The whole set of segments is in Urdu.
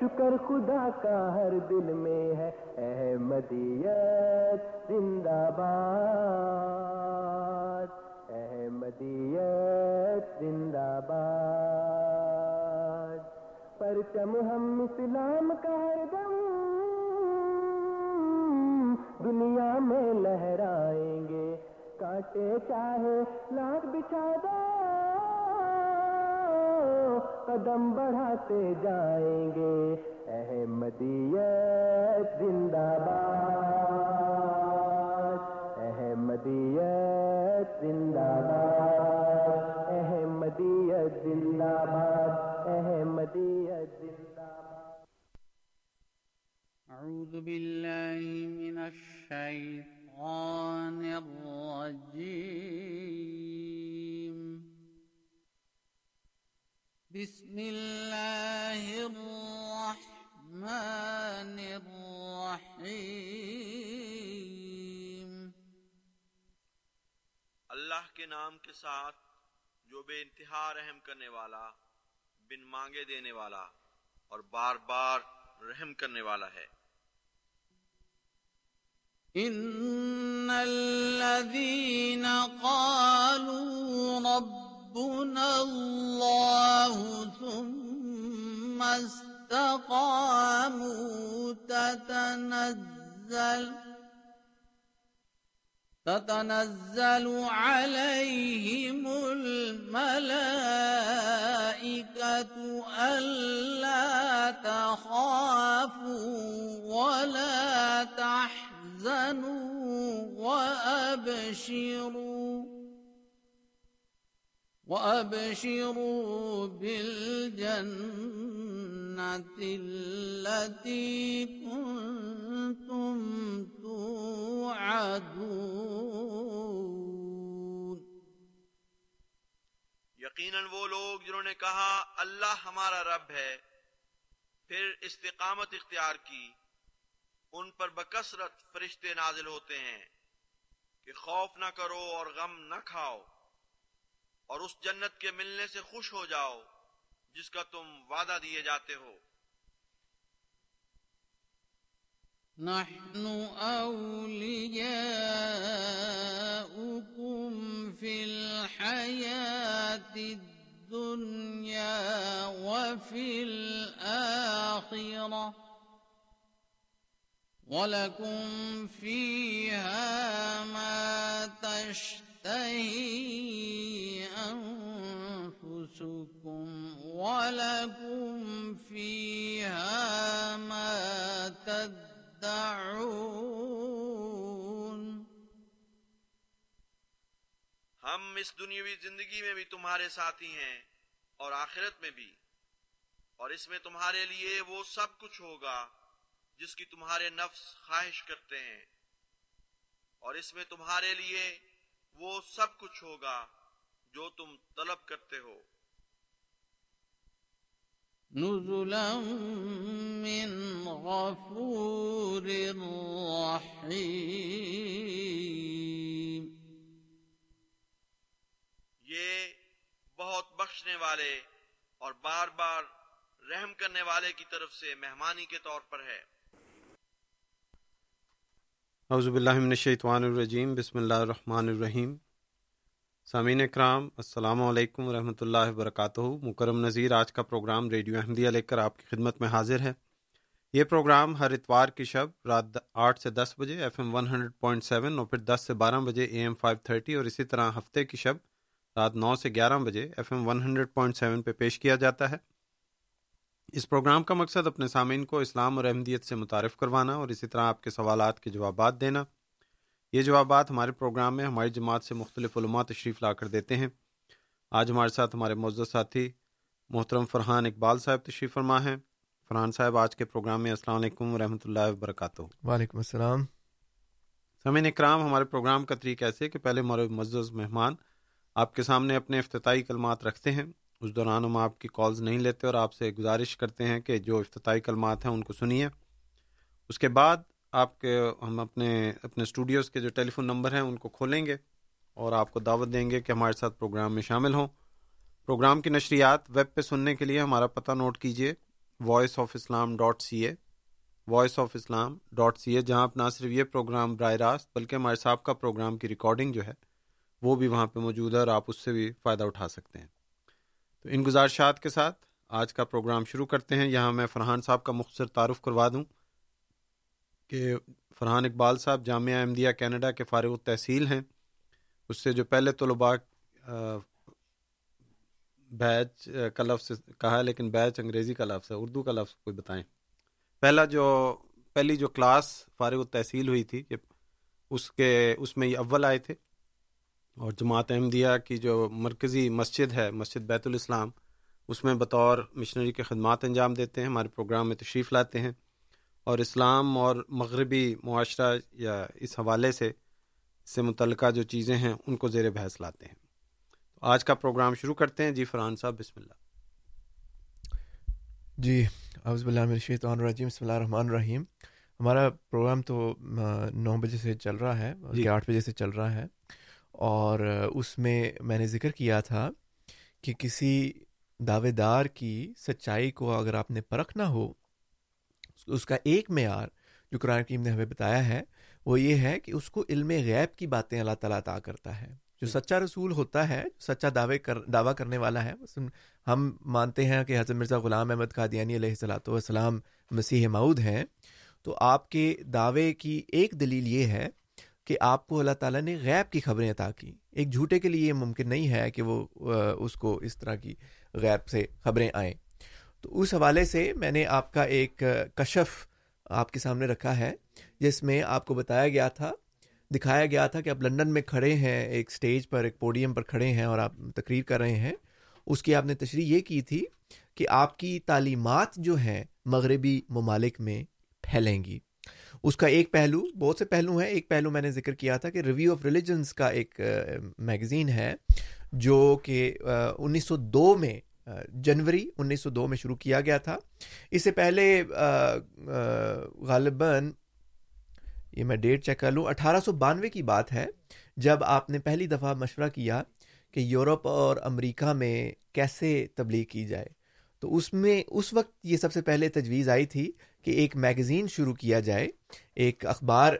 شکر خدا کا ہر دل میں ہے۔ احمدیت زندہ باد۔ احمدیت زندہ باد۔ پرچم ہم اسلام کا ہر دم۔ دنیا میں لہرائیں گے۔ کاٹے چاہے لاکھ بچھا دو قدم بڑھاتے جائیں گے۔ احمدیت زندہ باد۔ احمدیت زندہ باد۔ احمدیت زندہ باد۔ احمدیت زندہ باد۔ أعوذ بالله من الشيطان الرجيم بسم الله الرحمن الرحيم. اللہ کے نام کے ساتھ جو بے انتہا رحم کرنے والا بن مانگے دینے والا اور بار بار رحم کرنے والا ہے۔ إن الذين قالوا ربنا الله ثم استقاموا تتنزل تتنزل عليهم الملائكة ألا تخافوا ولا تحزنوا وأبشروا وأبشروا بالجنة التي كنتم توعدون۔ یقیناً وہ لوگ جنہوں نے کہا، اللہ ہمارا رب ہے، پھر استقامت اختیار کی، ان پر بکثرت فرشتے نازل ہوتے ہیں کہ خوف نہ کرو اور غم نہ کھاؤ۔ اور اس جنت کے ملنے سے خوش ہو جاؤ جس کا تم وعدہ دیے جاتے ہو۔ نحن أولياؤكم في الحياة الدنيا وفي الآخرة ولكم فيها ما تشتهي أنفسكم ولكم فيها ما تدعون ہم اس دنیاوی زندگی میں بھی تمہارے ساتھی ہیں اور آخرت میں بھی اور اس میں تمہارے لیے وہ سب کچھ ہوگا جس کی تمہارے نفس خواہش کرتے ہیں اور اس میں تمہارے لیے وہ سب کچھ ہوگا جو تم طلب کرتے ہو۔ نزلا من غفور رحيم یہ بہت بخشنے والے اور بار بار رحم کرنے والے کی طرف سے مہمانی کے طور پر ہے۔ اعوذ باللہ من الشیطان الرجیم، بسم اللہ الرحمن الرحیم۔ سامعین اکرام، السلام علیکم ورحمۃ اللہ وبرکاتہ۔ مکرم نذیر، آج کا پروگرام ریڈیو احمدیہ لے کر آپ کی خدمت میں حاضر ہے۔ یہ پروگرام ہر اتوار کی شب رات آٹھ سے دس بجے F M one hundred point seven اور پھر دس سے بارہ بجے اے ایم فائیو تھرٹی اور اسی طرح ہفتے کی شب رات نو سے گیارہ بجے F M one hundred point seven پہ پیش کیا جاتا ہے۔ اس پروگرام کا مقصد اپنے سامعین کو اسلام اور احمدیت سے متعارف کروانا اور اسی طرح آپ کے سوالات کے جوابات دینا۔ یہ جوابات ہمارے پروگرام میں ہماری جماعت سے مختلف علماء تشریف لا کر دیتے ہیں۔ آج ہمارے ساتھ ہمارے معزز ساتھی محترم فرحان اقبال صاحب تشریف فرما ہیں۔ فرحان صاحب آج کے پروگرام میں السلام علیکم ورحمۃ اللہ وبرکاتہ۔ وعلیکم السلام۔ سمین اکرام ہمارے پروگرام کا طریقہ ایسے کہ پہلے ہمارے معزز مہمان آپ کے سامنے اپنے افتتاحی کلمات رکھتے ہیں۔ اس دوران ہم آپ کی کالز نہیں لیتے اور آپ سے گزارش کرتے ہیں کہ جو افتتاحی کلمات ہیں ان کو سنیے۔ اس کے بعد آپ کے ہم اپنے اپنے اسٹوڈیوز کے جو ٹیلی فون نمبر ہیں ان کو کھولیں گے اور آپ کو دعوت دیں گے کہ ہمارے ساتھ پروگرام میں شامل ہوں۔ پروگرام کی نشریات ویب پہ سننے کے لیے ہمارا پتہ نوٹ کیجیے voice of Islam dot C A voice of Islam dot C A جہاں آپ نہ صرف یہ پروگرام براہ راست بلکہ ہمارے صاحب کا پروگرام کی ریکارڈنگ جو ہے وہ بھی وہاں پہ موجود ہے اور آپ اس سے بھی فائدہ اٹھا سکتے ہیں۔ تو ان گزارشات کے ساتھ آج کا پروگرام شروع کرتے ہیں۔ یہاں میں فرحان صاحب کا مختصر تعارف کروا دوں کہ فرحان اقبال صاحب جامعہ احمدیہ کینیڈا کے فارغ التحصیل ہیں۔ اس سے جو پہلے طلباء بیچ کا لفظ کہا ہے، لیکن بیچ انگریزی کا لفظ ہے، اردو کا لفظ کوئی بتائیں۔ پہلا جو، پہلی جو کلاس فارغ التحصیل ہوئی تھی کہ اس کے، اس میں یہ اول آئے تھے۔ اور جماعت احمدیہ کی جو مرکزی مسجد ہے مسجد بیت الاسلام اس میں بطور مشنری کے خدمات انجام دیتے ہیں ہمارے پروگرام میں تشریف لاتے ہیں۔ اور اسلام اور مغربی معاشرہ یا اس حوالے سے سے متعلقہ جو چیزیں ہیں ان کو زیر بحث لاتے ہیں۔ تو آج کا پروگرام شروع کرتے ہیں۔ جی فرحان صاحب بسم اللہ۔ جی باللہ من الشیطان الرجیم بسم اللہ الرحمن الرحیم۔ ہمارا پروگرام تو نو بجے سے چل رہا ہے جی۔ آٹھ بجے سے چل رہا ہے۔ اور اس میں میں نے ذکر کیا تھا کہ کسی دعوے دار کی سچائی کو اگر آپ نے پرکھنا ہو اس کا ایک معیار جو قرآن کریم نے ہمیں بتایا ہے وہ یہ ہے کہ اس کو علم غیب کی باتیں اللہ تعالیٰ عطا کرتا ہے۔ جو سچا رسول ہوتا ہے سچا دعوے کر دعویٰ کرنے والا ہے ہم مانتے ہیں کہ حضرت مرزا غلام احمد قادیانی علیہ السلاۃ والسلام مسیح معود ہیں تو آپ کے دعوے کی ایک دلیل یہ ہے کہ آپ کو اللہ تعالیٰ نے غیب کی خبریں عطا کی۔ ایک جھوٹے کے لیے یہ ممکن نہیں ہے کہ وہ اس کو اس طرح کی غیب سے خبریں آئیں۔ تو اس حوالے سے میں نے آپ کا ایک کشف آپ کے سامنے رکھا ہے، جس میں آپ کو بتایا گیا تھا، دکھایا گیا تھا کہ آپ لنڈن میں کھڑے ہیں، ایک سٹیج پر، ایک پوڈیم پر کھڑے ہیں اور آپ تقریر کر رہے ہیں۔ اس کی آپ نے تشریح یہ کی تھی کہ آپ کی تعلیمات جو ہیں مغربی ممالک میں پھیلیں گی۔ اس کا ایک پہلو، بہت سے پہلو ہیں۔ ایک پہلو میں نے ذکر کیا تھا کہ ریویو آف ریلیجنس کا ایک میگزین ہے، جو کہ انیس سو دو میں جنوری انیس سو دو میں شروع کیا گیا تھا۔ اس سے پہلے غالباً، یہ میں ڈیٹ چیک کر لوں، اٹھارہ سو بانوے کی بات ہے۔ جب آپ نے پہلی دفعہ مشورہ کیا کہ یورپ اور امریکہ میں کیسے تبلیغ کی جائے، تو اس میں، اس وقت یہ سب سے پہلے تجویز آئی تھی کہ ایک میگزین شروع کیا جائے، ایک اخبار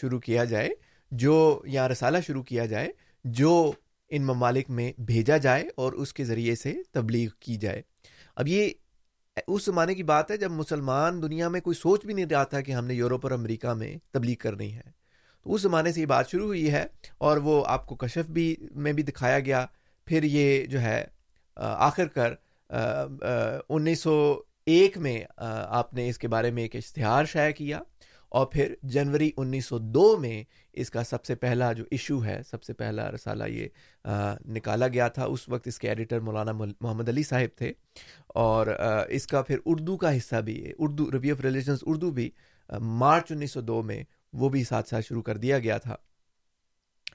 شروع کیا جائے، جو یا رسالہ شروع کیا جائے، جو ان ممالک میں بھیجا جائے اور اس کے ذریعے سے تبلیغ کی جائے۔ اب یہ اس زمانے کی بات ہے جب مسلمان دنیا میں کوئی سوچ بھی نہیں رہا تھا کہ ہم نے یورپ اور امریکہ میں تبلیغ کرنی ہے۔ تو اس زمانے سے یہ بات شروع ہوئی ہے اور وہ آپ کو کشف بھی، میں بھی دکھایا گیا۔ پھر یہ جو ہے آخر کر انیس سو ایک میں آپ نے اس کے بارے میں ایک اشتہار شائع کیا اور پھر جنوری انیس سو دو میں اس کا سب سے پہلا جو ایشو ہے، سب سے پہلا رسالہ یہ نکالا گیا تھا۔ اس وقت اس کے ایڈیٹر مولانا محمد علی صاحب تھے اور اس کا پھر اردو کا حصہ بھی، Urdu review of religions Urdu بھی مارچ انیس سو دو میں وہ بھی ساتھ ساتھ شروع کر دیا گیا تھا۔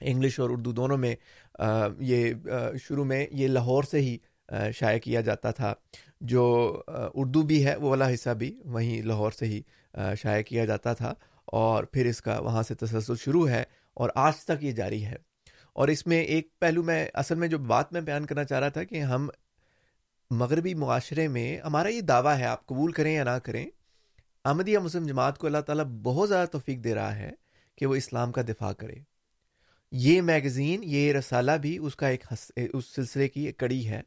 انگلش اور اردو دونوں میں یہ شروع میں یہ لاہور سے ہی شائع کیا جاتا تھا۔ جو اردو بھی ہے، وہ والا حصہ بھی وہیں لاہور سے ہی شائع کیا جاتا تھا اور پھر اس کا وہاں سے تسلسل شروع ہے اور آج تک یہ جاری ہے۔ اور اس میں ایک پہلو میں، اصل میں جو بات میں بیان کرنا چاہ رہا تھا کہ ہم مغربی معاشرے میں، ہمارا یہ دعویٰ ہے، آپ قبول کریں یا نہ کریں احمدیہ مسلم جماعت کو اللہ تعالیٰ بہت زیادہ توفیق دے رہا ہے کہ وہ اسلام کا دفاع کرے۔ یہ میگزین، یہ رسالہ بھی اس کا ایک اس سلسلے کی ایک کڑی ہے۔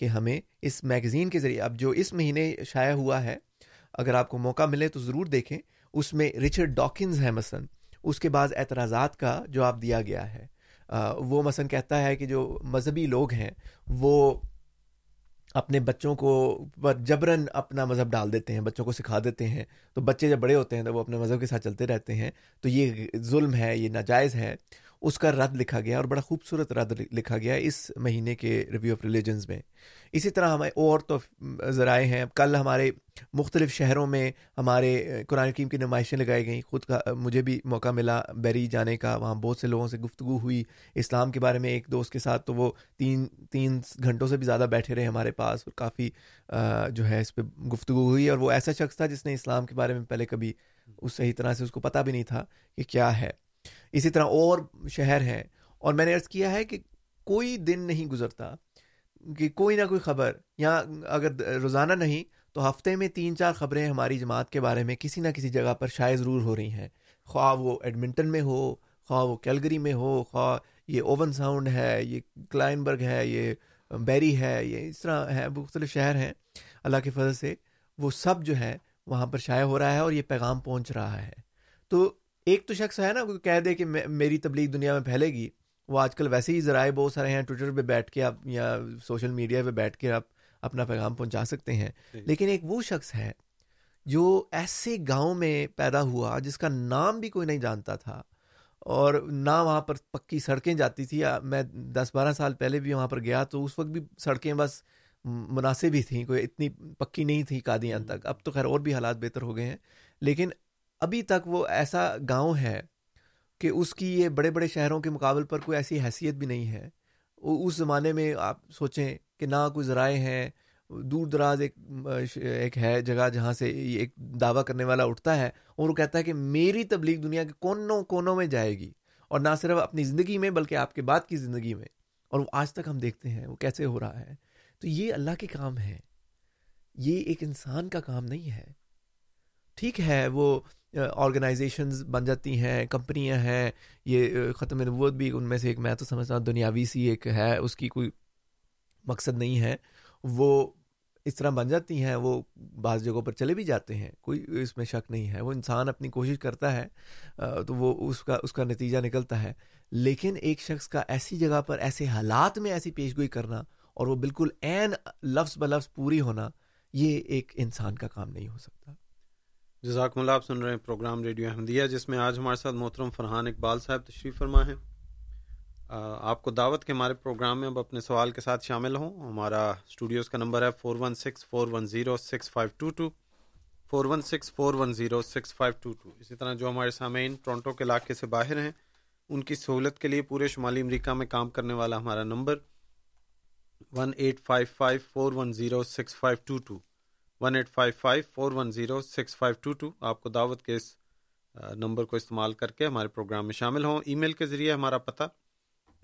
کہ ہمیں اس میگزین کے ذریعے، اب جو اس مہینے شائع ہوا ہے، اگر آپ کو موقع ملے تو ضرور دیکھیں، اس میں رچرڈ ڈاکنز ہے مثلاً، اس کے بعض اعتراضات کا جواب دیا گیا ہے۔ وہ مثلاً کہتا ہے کہ جو مذہبی لوگ ہیں، وہ اپنے بچوں کو جبرن اپنا مذہب ڈال دیتے ہیں، بچوں کو سکھا دیتے ہیں۔ تو بچے جب بڑے ہوتے ہیں تو وہ اپنے مذہب کے ساتھ چلتے رہتے ہیں۔ تو یہ ظلم ہے، یہ ناجائز ہے۔ اس کا رد لکھا گیا اور بڑا خوبصورت رد لکھا گیا اس مہینے کے ریویو آف ریلیجنز میں۔ اسی طرح ہمیں اور تو ذرائع ہیں۔ کل ہمارے مختلف شہروں میں ہمارے قرآن کریم کی نمائشیں لگائی گئیں۔ خود کا، مجھے بھی موقع ملا بیری جانے کا۔ وہاں بہت سے لوگوں سے گفتگو ہوئی۔ اسلام کے بارے میں ایک دوست کے ساتھ تو وہ تین تین گھنٹوں سے بھی زیادہ بیٹھے رہے ہمارے پاس اور کافی جو ہے اس پہ گفتگو ہوئی اور وہ ایسا شخص تھا جس نے اسلام کے بارے میں پہلے کبھی اس صحیح طرح سے اس کو پتہ بھی نہیں تھا کہ کیا ہے۔ اسی طرح اور شہر ہیں اور میں نے عرض کیا ہے کہ کوئی دن نہیں گزرتا کہ کوئی نہ کوئی خبر، یا اگر روزانہ نہیں تو ہفتے میں تین چار خبریں ہماری جماعت کے بارے میں کسی نہ کسی جگہ پر شائع ضرور ہو رہی ہیں۔ خواہ وہ ایڈمنٹن میں ہو، خواہ وہ کیلگری میں ہو، خواہ یہ اوون ساؤنڈ ہے، یہ کلائن برگ ہے، یہ بیری ہے، یہ اس طرح ہے مختلف شہر ہیں۔ اللہ کے فضل سے وہ سب جو ہے وہاں پر شائع ہو رہا ہے اور یہ پیغام پہنچ رہا ہے۔ تو ایک تو شخص ہے نا کہہ دے کہ میری تبلیغ دنیا میں پھیلے گی۔ وہ آج کل ویسے ہی ذرائع بہت سارے ہیں ٹویٹر پہ بیٹھ کے آپ یا سوشل میڈیا پہ بیٹھ کے آپ اپنا پیغام پہنچا سکتے ہیں۔ جی۔ لیکن ایک وہ شخص ہے جو ایسے گاؤں میں پیدا ہوا جس کا نام بھی کوئی نہیں جانتا تھا اور نہ وہاں پر پکی سڑکیں جاتی تھی میں دس بارہ سال پہلے بھی وہاں پر گیا تو اس وقت بھی سڑکیں بس مناسب ہی تھیں کوئی اتنی پکی نہیں تھی قادیان تک۔ اب تو خیر اور بھی حالات بہتر ہو گئے ہیں۔ لیکن ابھی تک وہ ایسا گاؤں ہے کہ اس کی یہ بڑے بڑے شہروں کے مقابل پر کوئی ایسی حیثیت بھی نہیں ہے۔ اس زمانے میں آپ سوچیں کہ نہ کوئی ذرائع ہیں، دور دراز ایک ایک ہے جگہ جہاں سے ایک دعویٰ کرنے والا اٹھتا ہے اور وہ کہتا ہے کہ میری تبلیغ دنیا کے کونوں کونوں میں جائے گی اور نہ صرف اپنی زندگی میں بلکہ آپ کے بعد کی زندگی میں۔ اور وہ آج تک ہم دیکھتے ہیں وہ کیسے ہو رہا ہے۔ تو یہ اللہ کے کام ہے یہ ایک انسان کا کام نہیں ہے۔ ٹھیک ہے وہ آرگنائزیشنز بن جاتی ہیں، کمپنیاں ہیں، یہ ختم نبوت بھی ان میں سے ایک، میں تو سمجھتا ہوں، دنیاوی سی ایک ہے، اس کی کوئی مقصد نہیں ہے۔ وہ اس طرح بن جاتی ہیں، وہ بعض جگہوں پر چلے بھی جاتے ہیں، کوئی اس میں شک نہیں ہے۔ وہ انسان اپنی کوشش کرتا ہے تو وہ اس کا اس کا نتیجہ نکلتا ہے۔ لیکن ایک شخص کا ایسی جگہ پر، ایسے حالات میں ایسی پیش گوئی کرنا اور وہ بالکل عین لفظ بلفظ پوری ہونا، یہ ایک انسان کا کام نہیں ہو سکتا۔ جزاک اللہ، آپ سن رہے ہیں پروگرام ریڈیو احمدیہ، جس میں آج ہمارے ساتھ محترم فرحان اقبال صاحب تشریف فرما ہیں۔ آپ کو دعوت کے ہمارے پروگرام میں اب اپنے سوال کے ساتھ شامل ہوں۔ ہمارا اسٹوڈیوز کا نمبر ہے four one six four one zero six five two two four one six four one zero six five two two اسی طرح جو ہمارے سامعین ٹورنٹو کے علاقے سے باہر ہیں، ان کی سہولت کے لیے پورے شمالی امریکہ میں کام کرنے والا ہمارا number one eight five five four one zero six five two two one eight five five four one zero six five two two آپ کو دعوت کے اس نمبر کو استعمال کر کے ہمارے پروگرام میں شامل ہوں۔ ای میل کے ذریعے ہمارا پتہ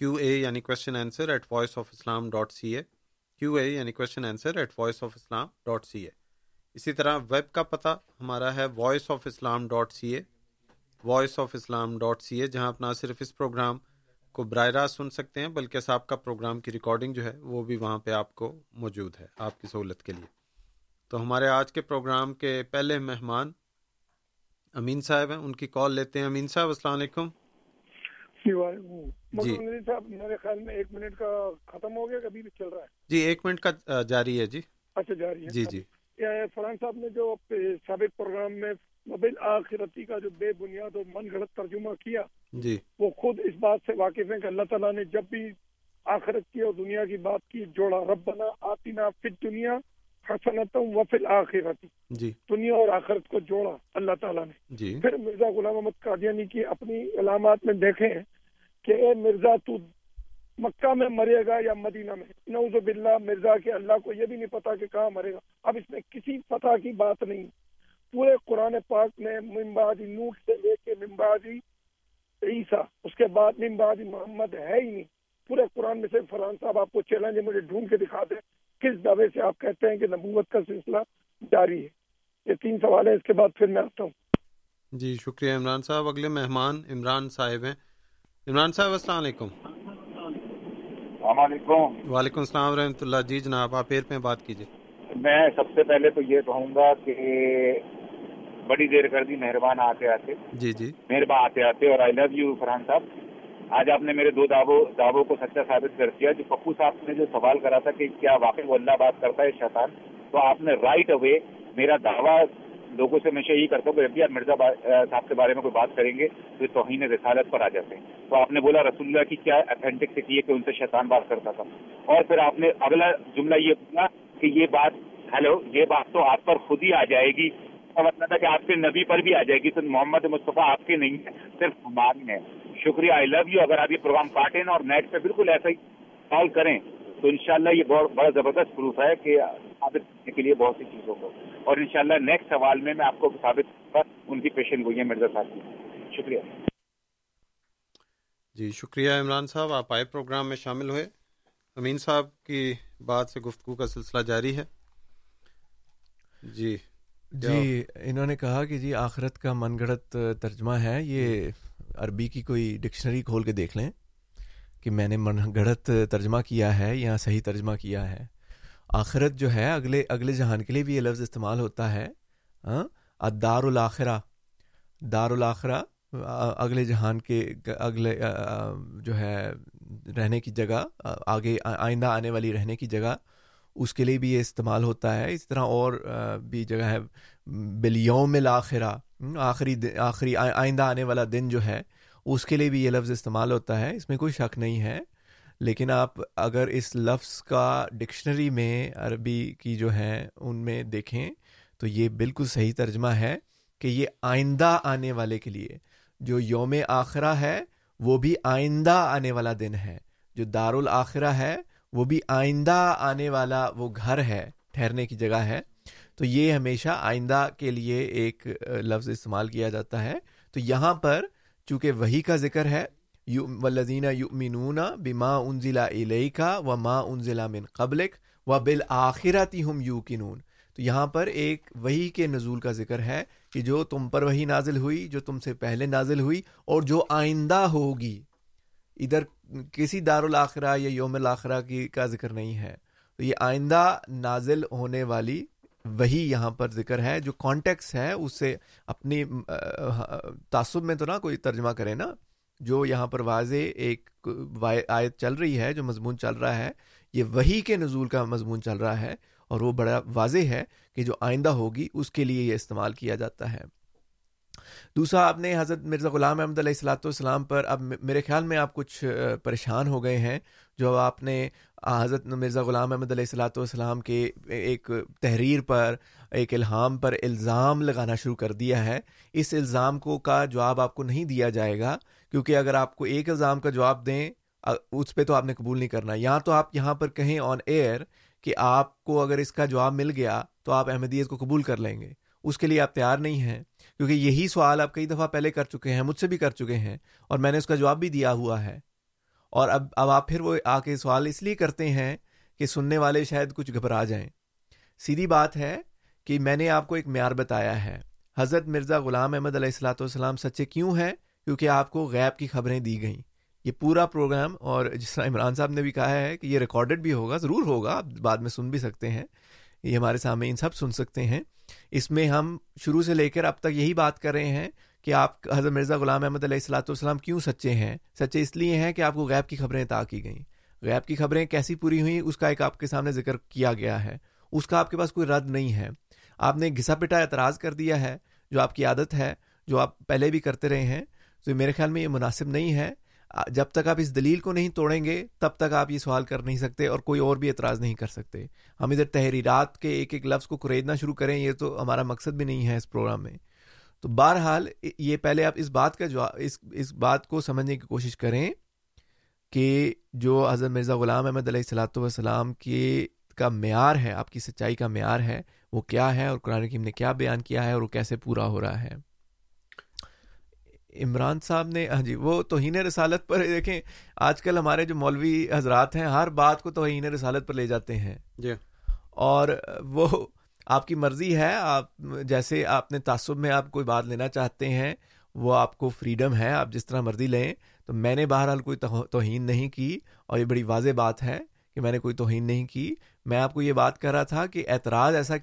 کیو اے یعنی question answer at voice of Islam dot C A Q A یعنی question answer at voice of Islam dot C A اسی طرح ویب کا پتہ ہمارا ہے voice of Islam dot C A voice of Islam dot C A جہاں آپ نہ صرف اس پروگرام کو براہ راست سن سکتے ہیں، بلکہ صاحب کا پروگرام کی ریکارڈنگ جو ہے، وہ بھی وہاں پہ آپ کو موجود ہے، آپ کی سہولت کے لیے۔ تو ہمارے آج کے پروگرام کے پہلے مہمان امین صاحب ہیں ان کی کال لیتے ہیں۔ امین صاحب السلام علیکم۔ جی, جی۔ صاحب میرے خیال میں ایک منٹ کا ختم ہو گیا کبھی بھی چل رہا ہے۔ جی ایک منٹ کا جاری ہے جی۔ اچھا جاری ہے۔ جی جی۔ فرحان صاحب نے جو سابق پروگرام میں مبل آخرتی کا جو بے بنیاد اور من گھڑت ترجمہ کیا جی۔ وہ خود اس بات سے واقف ہیں کہ اللہ تعالیٰ نے جب بھی آخرت کی اور دنیا کی بات کی جوڑا رب بنا آتی نا فت دنیا حسنت وفل آخرت جی۔ دنیا اور آخرت کو جوڑا اللہ تعالیٰ نے۔ جی۔ پھر مرزا غلام محمد قادیانی کی اپنی علامات میں دیکھیں کہ اے مرزا تو مکہ میں مرے گا یا مدینہ میں؟ نعوذ باللہ مرزا کے اللہ کو یہ بھی نہیں پتا کہ کہاں مرے گا۔ اب اس میں کسی فتح کی بات نہیں۔ پورے قرآن پاک میں ممبادی نوٹ سے لے کے ممبادی عیسیٰ اس کے بعد ممبادی محمد ہے ہی نہیں۔ پورے قرآن میں سے فرحان صاحب آپ کو چیلنج مجھے ڈھونڈ کے دکھا دیں کس دعوے سے آپ کہتے ہیں کہ نبوت کا سلسلہ جاری ہے؟ یہ تین سوال ہے اس کے بعد پھر میں آتا ہوں۔ جی شکریہ عمران صاحب۔ اگلے مہمان عمران صاحب ہیں۔ عمران صاحب السلام علیکم۔ السلام علیکم۔ وعلیکم السلام ورحمۃ اللہ۔ جی جناب آپ پھر پہ بات کیجیے۔ میں سب سے پہلے تو یہ کہوں گا کہ بڑی دیر کر دی مہربان آتے آتے۔ جی جی۔ مہربان آتے آتے اور آئی لو یو فرحان صاحب۔ آج آپ نے میرے دو دعووں دعووں کو سچا ثابت کر دیا، جو پپو صاحب نے جو سوال کرا تھا کہ کیا واقعی وہ اللہ بات کرتا ہے شیطان، تو آپ نے رائٹ اوے میرا دعویٰ لوگوں سے ہمیشہ یہی کرتا ہوں کہ جب بھی آپ مرزا صاحب کے بارے میں کوئی بات کریں گے، تو یہ توہین رسالت پر آ جاتے ہیں۔ تو آپ نے بولا رسول اللہ کی کیا اتھینٹک سے کی ہے کہ ان سے شیطان بات کرتا تھا۔ اور پھر آپ نے اگلا جملہ یہ بولا کہ یہ بات، ہیلو، یہ بات تو آپ پر خود ہی آ جائے گی۔ مطلب ہے کہ آپ کے نبی پر بھی آ جائے گی۔ تو محمد مصطفیٰ آپ کے نہیں ہے صرف ہماری ہیں۔ شکریہ آئی لو یو اگر آپ یہ پروگرام کاٹیں نا اور نیٹ پہ بالکل ایسا ہی کال کریں تو انشاءاللہ یہ بہت بڑا زبردست پروف ہے کہ ثابت کرنے کے لیے بہت سی چیزوں کو۔ اور انشاءاللہ نیکسٹ سوال میں میں آپ کو ثابت کر ان کی پیشن گوئی ہے مرزا صاحب کی۔ شکریہ۔ جی شکریہ عمران صاحب آپ آئے پروگرام میں شامل ہوئے۔ امین صاحب کی بات سے گفتگو کا سلسلہ جاری ہے۔ جی جی انہوں نے کہا کہ جی آخرت کا من گڑت ترجمہ ہے۔ یہ عربی کی کوئی ڈکشنری کھول کے دیکھ لیں کہ میں نے من، گڑت ترجمہ کیا ہے یا صحیح ترجمہ کیا ہے۔ آخرت جو ہے، اگلے اگلے جہان کے لیے بھی یہ لفظ استعمال ہوتا ہے۔ ہاں؟ دار الآخرہ دار الآخرہ اگلے جہان کے، اگلے جو ہے، رہنے کی جگہ، آگے، آئندہ آنے والی رہنے کی جگہ، اس کے لیے بھی یہ استعمال ہوتا ہے۔ اس طرح اور بھی جگہ ہے۔ بلیوم الآخرہ آخری آخری آئندہ آنے والا دن جو ہے، اس کے لیے بھی یہ لفظ استعمال ہوتا ہے۔ اس میں کوئی شک نہیں ہے۔ لیکن آپ اگر اس لفظ کا ڈکشنری میں عربی کی جو ہے، ان میں دیکھیں تو یہ بالکل صحیح ترجمہ ہے کہ یہ آئندہ آنے والے کے لیے، جو یوم آخرہ ہے، وہ بھی آئندہ آنے والا دن ہے۔ جو دار الآخرہ ہے، وہ بھی آئندہ آنے والا وہ گھر ہے، ٹھہرنے کی جگہ ہے۔ تو یہ ہمیشہ آئندہ کے لیے ایک لفظ استعمال کیا جاتا ہے۔ تو یہاں پر چونکہ وہی کا ذکر ہے ولدین یؤمنون بما انزلا علیہ کا و ما انزلا من قبلک و بالآخرتی ہم یوقنون۔ تو یہاں پر ایک وہی کے نزول کا ذکر ہے کہ جو تم پر وہی نازل ہوئی، جو تم سے پہلے نازل ہوئی اور جو آئندہ ہوگی۔ ادھر کسی دار الاخرہ یا یوم الاخرہ کی، کا ذکر نہیں ہے۔ تو یہ آئندہ نازل ہونے والی وہی یہاں پر ذکر ہے، جو کانٹیکس ہے اس سے اپنی تعصب میں تو نہ کوئی ترجمہ کرے نا، جو یہاں پر واضح ایک آیت چل رہی ہے، جو مضمون چل رہا ہے، یہ وہی کے نزول کا مضمون چل رہا ہے، اور وہ بڑا واضح ہے کہ جو آئندہ ہوگی، اس کے لیے یہ استعمال کیا جاتا ہے۔ دوسرا، آپ نے حضرت مرزا غلام احمد علیہ السلاۃ والسلام پر، اب میرے خیال میں آپ کچھ پریشان ہو گئے ہیں، جو آپ نے حضرت مرزا غلام احمد علیہ السلاۃ والسلام کے ایک تحریر پر، ایک الہام پر الزام لگانا شروع کر دیا ہے۔ اس الزام کو کا جواب آپ کو نہیں دیا جائے گا، کیونکہ اگر آپ کو ایک الزام کا جواب دیں اس پہ تو آپ نے قبول نہیں کرنا۔ یا تو آپ یہاں پر کہیں آن ایئر کہ آپ کو اگر اس کا جواب مل گیا تو آپ احمدیت کو قبول کر لیں گے۔ اس کے لیے آپ تیار نہیں ہیں، کیونکہ یہی سوال آپ کئی دفعہ پہلے کر چکے ہیں، مجھ سے بھی کر چکے ہیں، اور میں نے اس کا جواب بھی دیا ہوا ہے۔ اور اب اب آپ پھر وہ آ کے سوال اس لیے کرتے ہیں کہ سننے والے شاید کچھ گھبرا جائیں۔ سیدھی بات ہے کہ میں نے آپ کو ایک معیار بتایا ہے۔ حضرت مرزا غلام احمد علیہ السلاۃ والسلام سچے کیوں ہیں؟ کیونکہ آپ کو غیب کی خبریں دی گئیں۔ یہ پورا پروگرام اور جس طرح عمران صاحب نے بھی کہا ہے کہ یہ ریکارڈڈ بھی ہوگا، ضرور ہوگا، آپ بعد میں سن بھی سکتے ہیں۔ یہ ہمارے سامنے ان سب سن سکتے ہیں۔ اس میں ہم شروع سے لے کر اب تک یہی بات کر رہے ہیں کہ آپ حضرت مرزا غلام احمد علیہ السلاۃ والسلام کیوں سچے ہیں؟ سچے اس لیے ہیں کہ آپ کو غیب کی خبریں عطا کی گئیں۔ غیب کی خبریں کیسی پوری ہوئیں؟ اس کا ایک آپ کے سامنے ذکر کیا گیا ہے۔ اس کا آپ کے پاس کوئی رد نہیں ہے۔ آپ نے گھسا پٹا اعتراض کر دیا ہے، جو آپ کی عادت ہے، جو آپ پہلے بھی کرتے رہے ہیں۔ تو میرے خیال میں یہ مناسب نہیں ہے۔ جب تک آپ اس دلیل کو نہیں توڑیں گے، تب تک آپ یہ سوال کر نہیں سکتے اور کوئی اور بھی اعتراض نہیں کر سکتے۔ ہم ادھر تحریرات کے ایک ایک لفظ کو کریدنا شروع کریں، یہ تو ہمارا مقصد بھی نہیں ہے اس پروگرام میں۔ تو بہرحال یہ پہلے آپ اس بات کا جو اس اس بات کو سمجھنے کی کوشش کریں کہ جو حضرت مرزا غلام احمد علیہ السلاۃ والسلام کے کا معیار ہے آپ کی سچائی کا معیار ہے وہ کیا ہے اور قرآن حکیم نے کیا بیان کیا ہے اور وہ کیسے پورا ہو رہا ہے۔ عمران صاحب نے ہاں جی وہ توہین رسالت پر دیکھیں آج کل ہمارے جو مولوی حضرات ہیں ہر بات کو توہین رسالت پر لے جاتے ہیں۔ جی۔ اور وہ آپ کی مرضی ہے آپ جیسے آپ نے تعصب میں آپ کوئی بات لینا چاہتے ہیں وہ آپ کو فریڈم ہے آپ جس طرح مرضی لیں۔ تو میں نے بہرحال کوئی توہین نہیں کی اور یہ بڑی واضح بات ہے کہ میں نے کوئی توہین نہیں کی۔ میں آپ کو یہ بات کر رہا تھا کہ اعتراض ایسا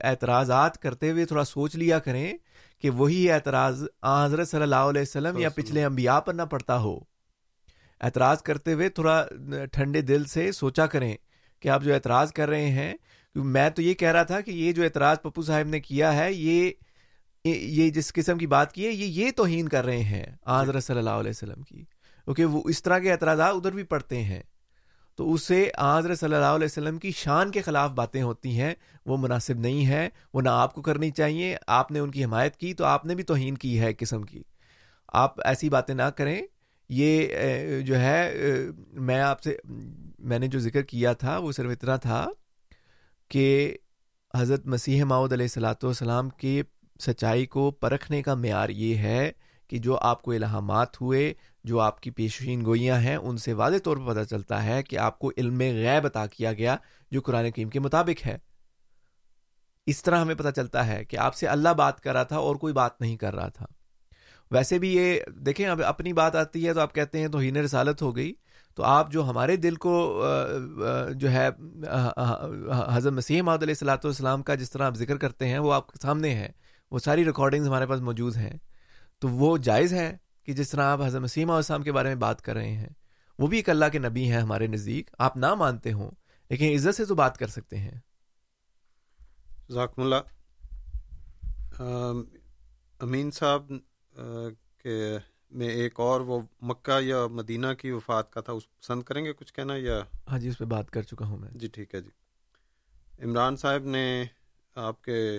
اعتراضات کرتے ہوئے تھوڑا سوچ لیا کریں کہ وہی اعتراض حضرت صلی اللہ علیہ وسلم یا پچھلے انبیاء پر نہ پڑتا ہو۔ اعتراض کرتے ہوئے تھوڑا ٹھنڈے دل سے سوچا کریں کہ آپ جو اعتراض کر رہے ہیں میں تو یہ کہہ رہا تھا کہ یہ جو اعتراض پپو صاحب نے کیا ہے، یہ یہ جس قسم کی بات کی ہے، یہ یہ توہین کر رہے ہیں حضرت صلی اللہ علیہ وسلم کی۔ کیونکہ وہ اس طرح کے اعتراضات ادھر بھی پڑھتے ہیں۔ تو اس سے حضرت صلی اللہ علیہ وسلم کی شان کے خلاف باتیں ہوتی ہیں، وہ مناسب نہیں ہے وہ نہ آپ کو کرنی چاہیے۔ آپ نے ان کی حمایت کی تو آپ نے بھی توہین کی ہے قسم کی۔ آپ ایسی باتیں نہ کریں۔ یہ جو ہے میں آپ سے، میں نے جو ذکر کیا تھا وہ صرف اتنا تھا کہ حضرت مسیح ماؤد علیہ السلاۃ والسلام کی سچائی کو پرکھنے کا معیار یہ ہے کہ جو آپ کو الہامات ہوئے، جو آپ کی پیشین گوئیاں ہیں، ان سے واضح طور پر پتہ چلتا ہے کہ آپ کو علم غیب عطا کیا گیا جو قرآن کریم کے مطابق ہے۔ اس طرح ہمیں پتہ چلتا ہے کہ آپ سے اللہ بات کر رہا تھا اور کوئی بات نہیں کر رہا تھا۔ ویسے بھی یہ، دیکھیں، اب اپنی بات آتی ہے تو آپ کہتے ہیں تو ہین رسالت ہو گئی۔ تو آپ جو ہمارے دل کو جو ہے حضرت مسیح محدود علیہ السلاۃ والسلام کا جس طرح آپ ذکر کرتے ہیں، وہ آپ کے سامنے ہے وہ ساری ریکارڈنگز ہمارے پاس موجود ہیں۔ تو وہ جائز ہے کہ جس طرح آپ حضرت مسیم السلام کے بارے میں بات کر رہے ہیں، وہ بھی ایک اللہ کے نبی ہیں ہمارے نزدیک۔ آپ نہ مانتے ہوں، لیکن عزت سے تو بات کر سکتے ہیں۔ ذاکم اللہ۔ امین صاحب کے میں ایک اور وہ مکہ یا مدینہ کی وفات کا تھا اس پسند کریں گے کچھ کہنا یا؟ ہاں جی اس پہ بات کر چکا ہوں میں۔ جی ٹھیک ہے جی۔ عمران صاحب نے آپ کے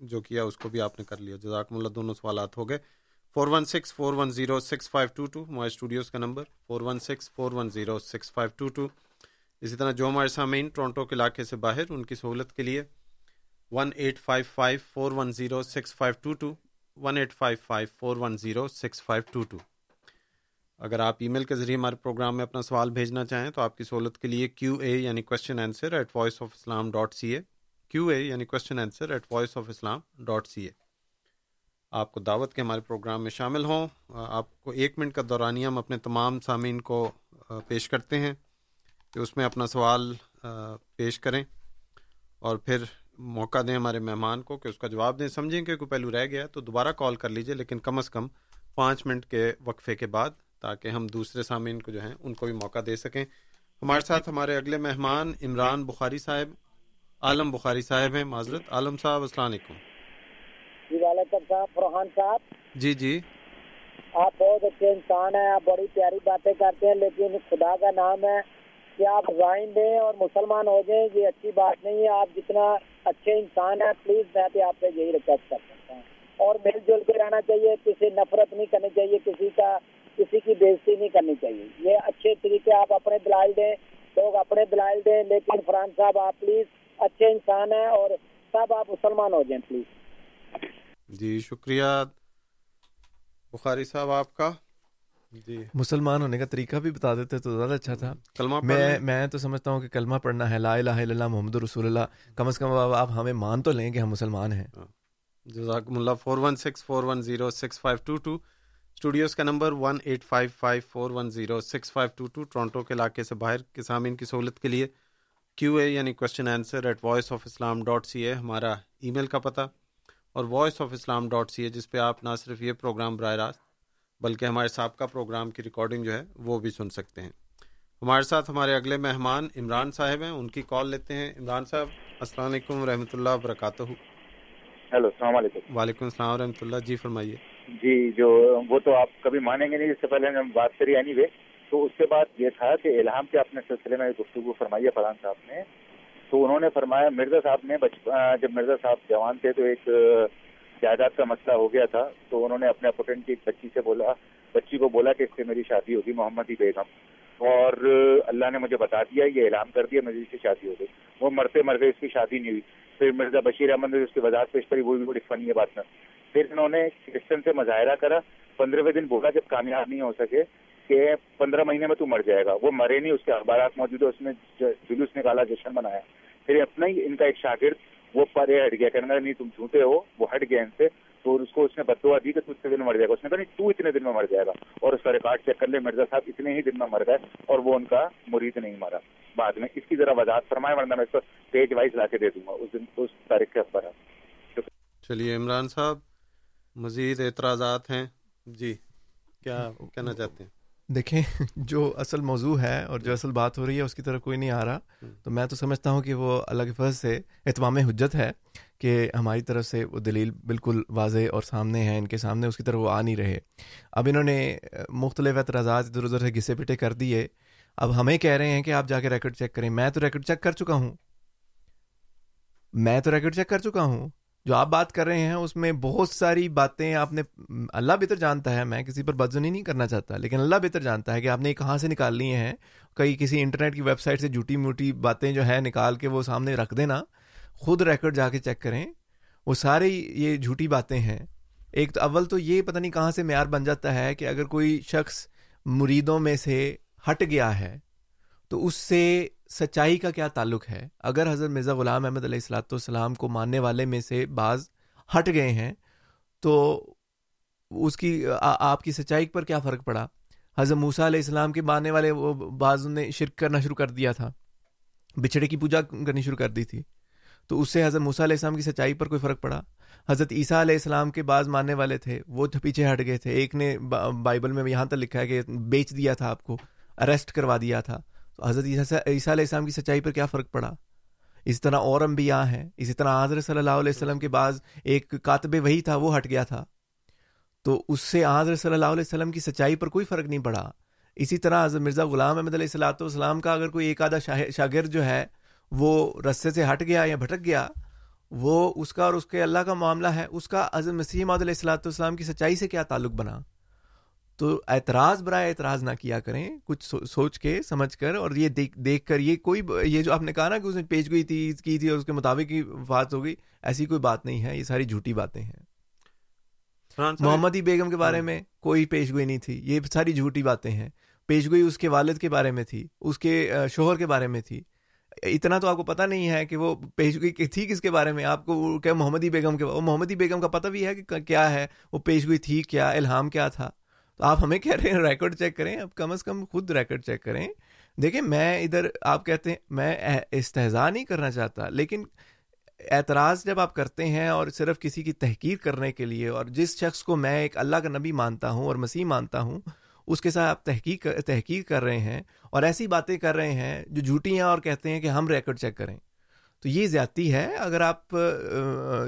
جو کیا اس کو بھی آپ نے کر لیا۔ جزاکم اللہ دونوں سوالات ہو گئے۔ Four one six four one zero six five two two ہمارے اسٹوڈیوز کا number. Four one six four one zero six five two two اسی طرح جو ہمارے سامعین ٹورنٹو کے علاقے سے باہر ان کی سہولت کے لیے one eight five five four one zero six five two two one eight five five four one zero six five two two اگر آپ ای میل کے ذریعے ہمارے پروگرام میں اپنا سوال بھیجنا چاہیں تو آپ کی سہولت کے لیے کیو اے یعنی question answer at voice of Islam dot C A Q A یعنی question answer at voice of Islam dot C A آپ کو دعوت کے ہمارے پروگرام میں شامل ہوں۔ آپ کو ایک منٹ کا دورانیہ ہم اپنے تمام سامعین کو پیش کرتے ہیں کہ اس میں اپنا سوال پیش کریں اور پھر موقع دیں ہمارے مہمان کو کہ اس کا جواب دیں۔ سمجھیں کہ کوئی پہلو رہ گیا تو دوبارہ کال کر لیجیے لیکن کم از کم پانچ منٹ کے وقفے کے بعد تاکہ ہم دوسرے سامعین کو جو ہیں ان کو بھی موقع دے سکیں۔ ہمارے ساتھ ہمارے اگلے مہمان عمران بخاری صاحب عالم بخاری صاحب ہیں۔ معذرت عالم صاحب السلام علیکم۔ جی وعلیکم السلام فرحان صاحب۔ جی جی۔ آپ بہت اچھے انسان ہیں آپ بڑی پیاری باتیں کرتے ہیں لیکن خدا کا نام ہے کہ آپ رائن دیں اور مسلمان ہو جائیں یہ اچھی بات نہیں ہے۔ آپ جتنا اچھے انسان ہیں پلیز میں بھی آپ سے یہی ریکویسٹ کر سکتا ہوں۔ اور مل جل کے رہنا چاہیے، کسی نفرت نہیں کرنی چاہیے، کسی کا، کسی کی بےزتی نہیں کرنی چاہیے۔ یہ اچھے طریقے آپ اپنے دلائل دیں، لوگ اپنے دلائل دیں، لیکن فرحان صاحب، آپ پلیز اچھے انسان ہیں اور سب آپ مسلمان ہو جائیں پلیز جی شکریہ۔ بخاری صاحب، آپ کا؟ جی۔ مسلمان ہونے کا طریقہ بھی بتا دیتے تو زیادہ اچھا تھا۔ کلمہ میں میں تو سمجھتا ہوں کہ کلمہ پڑھنا ہے لا الہ الا اللہ محمد رسول اللہ۔ کم از کم آپ ہمیں مان تو لیں کہ ہم مسلمان ہیں۔ ہاں۔ جزاکم اللہ۔ Four one six four one zero six five two two studios کا number one eight five five four one zero six five two two Toronto کے علاقے سے باہر کے سامعین کی سہولت کے لیے کیو اے یعنی question answer at voice of Islam dot C A ہمارا ای میل کا پتہ اور voice of Islam dot C A جس پہ آپ نہ صرف یہ پروگرام براہ راست بلکہ ہمارے سابقہ پروگرام کی ریکارڈنگ جو ہے وہ بھی سن سکتے ہیں۔ ہمارے ساتھ ہمارے اگلے مہمان عمران صاحب ہیں ان کی کال لیتے ہیں۔ عمران صاحب السلام علیکم و رحمۃ اللہ وبرکاتہ۔ ہیلو السلام علیکم۔ وعلیکم السلام و رحمۃ اللہ۔ جی فرمائیے۔ جی جو وہ تو آپ کبھی مانیں گے نہیں اس سے پہلے ہم بات کری اینی وے تو اس کے بعد یہ تھا کہ الہام کے اپنے سلسلے میں گفتگو فرمائی ہے فرحان صاحب نے۔ تو انہوں نے فرمایا مرزا صاحب نے جب مرزا صاحب جوان تھے تو ایک جائیداد کا مسئلہ ہو گیا تھا، تو انہوں نے اپنے اپوٹنٹ کی ایک بچی سے بولا، بچی کو بولا کہ اس سے میری شادی ہوگی، محمد بیگم۔ اور اللہ نے مجھے بتا دیا، یہ اعلان کر دیا، میری اس کی شادی ہو گئی۔ وہ مرتے مر گئے اس کی شادی نہیں ہوئی۔ پھر مرزا بشیر احمد نے اس کی وضاحت پیش کری، وہ بھی بڑی فنی ہے بات میں پھر انہوں نے کرسچن سے مظاہرہ کرا، پندرہویں دن بولا جب کامیاب نہیں ہو سکے کہ پندرہ مہینے میں تو مر جائے گا۔ وہ مرے نہیں، اس کے اخبارات موجود ہے اس نے جلوس نکالا، جشن بنایا پھر اپنا ہی ان کا ایک شاگرد وہ پرے ہٹ گیا، کہنے لگا، نہیں تم جھوٹے ہو، وہ ہٹ گیا ان سے، تو اس کو اس نے بدوا دی کہ تو اتنے دن مر جائے گا۔ اس نے کہا، نہیں، تو اتنے دن میں مر جائے گا۔ اور اس کا ریکارڈ چیک کر لے، مرزا صاحب اتنے ہی دن میں مر گئے اور وہ ان کا مرید نہیں مرا بعد میں اس کی ذرا وضاحت فرمائے ورنہ میں اس کو پیج وائز لا کے دے دوں گا۔ اس دن، اس تاریخ کے پر چلیے، عمران صاحب، مزید اعتراضات ہیں؟ جی کیا کہنا چاہتے ہیں؟ دیکھیں جو اصل موضوع ہے اور جو اصل بات ہو رہی ہے اس کی طرف کوئی نہیں آ رہا۔ تو میں تو سمجھتا ہوں کہ وہ اللہ کے سے اہتمام حجت ہے کہ ہماری طرف سے وہ دلیل بالکل واضح اور سامنے ہے ان کے سامنے اس کی طرف وہ آ نہیں رہے۔ اب انہوں نے مختلف اعتراضات ادھر ادھر سے گھسے پٹے کر دیے۔ اب ہمیں کہہ رہے ہیں کہ آپ جا کے ریکارڈ چیک کریں۔ میں تو ریکارڈ چیک کر چکا ہوں۔ میں تو ریکارڈ چیک کر چکا ہوں۔ جو آپ بات کر رہے ہیں، اس میں بہت ساری باتیں آپ نے اللہ بہتر جانتا ہے، میں کسی پر بدزنی نہیں کرنا چاہتا، لیکن اللہ بہتر جانتا ہے کہ آپ نے کہاں سے نکال لی ہیں۔ کئی کسی انٹرنیٹ کی ویب سائٹ سے جھوٹی موٹی باتیں جو ہے نکال کے وہ سامنے رکھ دینا۔ خود ریکارڈ جا کے چیک کریں۔ وہ سارے یہ جھوٹی باتیں ہیں۔ ایک تو اول تو یہ پتہ نہیں کہاں سے معیار بن جاتا ہے کہ اگر کوئی شخص مریدوں میں سے ہٹ گیا ہے، تو اس سے سچائی کا کیا تعلق ہے؟ اگر حضرت مرزا غلام احمد علیہ السلاۃ والسلام کو ماننے والے میں سے بعض ہٹ گئے ہیں، تو اس کی آپ کی سچائی پر کیا فرق پڑا؟ حضرت موسا علیہ السلام کے ماننے والے وہ بعض نے شرک کرنا شروع کر دیا تھا، بچھڑے کی پوجا کرنی شروع کر دی تھی، تو اس سے حضرت موسیٰ علیہ السلام کی سچائی پر کوئی فرق پڑا؟ حضرت عیسیٰ علیہ السلام کے بعض ماننے والے تھے، وہ پیچھے ہٹ گئے تھے، ایک نے بائبل میں یہاں تک لکھا ہے کہ بیچ دیا تھا آپ کو اریسٹ کروا دیا تھا۔ حضرت عیسیٰ علیہ السلام کی سچائی پر کیا فرق پڑا؟ اسی طرح اور انبیاء ہیں، اسی طرح حضرت صلی اللہ علیہ وسلم کے بعض ایک کاتب وہی تھا، وہ ہٹ گیا تھا۔ تو اس سے حضرت صلی اللہ علیہ وسلم کی سچائی پر کوئی فرق نہیں پڑا۔ اسی طرح حضرت مرزا غلام احمد علیہ السلاۃ والسلام کا اگر کوئی ایک آدھا شاگرد جو ہے، وہ رستے سے ہٹ گیا یا بھٹک گیا، وہ اس کا اور اس کے اللہ کا معاملہ ہے، اس کا حضرت مسیح علیہ السلاۃ والسلام کی سچائی سے کیا تعلق بنا؟ تو اعتراض برائے اعتراض نہ کیا کریں کچھ سوچ کے سمجھ کر اور یہ دیکھ دیکھ کر یہ کوئی یہ جو آپ نے کہا نا کہ اس نے پیش گئی تھی کی تھی اور اس کے مطابق ہی بات ہو گئی ایسی کوئی بات نہیں ہے یہ ساری جھوٹی باتیں ہیں۔ محمدی بیگم کے بارے میں کوئی پیش گوئی نہیں تھی یہ ساری جھوٹی باتیں ہیں۔ پیش گوئی اس کے والد کے بارے میں تھی اس کے شوہر کے بارے میں تھی۔ اتنا تو آپ کو پتہ نہیں ہے کہ وہ پیش گوئی تھی کس کے بارے میں آپ کو کیا محمدی بیگم کے محمدی بیگم کا پتہ بھی ہے کہ کیا ہے وہ پیش گوئی تھی کیا الہام کیا تھا؟ تو آپ ہمیں کہہ رہے ہیں ریکارڈ چیک کریں، اب کم از کم خود ریکارڈ چیک کریں۔ دیکھیں، میں ادھر آپ کہتے ہیں، میں استحضاء نہیں کرنا چاہتا، لیکن اعتراض جب آپ کرتے ہیں اور صرف کسی کی تحقیر کرنے کے لیے اور جس شخص کو میں ایک اللہ کا نبی مانتا ہوں اور مسیح مانتا ہوں، اس کے ساتھ آپ تحقیق تحقیق کر رہے ہیں اور ایسی باتیں کر رہے ہیں جو جھوٹی ہیں اور کہتے ہیں کہ ہم ریکارڈ چیک کریں۔ تو یہ زیادتی ہے، اگر آپ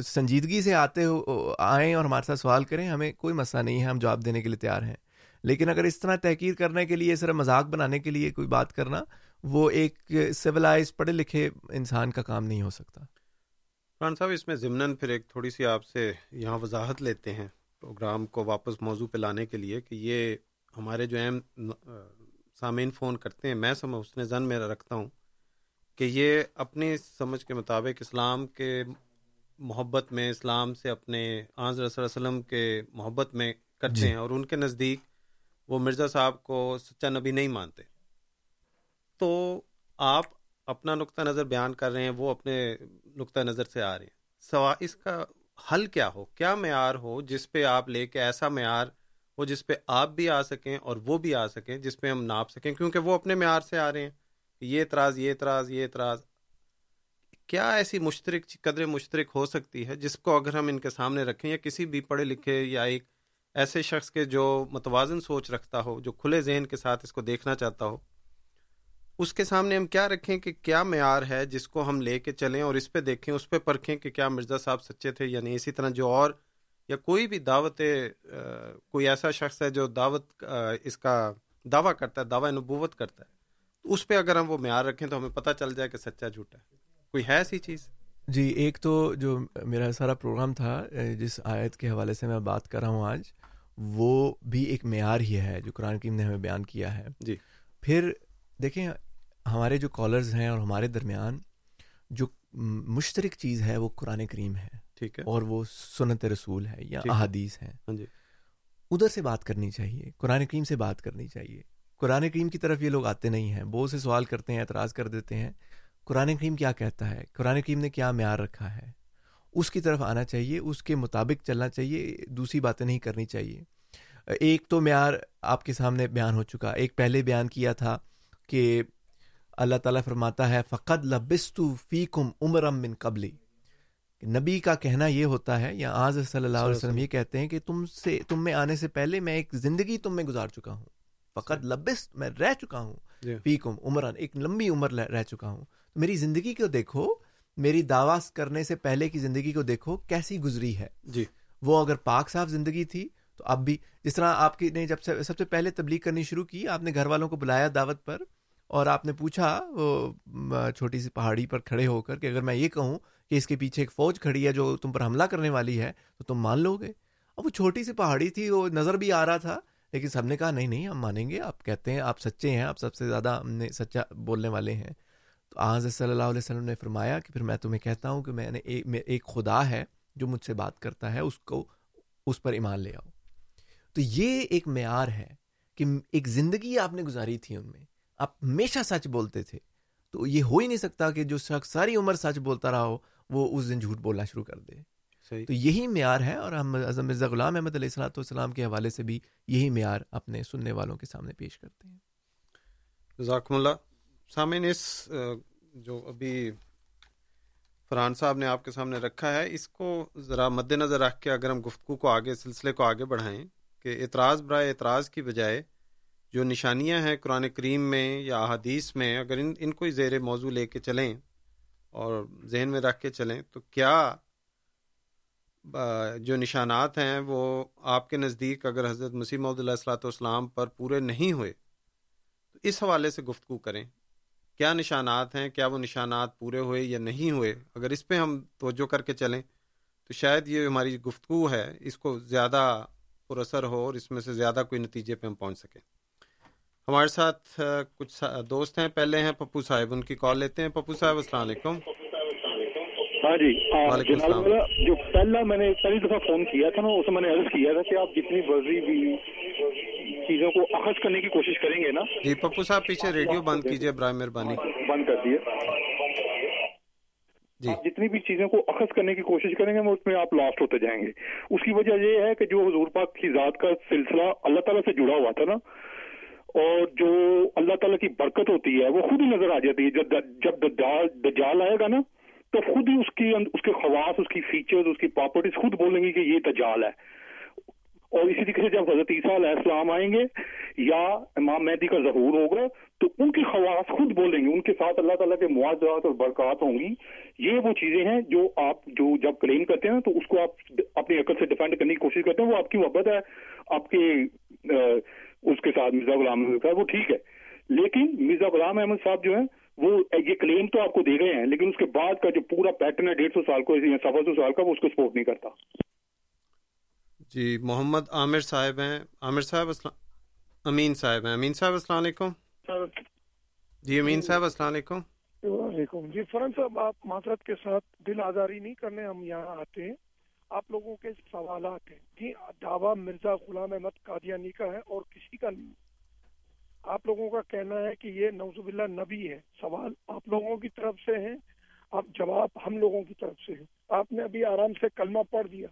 سنجیدگی سے آتے ہو، آئیں اور ہمارے ساتھ سوال کریں، ہمیں کوئی مسئلہ نہیں ہے، ہم جواب دینے کے لیے تیار ہیں۔ لیکن اگر اس طرح تحقیر کرنے کے لیے، صرف مذاق بنانے کے لیے کوئی بات کرنا، وہ ایک سویلائز پڑھے لکھے انسان کا کام نہیں ہو سکتا۔ فران صاحب، اس میں ضمن پھر ایک تھوڑی سی آپ سے یہاں وضاحت لیتے ہیں پروگرام کو واپس موضوع پہ لانے کے لیے کہ یہ ہمارے جو اہم سامعین فون کرتے ہیں، میں سمجھ اس نے زن میں رکھتا ہوں۔ کہ یہ اپنی سمجھ کے مطابق اسلام کے محبت میں اسلام سے اپنے آضر صلی اللہ علیہ وسلم کے محبت میں کرتے جی. ہیں اور ان کے نزدیک وہ مرزا صاحب کو سچا نبی نہیں مانتے۔ تو آپ اپنا نقطہ نظر بیان کر رہے ہیں وہ اپنے نقطہ نظر سے آ رہے ہیں۔ سوا اس کا حل کیا ہو؟ کیا معیار ہو جس پہ آپ لے کے ایسا معیار ہو جس پہ آپ بھی آ سکیں اور وہ بھی آ سکیں جس پہ ہم ناپ سکیں؟ کیونکہ وہ اپنے معیار سے آ رہے ہیں۔ یہ اعتراض یہ اعتراض یہ اعتراض۔ کیا ایسی مشترک قدر مشترک ہو سکتی ہے جس کو اگر ہم ان کے سامنے رکھیں یا کسی بھی پڑھے لکھے یا ایک ایسے شخص کے جو متوازن سوچ رکھتا ہو، جو کھلے ذہن کے ساتھ اس کو دیکھنا چاہتا ہو؟ اس کے سامنے ہم کیا رکھیں کہ کیا معیار ہے جس کو ہم لے کے چلیں اور اس پہ دیکھیں، اس پہ پرکھیں کہ کیا مرزا صاحب سچے تھے؟ یا نہیں اسی طرح جو اور یا کوئی بھی دعوت کوئی ایسا شخص ہے جو دعوت اس کا دعویٰ کرتا ہے، دعوی نبوت کرتا ہے۔ اس پہ اگر ہم وہ معیار رکھیں تو ہمیں پتہ چل جائے کہ سچا جھوٹا ہے۔ کوئی ہے ایسی چیز؟ جی ایک تو جو میرا سارا پروگرام تھا جس آیت کے حوالے سے میں بات کر رہا ہوں آج وہ بھی ایک معیار ہی ہے جو قرآن کریم نے ہمیں بیان کیا ہے۔ جی۔ پھر دیکھیں ہمارے جو کالرز ہیں اور ہمارے درمیان جو مشترک چیز ہے وہ قرآن کریم ہے۔ ٹھیک ہے۔ اور وہ سنت رسول ہے یا احادیث ہیں۔ ہاں جی۔ ادھر سے بات کرنی چاہیے قرآن کریم سے بات کرنی چاہیے۔ قرآن کریم کی طرف یہ لوگ آتے نہیں ہیں بہت سے سوال کرتے ہیں، اعتراض کر دیتے ہیں۔ قرآن کریم کیا کہتا ہے؟ قرآن کریم نے کیا معیار رکھا ہے؟ اس کی طرف آنا چاہیے، اس کے مطابق چلنا چاہیے، دوسری باتیں نہیں کرنی چاہیے۔ ایک تو معیار آپ کے سامنے بیان ہو چکا۔ ایک پہلے بیان کیا تھا کہ اللہ تعالیٰ فرماتا ہے، فقد لبستو فیکم عمرم من قبلی نبی کا کہنا یہ ہوتا ہے، یا آج صلی اللہ علیہ وسلم یہ کہتے ہیں کہ تم سے، تم میں آنے سے پہلے میں ایک زندگی تم میں گزار چکا ہوں۔ فقط لبست میں رہ چکا ہوں جی۔ فیکم عمرن ایک لمبی عمر رہ چکا ہوں۔ تو میری زندگی کو دیکھو میری دعویٰ کرنے سے پہلے کی زندگی کو دیکھو کیسی گزری ہے۔ جی۔ وہ اگر پاک صاف زندگی تھی تو اب بھی جس طرح آپ کی نے جب سے سب سے پہلے تبلیغ کرنی شروع کی آپ نے گھر والوں کو بلایا دعوت پر اور آپ نے پوچھا وہ چھوٹی سی پہاڑی پر کھڑے ہو کر کہ اگر میں یہ کہوں کہ اس کے پیچھے ایک فوج کھڑی ہے جو تم پر حملہ کرنے والی ہے تو تم مان لو گے۔ اب وہ چھوٹی سی پہاڑی تھی وہ نظر بھی آ رہا تھا لیکن سب نے کہا، نہیں نہیں، ہم مانیں گے، آپ کہتے ہیں، آپ سچے ہیں، آپ سب سے زیادہ ہم نے سچا بولنے والے ہیں۔ تو آج صلی اللہ علیہ وسلم نے فرمایا کہ پھر میں تمہیں کہتا ہوں کہ میں نے ایک خدا ہے جو مجھ سے بات کرتا ہے، اس کو، اس پر ایمان لے آؤ۔ تو یہ ایک معیار ہے کہ ایک زندگی آپ نے گزاری تھی ان میں۔ آپ ہمیشہ سچ بولتے تھے۔ تو یہ ہو ہی نہیں سکتا کہ جو شخص ساری عمر سچ بولتا رہا ہو، وہ اس دن جھوٹ بولنا شروع کر دے۔ تو یہی معیار ہے اور ہم اعظم مرزا غلام احمد علیہ السلاۃ والسلام کے حوالے سے بھی یہی معیار اپنے سننے والوں کے سامنے پیش کرتے ہیں۔ جزاکم اللہ۔ سامعین اس جو ابھی فرحان صاحب نے آپ کے سامنے رکھا ہے اس کو ذرا مد نظر رکھ کے اگر ہم گفتگو کو آگے سلسلے کو آگے بڑھائیں کہ اعتراض برائے اعتراض کی بجائے جو نشانیاں ہیں قرآن کریم میں یا احادیث میں اگر ان ان کو زیر موضوع لے کے چلیں اور ذہن میں رکھ کے چلیں تو کیا جو نشانات ہیں، وہ آپ کے نزدیک اگر حضرت مسیح محدود علیہ السلاۃ والسلام پر پورے نہیں ہوئے، تو اس حوالے سے گفتگو کریں۔ کیا نشانات ہیں؟ کیا وہ نشانات پورے ہوئے یا نہیں ہوئے؟ اگر اس پہ ہم توجہ کر کے چلیں، تو شاید یہ ہماری گفتگو ہے، اس کو زیادہ پر اثر ہو اور اس میں سے زیادہ کوئی نتیجے پہ ہم پہنچ سکیں۔ ہمارے ساتھ کچھ دوست ہیں، پہلے ہیں پپو صاحب، ان کی کال لیتے ہیں۔ پپو صاحب، السلام علیکم۔ ہاں جی. جناب جو پہلا میں نے پہلی دفعہ فون کیا تھا نا اس میں نے عرض کیا تھا کہ آپ جتنی ورزی بھی چیزوں کو اخذ کرنے کی کوشش کریں گے نا جی پپو صاحب پیچھے ریڈیو بند کیجیے برائے مہربانی۔ بند کر دیے جی۔ جتنی بھی چیزوں کو اخذ کرنے کی کوشش کریں گے اس میں آپ لاسٹ ہوتے جائیں گے۔ اس کی وجہ یہ ہے کہ جو حضور پاک کی ذات کا سلسلہ اللہ تعالیٰ سے جڑا ہوا تھا نا اور جو اللہ تعالیٰ کی برکت ہوتی ہے وہ خود ہی نظر آ جاتی ہے۔ جب دجال آئے گا نا تو خود ہی اس کی اس کے خواص، اس کی فیچرز اس کی پراپرٹیز خود بولیں گی کہ یہ دجال ہے۔ اور اسی طریقے سے جب حضرت عیسیٰ علیہ السلام آئیں گے یا امام مہدی کا ظہور ہوگا، تو ان کی خواص خود بولیں گے۔ ان کے ساتھ اللہ تعالیٰ کے معاذات اور برکات ہوں گی۔ یہ وہ چیزیں ہیں جو آپ جو جب کلیم کرتے ہیں تو اس کو آپ اپنی عقل سے ڈیفینڈ کرنے کی کوشش کرتے ہیں۔ وہ آپ کی محبت ہے، آپ کے اس کے ساتھ مرزا غلام احمد کا وہ ٹھیک ہے۔ لیکن مرزا غلام احمد صاحب جو ہے وہ یہ کلیم تو آپ کو دے گئے ہیں لیکن اس کے بعد کا جو پورا پیٹرن ہے ڈیڑھ سو سال کو یا سوا سو سال کا وہ اس کو سپورٹ نہیں کرتا۔ جی محمد عامر صاحب ہیں۔ عامر صاحب السلام امین صاحب ہیں۔ امین صاحب السلام علیکم۔ جی امین صاحب السلام علیکم۔ وعلیکم۔ جی فرن صاحب آپ معذرت کے ساتھ دل آزاری نہیں کرنے ہم یہاں آتے ہیں۔ آپ لوگوں کے سوالات ہیں۔ جی دعویٰ مرزا غلام احمد قادیانی کا ہے اور کسی کا نہیں۔ آپ لوگوں کا کہنا ہے کہ یہ نوزب اللہ نبی ہے۔ سوال آپ لوگوں کی طرف سے ہیں اب جواب ہم لوگوں کی طرف سے ہے۔ آپ نے ابھی آرام سے کلمہ پڑھ دیا۔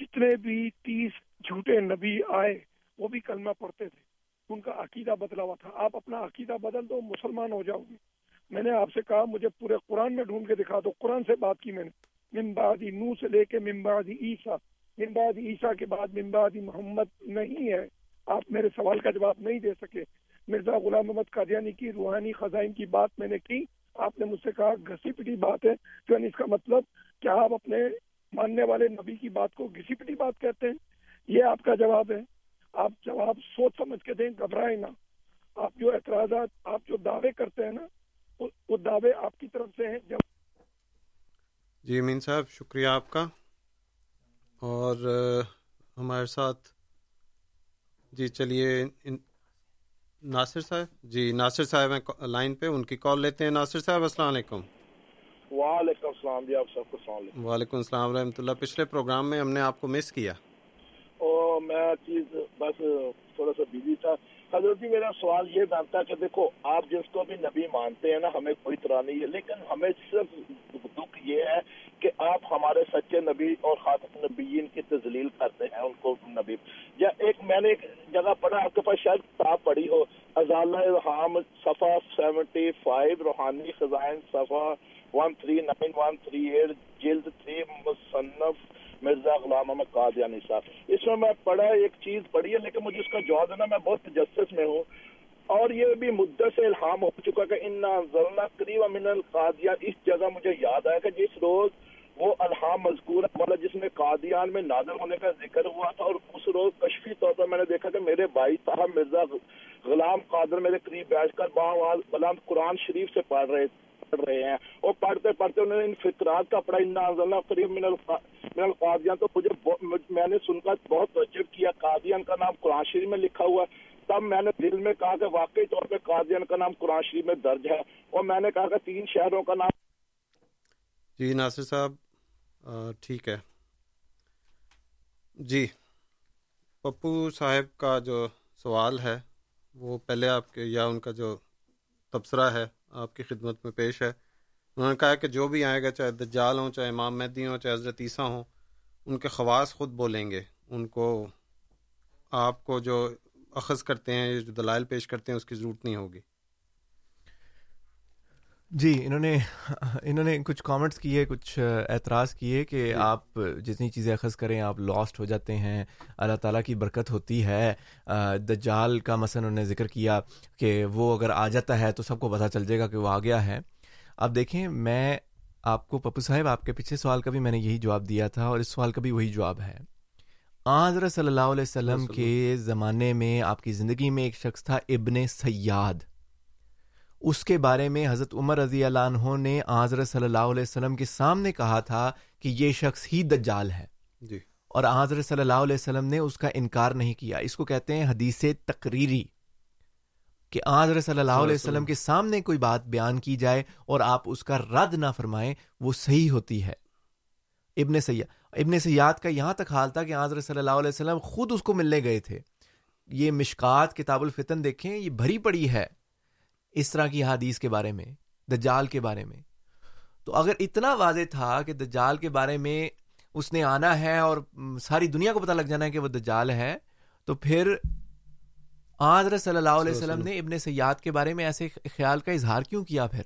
جتنے بھی تیس جھوٹے نبی آئے، وہ بھی کلمہ پڑھتے تھے۔ ان کا عقیدہ بدلا ہوا تھا۔ آپ اپنا عقیدہ بدل دو، مسلمان ہو جاؤ گے۔ میں نے آپ سے کہا، مجھے پورے قرآن میں ڈھونڈ کے دکھا دو۔ قرآن سے بات کی میں نے۔ ممبادی نو سے لے کے ممبادی عیسیٰ۔ ممبادی عیسیٰ کے بعد ممبادی محمد نہیں ہے۔ آپ میرے سوال کا جواب نہیں دے سکے۔ مرزا غلام محمد قادیانی کی روحانی خزائن کی بات میں نے کی۔ آپ نے مجھ سے کہا گھسی پٹی بات ہے۔ تو یعنی اس کا مطلب کیا آپ اپنے ماننے والے نبی کی بات کو گھسی پٹی بات کہتے ہیں؟ یہ آپ کا جواب ہے۔ آپ جواب سوچ سمجھ کے دیں، گھبرائیں نہ۔ آپ جو اعتراضات، آپ جو دعوے کرتے ہیں نا، وہ- دعوے آپ کی طرف سے ہیں۔ جب جی امین صاحب، شکریہ آپ کا۔ اور ہمارے ساتھ جی چلیے ناصر صاحب؟ جی ناصر صاحب ہیں لائن پہ ان کی کال لیتے ہیں۔ ناصر صاحب السلام علیکم۔ وعلیکم السلام جی آپ سب کو السلام علیکم۔ وعلیکم السلام ورحمۃ اللہ۔ پچھلے پروگرام میں ہم نے آپ کو مس کیا۔ اور میں چیز بس تھوڑا سا بزی تھا۔ حضرت جی میرا سوال یہ بنتا کہ دیکھو آپ جس کو بھی نبی مانتے ہیں نا ہمیں کوئی طرح نہیں ہے لیکن ہمیں صرف دکھ یہ ہے کہ آپ ہمارے سچے نبی اور خاتم نبیین کی تزلیل کرتے ہیں، ان کو نبی۔ یا ایک میں نے ایک جگہ پڑھا، آپ کے پاس شاید کتاب پڑھی ہو، ازالہ الہام صفحہ سیونٹی فائیو، روحانی خزائن، صفحہ one three nine one three eight جلد تھری، مصنف مرزا غلام احمد قادیانی صاحب۔ اس میں میں پڑھا، ایک چیز پڑھی ہے، لیکن مجھے اس کا جواب دینا، میں بہت تجسس میں ہوں۔ اور یہ بھی مدت سے الہام ہو چکا کہ ان ضلع قریب من القادیان اس جگہ مجھے یاد آیا کہ جس روز وہ الہام مذکور ہے۔ والا جس میں قادیان میں نازل ہونے کا ذکر ہوا تھا اور اس روز کشفی طور پر میں نے دیکھا کہ میرے بھائی صاحب مرزا غلام قادر میرے قریب بیٹھ کر باواز بلند قرآن شریف سے پڑھ رہے پڑھ رہے ہیں۔ اور پڑھتے پڑھتے انہوں نے ان فطرات کا پڑھا ان قریب من من القادیان تو مجھے میں نے سن کر بہت تعجب کیا۔ قادیان کا نام قرآن شریف میں لکھا ہوا ہے۔ تب میں نے دل میں کہا کہ واقعی طور پہ قادیان کا نام قرآن شریف میں درج ہے۔ اور میں نے کہا کہ تین شہروں کا نام جی ناصر صاحب ٹھیک ہے۔ جی پپو صاحب کا جو سوال ہے، وہ پہلے آپ کے یا ان کا جو تبصرہ ہے آپ کی خدمت میں پیش ہے۔ انہوں نے کہا کہ جو بھی آئے گا، چاہے دجال ہوں، چاہے امام مہدی ہوں، چاہے حضرت عیسیٰ ہوں، ان کے خواص خود بولیں گے۔ ان کو، آپ کو جو اخذ کرتے ہیں، جو دلائل پیش کرتے ہیں، اس کی ضرورت نہیں ہوگی۔ جی انہوں نے انہوں نے کچھ کامنٹس کیے کچھ اعتراض کیے کہ جی. آپ جتنی چیزیں اخذ کریں آپ لاسٹ ہو جاتے ہیں اللہ تعالیٰ کی برکت ہوتی ہے۔ دجال کا مثلا انہوں نے ذکر کیا کہ وہ اگر آ جاتا ہے تو سب کو پتہ چل جائے گا کہ وہ آ گیا ہے۔ اب دیکھیں میں آپ کو پپو صاحب آپ کے پیچھے سوال کا بھی میں نے یہی جواب دیا تھا اور اس سوال کا بھی وہی جواب ہے۔ حضرت صلی اللہ علیہ وسلم۔ کے زمانے میں آپ کی زندگی میں ایک شخص تھا ابن سیاد۔ اس کے بارے میں حضرت عمر رضی اللہ عنہ نے حضرت صلی اللہ علیہ وسلم کے سامنے کہا تھا کہ یہ شخص ہی دجال ہے۔ جی۔ اور حضرت صلی اللہ علیہ وسلم نے اس کا انکار نہیں کیا۔ اس کو کہتے ہیں حدیث تقریری۔ کہ حضرت صلی اللہ علیہ وسلم کے سامنے کوئی بات بیان کی جائے اور آپ اس کا رد نہ فرمائیں وہ صحیح ہوتی ہے۔ ابن سیاد ابن سیاد کا یہاں تک حال تھا کہ حضرت صلی اللہ علیہ وسلم خود اس کو ملنے گئے تھے۔ یہ مشکات کتاب الفتن دیکھیں یہ بھری پڑی ہے۔ اس طرح کی حادیث کے بارے میں، دجال کے بارے میں۔ تو اگر اتنا واضح تھا کہ دجال کے بارے میں اس نے آنا ہے اور ساری دنیا کو پتہ لگ جانا ہے کہ وہ دجال ہے، تو پھر حضرت صلی اللہ علیہ وسلم نے ابن سیاد کے بارے میں ایسے خیال کا اظہار کیوں کیا پھر؟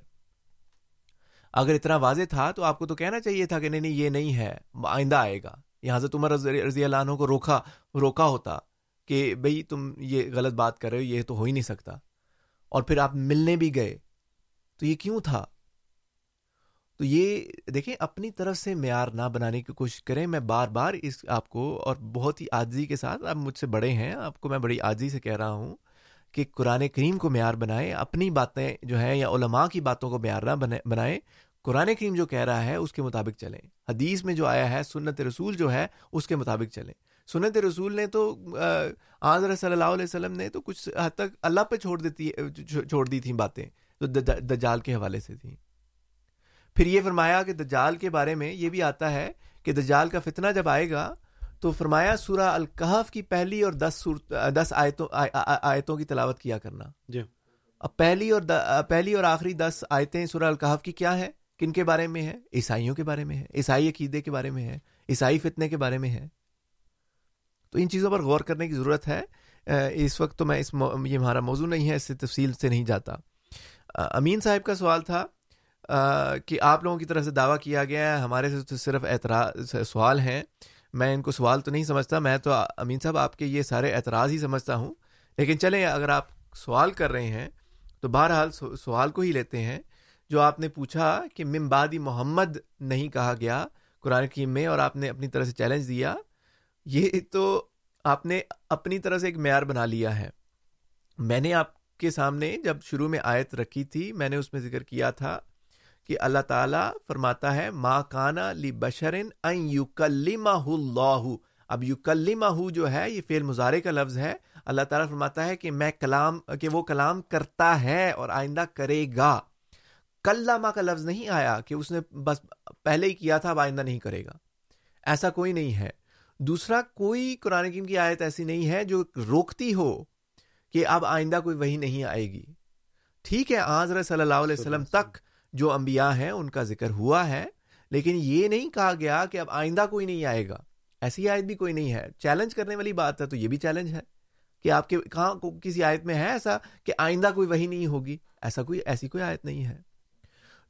اگر اتنا واضح تھا تو آپ کو تو کہنا چاہیے تھا کہ نہیں نہیں، یہ نہیں ہے، آئندہ آئے گا۔ یہ حضرت عمر رضی اللہ عنہ کو روکا روکا ہوتا کہ بھئی تم یہ غلط بات کر رہے ہو، یہ تو ہو ہی نہیں سکتا۔ اور پھر آپ ملنے بھی گئے۔ تو یہ کیوں تھا؟ تو یہ دیکھیں، اپنی طرف سے معیار نہ بنانے کی کوشش کریں۔ میں بار بار اس آپ کو اور بہت ہی عاجزی کے ساتھ، آپ مجھ سے بڑے ہیں، آپ کو میں بڑی عاجزی سے کہہ رہا ہوں کہ قرآن کریم کو معیار بنائیں، اپنی باتیں جو ہیں یا علماء کی باتوں کو معیار نہ بنائیں۔ قرآن کریم جو کہہ رہا ہے، اس کے مطابق چلیں۔ حدیث میں جو آیا ہے، سنت رسول جو ہے، اس کے مطابق چلیں۔ سنت رسول نے تو آضر صلی اللہ علیہ وسلم نے تو کچھ حد تک اللہ پہ چھوڑ دیتی چھوڑ دی تھیں باتیں جو دجال کے حوالے سے تھیں۔ پھر یہ فرمایا کہ دجال کے بارے میں یہ بھی آتا ہے کہ دجال کا فتنہ جب آئے گا تو فرمایا سورہ الکحف کی پہلی اور دس دس آیتوں آیتوں کی تلاوت کیا کرنا۔ جی۔ اب پہلی اور پہلی اور آخری دس آیتیں سورہ الکحف کی کیا ہے کن کے بارے میں ہے عیسائیوں کے بارے میں ہے عیسائی عقیدے کے بارے میں ہے عیسائی فتنے کے بارے میں ہے تو ان چیزوں پر غور کرنے کی ضرورت ہے۔ اس وقت تو میں اس یہ ہمارا موضوع نہیں ہے، اس سے تفصیل سے نہیں جاتا۔ امین صاحب کا سوال تھا کہ آپ لوگوں کی طرف سے دعویٰ کیا گیا ہے، ہمارے سے تو صرف اعتراض سوال ہیں۔ میں ان کو سوال تو نہیں سمجھتا، میں تو امین صاحب آپ کے یہ سارے اعتراض ہی سمجھتا ہوں۔ لیکن چلیں، اگر آپ سوال کر رہے ہیں، تو بہرحال سوال کو ہی لیتے ہیں۔ جو آپ نے پوچھا کہ ممبادی محمد نہیں کہا گیا قرآن کی میں اور آپ نے اپنی طرح سے چیلنج دیا یہ تو آپ نے اپنی طرح سے ایک معیار بنا لیا ہے۔ میں نے آپ کے سامنے جب شروع میں آیت رکھی تھی، میں نے اس میں ذکر کیا تھا کہ اللہ تعالیٰ فرماتا ہے، ما کانا لی بشرن این یو اللہ اب یو جو ہے، یہ فیل مظاہرے کا لفظ ہے۔ اللہ تعالیٰ فرماتا ہے کہ میں کلام، کہ وہ کلام کرتا ہے اور آئندہ کرے گا۔ کلامہ کا لفظ نہیں آیا کہ اس نے بس پہلے ہی کیا تھا، اب آئندہ نہیں کرے گا۔ ایسا کوئی نہیں ہے۔ دوسرا کوئی قرآن کریم کی آیت ایسی نہیں ہے جو روکتی ہو کہ اب آئندہ کوئی وہی نہیں آئے گی۔ ٹھیک ہے آضر صلی اللہ علیہ وسلم تک جو انبیاء ہیں ان کا ذکر ہوا ہے لیکن یہ نہیں کہا گیا کہ اب آئندہ کوئی نہیں آئے گا۔ ایسی آیت بھی کوئی نہیں ہے۔ چیلنج کرنے والی بات ہے تو یہ بھی چیلنج ہے۔ کہ آپ کے کہاں کسی آیت میں ہے ایسا کہ آئندہ کوئی وہی نہیں ہوگی؟ ایسا کوئی ایسی کوئی آیت نہیں ہے۔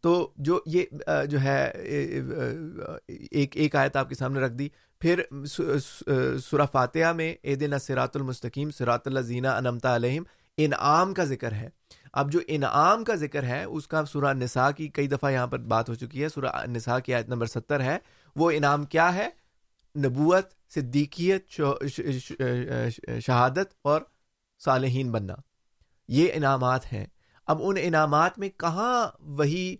تو جو یہ جو ہے ایک ایک آیت آپ کے سامنے رکھ دی۔ پھر سورہ فاتحہ میں اے دن سرات المستقیم سرات اللہ زینہ انمتا علیہم، انعام کا ذکر ہے۔ اب جو انعام کا ذکر ہے، اس کا سورہ نساء کی کئی دفعہ یہاں پر بات ہو چکی ہے۔ سورہ نساء کی آیت نمبر ستر ہے۔ وہ انعام کیا ہے؟ نبوت، صدیقیت شہادت اور صالحین بننا۔ یہ انعامات ہیں۔ اب ان انعامات میں کہاں وہی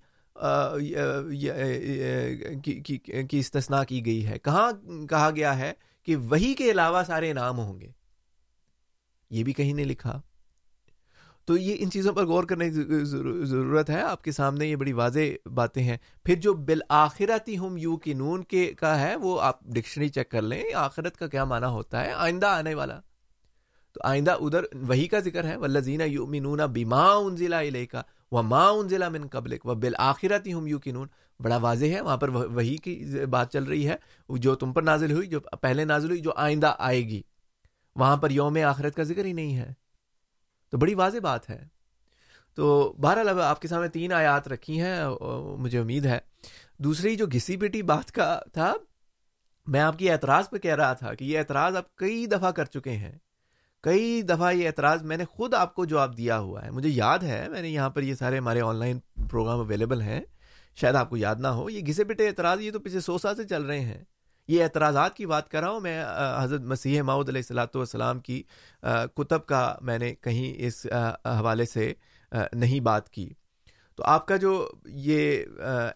کی استثنا کی گئی ہے۔ کہاں کہا گیا ہے کہ وہی کے علاوہ سارے انعام ہوں گے؟ یہ بھی کہیں نہیں لکھا۔ تو یہ ان چیزوں پر غور کرنے کی ضرورت ہے۔ آپ کے سامنے یہ بڑی واضح باتیں ہیں۔ پھر جو بالآخرتی ہم یو کی نون کے کا ہے، وہ آپ ڈکشنری چیک کر لیں۔ آخرت کا کیا معنی ہوتا ہے؟ آئندہ آنے والا۔ تو آئندہ ادھر وہی کا ذکر ہے۔ ولزینہ یؤمنون بما انزل الیکا وہ ماں ان ضلع من قبل و بالآخرتی ہم یو کی نون بڑا واضح ہے، وہاں پر وہی کی بات چل رہی ہے، جو تم پر نازل ہوئی، جو پہلے نازل ہوئی، جو آئندہ آئے گی۔ وہاں پر یوم آخرت کا ذکر ہی نہیں ہے۔ تو بڑی واضح بات ہے۔ تو بہرحال اب آپ کے سامنے تین آیات رکھی ہیں، مجھے امید ہے۔ دوسری، جو گھسی پیٹی بات کا تھا، میں آپ کی اعتراض پہ کہہ رہا تھا کہ یہ اعتراض آپ کئی دفعہ کر چکے ہیں۔ کئی دفعہ یہ اعتراض میں نے خود آپ کو جواب دیا ہوا ہے۔ مجھے یاد ہے، میں نے یہاں پر یہ سارے ہمارے آن لائن پروگرام اویلیبل ہیں۔ شاید آپ کو یاد نہ ہو، یہ گھسے پٹے اعتراض یہ تو پچھلے سو سال سے چل رہے ہیں۔ یہ اعتراضات کی بات کر رہا ہوں، میں حضرت مسیح ماؤد علیہ السلاۃ والسلام کی کتب کا میں نے کہیں اس حوالے سے نہیں بات کی۔ تو آپ کا جو یہ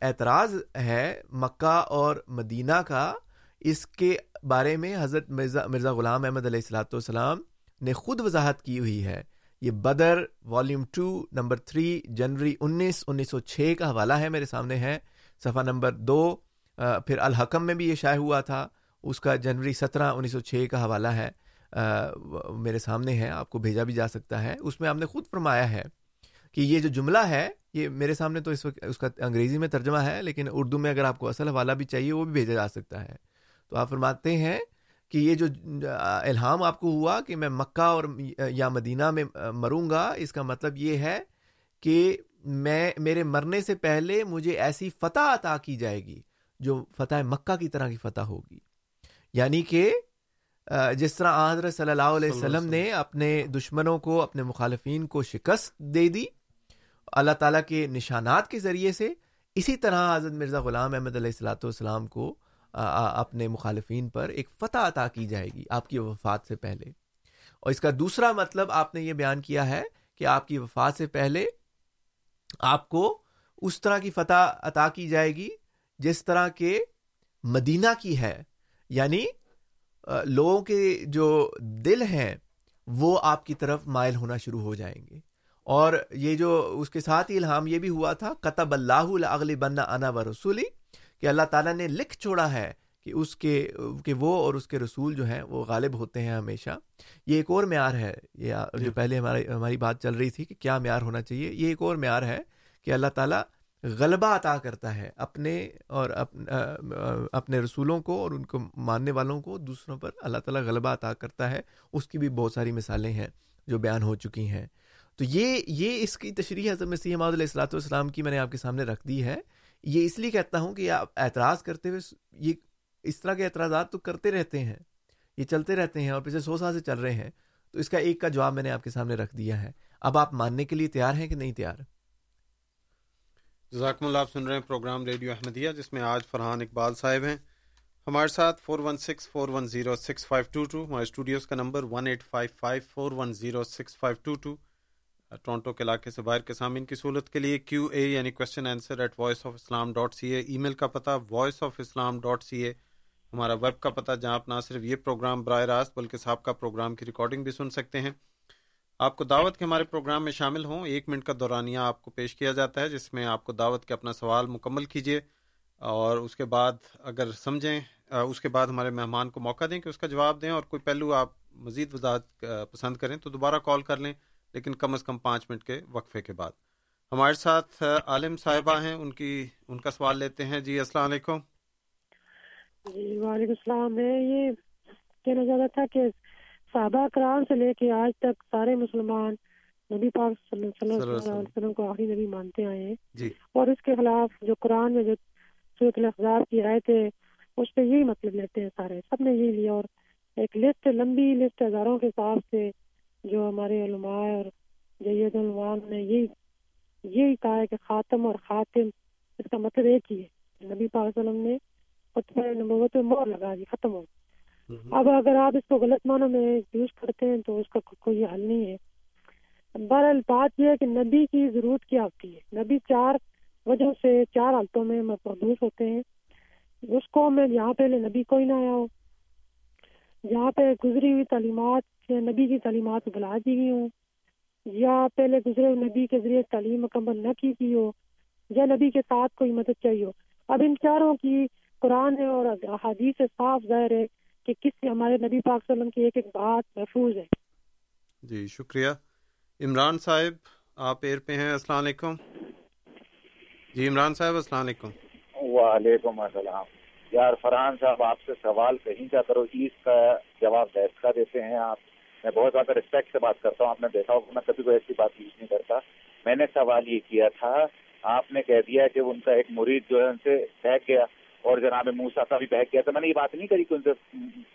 اعتراض ہے مکہ اور مدینہ کا، اس کے بارے میں حضرت مرزا مرزا غلام احمد علیہ السلاۃ والسلام نے خود وضاحت کی ہوئی ہے۔ یہ Badr volume two number three جنوری انیس انیس سو چھ کا حوالہ ہے میرے سامنے ہے۔ صفحہ نمبر دو پھر الحکم میں بھی یہ شائع ہوا تھا۔ اس کا جنوری سترہ انیس سو چھ کا حوالہ ہے۔ میرے سامنے ہے، آپ کو بھیجا بھی جا سکتا ہے۔ اس میں آپ نے خود فرمایا ہے کہ یہ جو جملہ ہے، یہ میرے سامنے تو اس وقت، اس کا انگریزی میں ترجمہ ہے، لیکن اردو میں اگر آپ کو اصل حوالہ بھی چاہیے، وہ بھی بھیجا جا سکتا ہے۔ تو آپ فرماتے ہیں کہ یہ جو الہام آپ کو ہوا کہ میں مکہ اور یا مدینہ میں مروں گا اس کا مطلب یہ ہے کہ میں میرے مرنے سے پہلے مجھے ایسی فتح عطا کی جائے گی جو فتح مکہ کی طرح کی فتح ہوگی۔ یعنی کہ جس طرح حضرت صلی اللہ علیہ وسلم نے اپنے دشمنوں کو اپنے مخالفین کو شکست دے دی اللہ تعالیٰ کے نشانات کے ذریعے سے اسی طرح حضرت مرزا غلام احمد علیہ السلاۃ والسلام کو اپنے مخالفین پر ایک فتح عطا کی جائے گی، آپ کی وفات سے پہلے۔ اور اس کا دوسرا مطلب آپ نے یہ بیان کیا ہے کہ آپ کی وفات سے پہلے آپ کو اس طرح کی فتح عطا کی جائے گی جس طرح کے مدینہ کی ہے۔ یعنی لوگوں کے جو دل ہیں، وہ آپ کی طرف مائل ہونا شروع ہو جائیں گے۔ اور یہ جو اس کے ساتھ ہی الہام یہ بھی ہوا تھا قطب اللہ اغلی بننا انا و رسولی کہ اللہ تعالیٰ نے لکھ چھوڑا ہے کہ اس کے کہ وہ اور اس کے رسول جو ہیں وہ غالب ہوتے ہیں ہمیشہ۔ یہ ایک اور معیار ہے۔ یہ جو۔ پہلے ہماری ہماری بات چل رہی تھی کہ کیا معیار ہونا چاہیے یہ ایک اور معیار ہے کہ اللہ تعالیٰ غلبہ عطا کرتا ہے اپنے اور اپنے رسولوں کو اور ان کو ماننے والوں کو۔ دوسروں پر اللہ تعالیٰ غلبہ عطا کرتا ہے۔ اس کی بھی بہت ساری مثالیں ہیں جو بیان ہو چکی ہیں۔ تو یہ یہ اس کی تشریح حضرت مسیح محمد علیہ السلاۃ والسلام کی میں نے آپ کے سامنے رکھ دی ہے۔ یہ اس لیے کہتا ہوں کہ آپ اعتراض کرتے ہوئے یہ اس طرح کے اعتراضات تو کرتے رہتے ہیں، یہ چلتے رہتے ہیں اور پچھلے سو سال سے چل رہے ہیں، تو اس کا ایک کا جواب میں نے آپ کے سامنے رکھ دیا ہے۔ اب آپ ماننے کے لیے تیار ہیں کہ نہیں تیار؟ جزاکم اللہ، آپ سن رہے ہیں پروگرام ریڈیو احمدیہ، جس میں آج فرحان اقبال صاحب ہیں۔ ہمارے ساتھ four one six four one zero six five two two ہمارے اسٹوڈیوز کا number one eight five five four one zero six five two two Toronto کے علاقے سے باہر کے سامعین کی سہولت کے لیے کیو اے یعنی question answer at voice of Islam dot C A email کا پتہ voice of Islam dot C A ہمارا ویب کا پتہ، جہاں آپ نہ صرف یہ پروگرام براہ راست بلکہ صاحب کا پروگرام کی ریکارڈنگ بھی سن سکتے ہیں۔ آپ کو دعوت کے ہمارے پروگرام میں شامل ہوں۔ ایک منٹ کا دورانیہ آپ کو پیش کیا جاتا ہے، جس میں آپ کو دعوت کے اپنا سوال مکمل کیجیے اور اس کے بعد اگر سمجھیں اس کے بعد ہمارے مہمان کو موقع دیں کہ اس کا جواب دیں اور کوئی پہلو آپ مزید وضاحت پسند کریں تو دوبارہ کال کر لیں۔ لیکن کم از کم پانچ منٹ کے وقفے کے بعد۔ ہمارے ساتھ عالم صاحبہ ہیں ان کی ان کا سوال لیتے ہیں۔ جی السلام علیکم۔ جی وعلیکم السلام۔ میں یہ کہنا چاہتا تھا کہ صحابہ کرام سے لے کے آج تک سارے مسلمان نبی پاک صلی اللہ علیہ وسلم۔ کو آخری نبی مانتے آئے ہیں۔ جی۔ اور اس کے خلاف جو قرآن میں جو صورت الاحزاب کی آیت ہے اس پہ یہی مطلب لیتے ہیں سارے۔ سب نے یہی لیا اور ایک لسٹ لمبی لسٹ ہزاروں کے حساب سے جو ہمارے علماء اور جید علمان نے یہی یہی کہا ہے کہ خاتم اور خاتم اس کا مطلب ایک ہی ہے۔ نبی پاک صلی اللہ علیہ وسلم نے خطبہ نبوت پہ مور لگا دی ختم ہو اب اگر آپ اس کو غلط معنوں میں یوز کرتے ہیں تو اس کا کوئی حل نہیں ہے۔ بہرحال بات یہ ہے کہ نبی کی ضرورت کیا ہوتی ہے؟ نبی چار وجہ سے چار حالتوں میں محدود ہوتے ہیں۔ اس کو میں جہاں پہلے نبی کوئی نہ آیا ہو جہاں پہ گزری ہوئی تعلیمات نبی کی تعلیمات بلا دی گئی ہوں۔ یا پہلے گزرے نبی کے ذریعے تعلیم مکمل نہ کی گئی ہو یا نبی کے ساتھ کوئی مدد چاہیے ہو۔ اب ان چاروں کی قرآن اور حادیث سے صاف ظاہر ہے کہ کس سے ہمارے نبی پاک صلی اللہ علیہ وسلم کی ایک ایک بات محفوظ ہے۔ جی شکریہ۔ عمران صاحب آپ ایر پہ ہیں السلام علیکم۔ جی عمران صاحب السلام علیکم۔ وعلیکم السلام۔ یار فرحان صاحب آپ سے سوال کہیں کا کرو عید کا جواب بیٹھ کا دیتے ہیں آپ۔ میں بہت زیادہ رسپیکٹ سے بات کرتا ہوں، آپ نے دیکھا ہوگا، میں کبھی کوئی ایسی بات یوز نہیں کرتا۔ میں نے سوال یہ کیا تھا، آپ نے کہہ دیا کہ ان کا ایک مرید جو ہے، ان سے بہک گیا، اور جناب موسا کا بھی بہک گیا۔ تو میں نے یہ بات نہیں کری کہ ان سے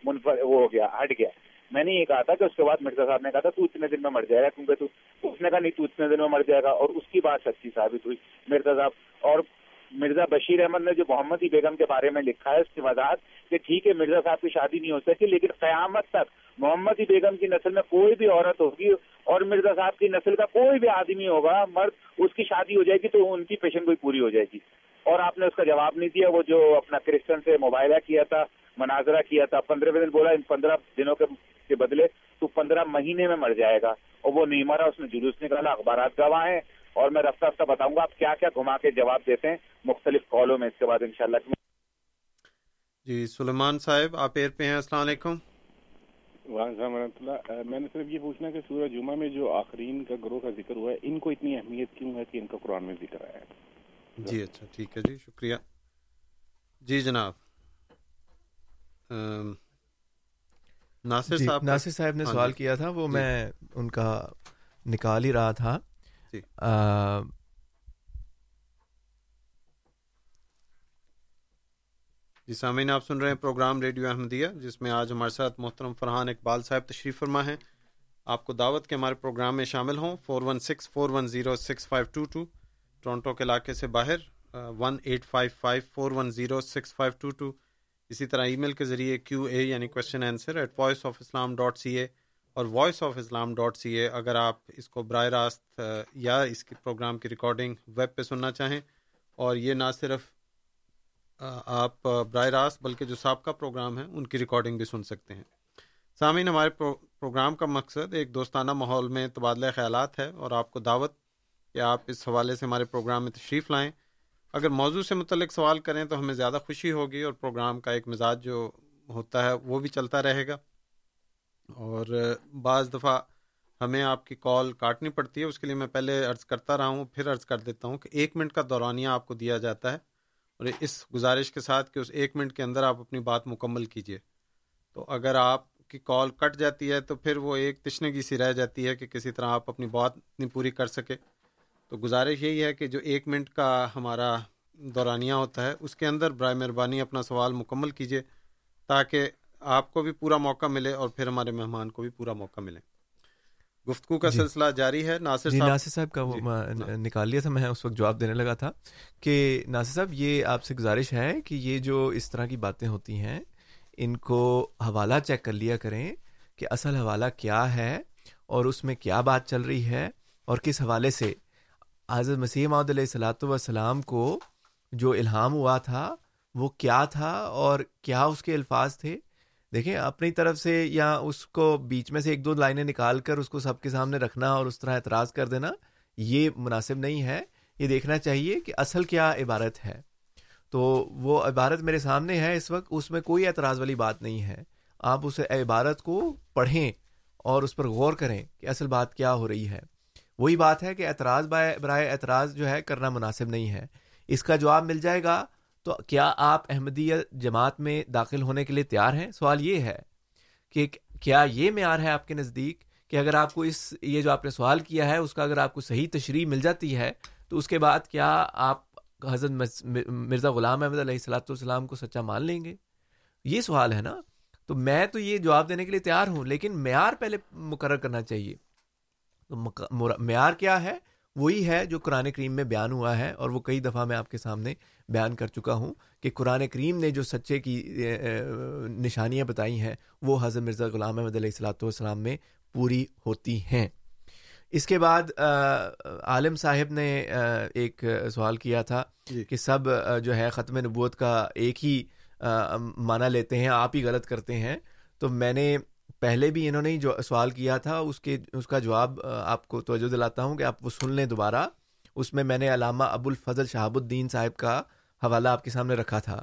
منفر وہ ہو گیا، ہٹ گیا۔ میں نے یہ کہا تھا کہ اس کے بعد مرزا صاحب نے کہا تھا، تو اتنے دن میں مر جائے گا، کیونکہ تو اس نے کہا نہیں تو اتنے دن میں مر جائے گا، اور اس کی بات سچی ثابت ہوئی۔ مرزا صاحب، اور مرزا بشیر احمد نے جو محمدی بیگم کے بارے میں لکھا ہے، اس کی وضاحت کہ ٹھیک ہے، مرزا صاحب کی شادی نہیں ہو سکی، لیکن قیامت تک محمدی بیگم کی نسل میں کوئی بھی عورت ہوگی اور مرزا صاحب کی نسل کا کوئی بھی آدمی ہوگا، مرد اس کی شادی ہو جائے گی تو ان کی پیشن کوئی پوری ہو جائے گی۔ اور آپ نے اس کا جواب نہیں دیا، وہ جو اپنا کرسچن سے مباحلہ کیا تھا، مناظرہ کیا تھا، پندرہ دن بولا، ان پندرہ دنوں کے بدلے تو پندرہ مہینے میں مر جائے گا اور وہ نہیں مرا، اس نے جلوس نکالا، اخبارات گواہ ہیں۔ اور میں رفتہ رفتہ بتاؤں گا آپ کیا کیا گھما کے جواب دیتے ہیں مختلف کالوں میں اس کے بعد انشاءاللہ جی سلیمان صاحب آپ ایر پہ ہیں السلام علیکم۔ وعلیکم ورحمۃ اللہ۔ میں نے صرف یہ پوچھنا کہ سورہ جمعہ میں جو آخرین کا گروہ کا ذکر ہوا ہے ان کو اتنی اہمیت کیوں ہے کہ ان کا قرآن میں ذکر آیا ہے؟ جی اچھا ٹھیک ہے جی شکریہ۔ جی جناب ناصر جی صاحب ناصر صاحب نے سوال کیا تھا وہ میں ان کا نکال ہی رہا تھا۔ جی۔ جی سامعین آپ سن رہے ہیں پروگرام ریڈیو احمدیہ جس میں آج ہمارے ساتھ محترم فرحان اقبال صاحب تشریف فرما ہیں۔ آپ کو دعوت کے ہمارے پروگرام میں شامل ہوں۔ Four one six four one zero six five two two Toronto کے علاقے سے باہر one eight five five four one zero six five two two اسی طرح ای میل کے ذریعے کیو اے یعنی question answer at voice of Islam dot C A اور voice of Islam dot C A اگر آپ اس کو براہ راست یا اس کی پروگرام کی ریکارڈنگ ویب پہ سننا چاہیں، اور یہ نہ صرف آپ براہ راست، بلکہ جو سابقہ پروگرام ہیں، ان کی ریکارڈنگ بھی سن سکتے ہیں۔ سامعین، ہمارے پروگرام کا مقصد ایک دوستانہ ماحول میں تبادلہ خیالات ہے، اور آپ کو دعوت کہ آپ اس حوالے سے ہمارے پروگرام میں تشریف لائیں۔ اگر موضوع سے متعلق سوال کریں تو ہمیں زیادہ خوشی ہوگی، اور پروگرام کا ایک مزاج جو ہوتا ہے، وہ بھی چلتا رہے گا۔ اور بعض دفعہ ہمیں آپ کی کال کاٹنی پڑتی ہے، اس کے لیے میں پہلے عرض کرتا رہا ہوں، پھر عرض کر دیتا ہوں کہ ایک منٹ کا دورانیہ آپ کو دیا جاتا ہے اور اس گزارش کے ساتھ کہ اس ایک منٹ کے اندر آپ اپنی بات مکمل کیجیے۔ تو اگر آپ کی کال کٹ جاتی ہے تو پھر وہ ایک تشنگی سی رہ جاتی ہے کہ کسی طرح آپ اپنی بات اتنی پوری کر سکے۔ تو گزارش یہی ہے کہ جو ایک منٹ کا ہمارا دورانیہ ہوتا ہے، اس کے اندر برائے مہربانی اپنا سوال مکمل کیجیے تاکہ آپ کو بھی پورا موقع ملے اور پھر ہمارے مہمان کو بھی پورا موقع ملے۔ گفتگو کا جی۔ سلسلہ جاری ہے۔ ناصر جی صاحب ناصر صاحب کا وہ جی۔ نکال لیا تھا میں اس وقت جواب دینے لگا تھا کہ ناصر صاحب یہ آپ سے گزارش ہے کہ یہ جو اس طرح کی باتیں ہوتی ہیں ان کو حوالہ چیک کر لیا کریں کہ اصل حوالہ کیا ہے اور اس میں کیا بات چل رہی ہے اور کس حوالے سے۔ حضرت مسیح محدود علیہ السلاۃ والسلام کو جو الہام ہوا تھا وہ کیا تھا اور کیا اس کے الفاظ تھے؟ دیکھیں، اپنی طرف سے یا اس کو بیچ میں سے ایک دو لائنیں نکال کر اس کو سب کے سامنے رکھنا اور اس طرح اعتراض کر دینا، یہ مناسب نہیں ہے۔ یہ دیکھنا چاہیے کہ اصل کیا عبارت ہے۔ تو وہ عبارت میرے سامنے ہے، اس وقت اس میں کوئی اعتراض والی بات نہیں ہے۔ آپ اس عبارت کو پڑھیں اور اس پر غور کریں کہ اصل بات کیا ہو رہی ہے۔ وہی بات ہے کہ اعتراض برائے اعتراض جو ہے کرنا مناسب نہیں ہے۔ اس کا جواب مل جائے گا تو کیا آپ احمدیہ جماعت میں داخل ہونے کے لیے تیار ہیں؟ سوال یہ ہے کہ کیا یہ معیار ہے آپ کے نزدیک کہ اگر آپ کو اس یہ جو آپ نے سوال کیا ہے، اس کا اگر آپ کو صحیح تشریح مل جاتی ہے، تو اس کے بعد کیا آپ حضرت مرزا غلام احمد علیہ السلاۃ والسلام کو سچا مان لیں گے؟ یہ سوال ہے نا؟ تو میں تو یہ جواب دینے کے لیے تیار ہوں، لیکن معیار پہلے مقرر کرنا چاہیے۔ تو معیار کیا ہے؟ وہی ہے جو قرآن کریم میں بیان ہوا ہے اور وہ کئی دفعہ میں آپ کے سامنے بیان کر چکا ہوں کہ قرآن کریم نے جو سچے کی نشانیاں بتائی ہیں وہ حضرت مرزا غلام احمد علیہ السلاۃ والسلام میں پوری ہوتی ہیں۔ اس کے بعد عالم صاحب نے ایک سوال کیا تھا جی۔ کہ سب جو ہے ختم نبوت کا ایک ہی معنی لیتے ہیں آپ ہی غلط کرتے ہیں۔ تو میں نے پہلے بھی انہوں نے جو سوال کیا تھا اس کے اس کا جواب آپ کو توجہ دلاتا ہوں کہ آپ وہ سن لیں دوبارہ۔ اس میں میں نے علامہ ابو الفضل شہاب الدین صاحب کا حوالہ آپ کے سامنے رکھا تھا۔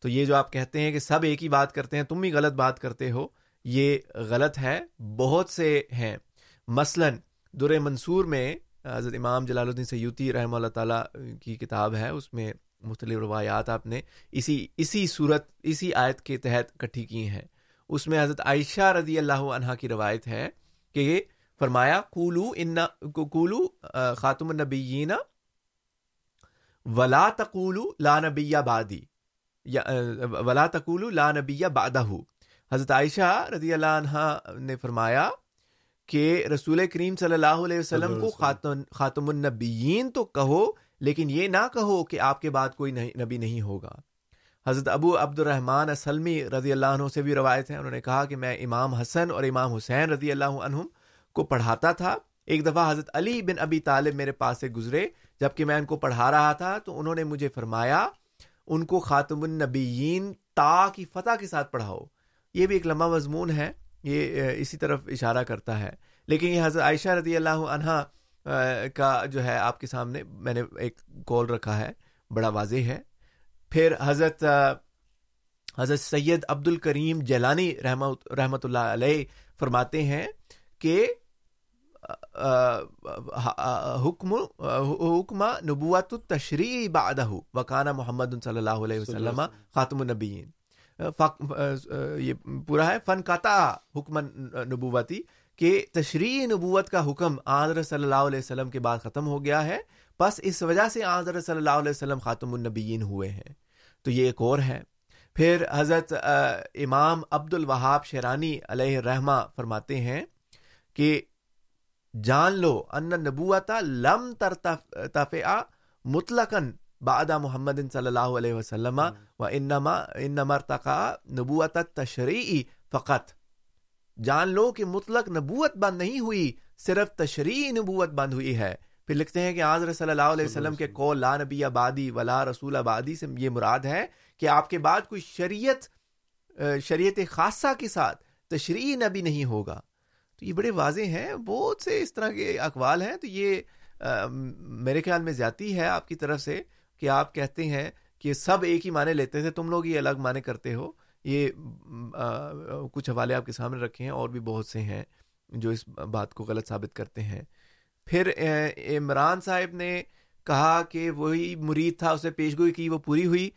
تو یہ جو آپ کہتے ہیں کہ سب ایک ہی بات کرتے ہیں، تم بھی غلط بات کرتے ہو، یہ غلط ہے بہت سے ہیں۔ مثلا در منصور میں، حضرت امام جلال الدین سیوتی رحمہ اللہ تعالیٰ کی کتاب ہے، اس میں مختلف روایات آپ نے اسی اسی صورت، اسی آیت کے تحت کٹھی کی ہیں۔ اس میں حضرت عائشہ رضی اللہ عنہا کی روایت ہے کہ فرمایا کولو ان کولو خاتم النبیین ولا تقولو لا نبی بادی یا ولا تقولو لا نبی بادہ حضرت عائشہ رضی اللہ عنہ نے فرمایا کہ رسول کریم صلی اللہ علیہ وسلم کو خاتم خاتم النبیین تو کہو لیکن یہ نہ کہو کہ آپ کے بعد کوئی نبی نہیں ہوگا. حضرت ابو عبد الرحمٰن اسلمی رضی اللہ عنہ سے بھی روایت ہیں انہوں نے کہا کہ میں امام حسن اور امام حسین رضی اللہ عنہ کو پڑھاتا تھا ایک دفعہ حضرت علی بن ابی طالب میرے پاس سے گزرے جبکہ میں ان کو پڑھا رہا تھا، تو انہوں نے مجھے فرمایا، ان کو خاتم النبیین تا کی فتح کے ساتھ پڑھاؤ۔ یہ بھی ایک لمبا مضمون ہے، یہ اسی طرف اشارہ کرتا ہے۔ لیکن یہ حضرت عائشہ رضی اللہ عنہ کا جو ہے آپ کے سامنے میں نے ایک کال رکھا ہے، بڑا واضح ہے۔ پھر حضرت حضرت سید عبد الکریم جیلانی رحمت اللہ علیہ فرماتے ہیں کہ حکم حکم نبوت تشریح بادہ وکانہ محمد صلی اللہ علیہ وسلم خاتم النبیین. یہ پورا ہے فن کاتا حکم نبوتی کہ تشریح نبوت کا حکم آضر صلی اللہ علیہ وسلم کے بعد ختم ہو گیا ہے بس اس وجہ سے آضر صلی اللہ علیہ وسلم خاتم النبیین ہوئے ہیں۔ تو یہ ایک اور ہے۔ پھر حضرت امام عبد الوہاب شیرانی علیہ رحمہ فرماتے ہیں کہ جان لو ان نبوت لم ترتفع مطلقاً بعد محمد صلی اللہ علیہ وسلم و انما انما ارتقا نبوت تشریعی فقط۔ جان لو کہ مطلق نبوت بند نہیں ہوئی صرف تشریعی نبوت بند ہوئی ہے۔ پھر لکھتے ہیں کہ آضر صلی اللہ علیہ وسلم کے قول لا نبی آبادی ولا رسول آبادی سے یہ مراد ہے کہ آپ کے بعد کوئی شریعت شریعت خاصہ کے ساتھ تشریح نبی نہیں ہوگا۔ تو یہ بڑے واضح ہیں بہت سے اس طرح کے اقوال ہیں۔ تو یہ میرے خیال میں زیادتی ہے آپ کی طرف سے کہ آپ کہتے ہیں کہ سب ایک ہی معنی لیتے تھے، تم لوگ یہ الگ معنی کرتے ہو۔ یہ کچھ حوالے آپ کے سامنے رکھے ہیں اور بھی بہت سے ہیں جو اس بات کو غلط ثابت کرتے ہیں۔ پھر عمران صاحب نے کہا کہ وہی مرید تھا، اسے پیش گوئی کی، وہ پوری ہوئی۔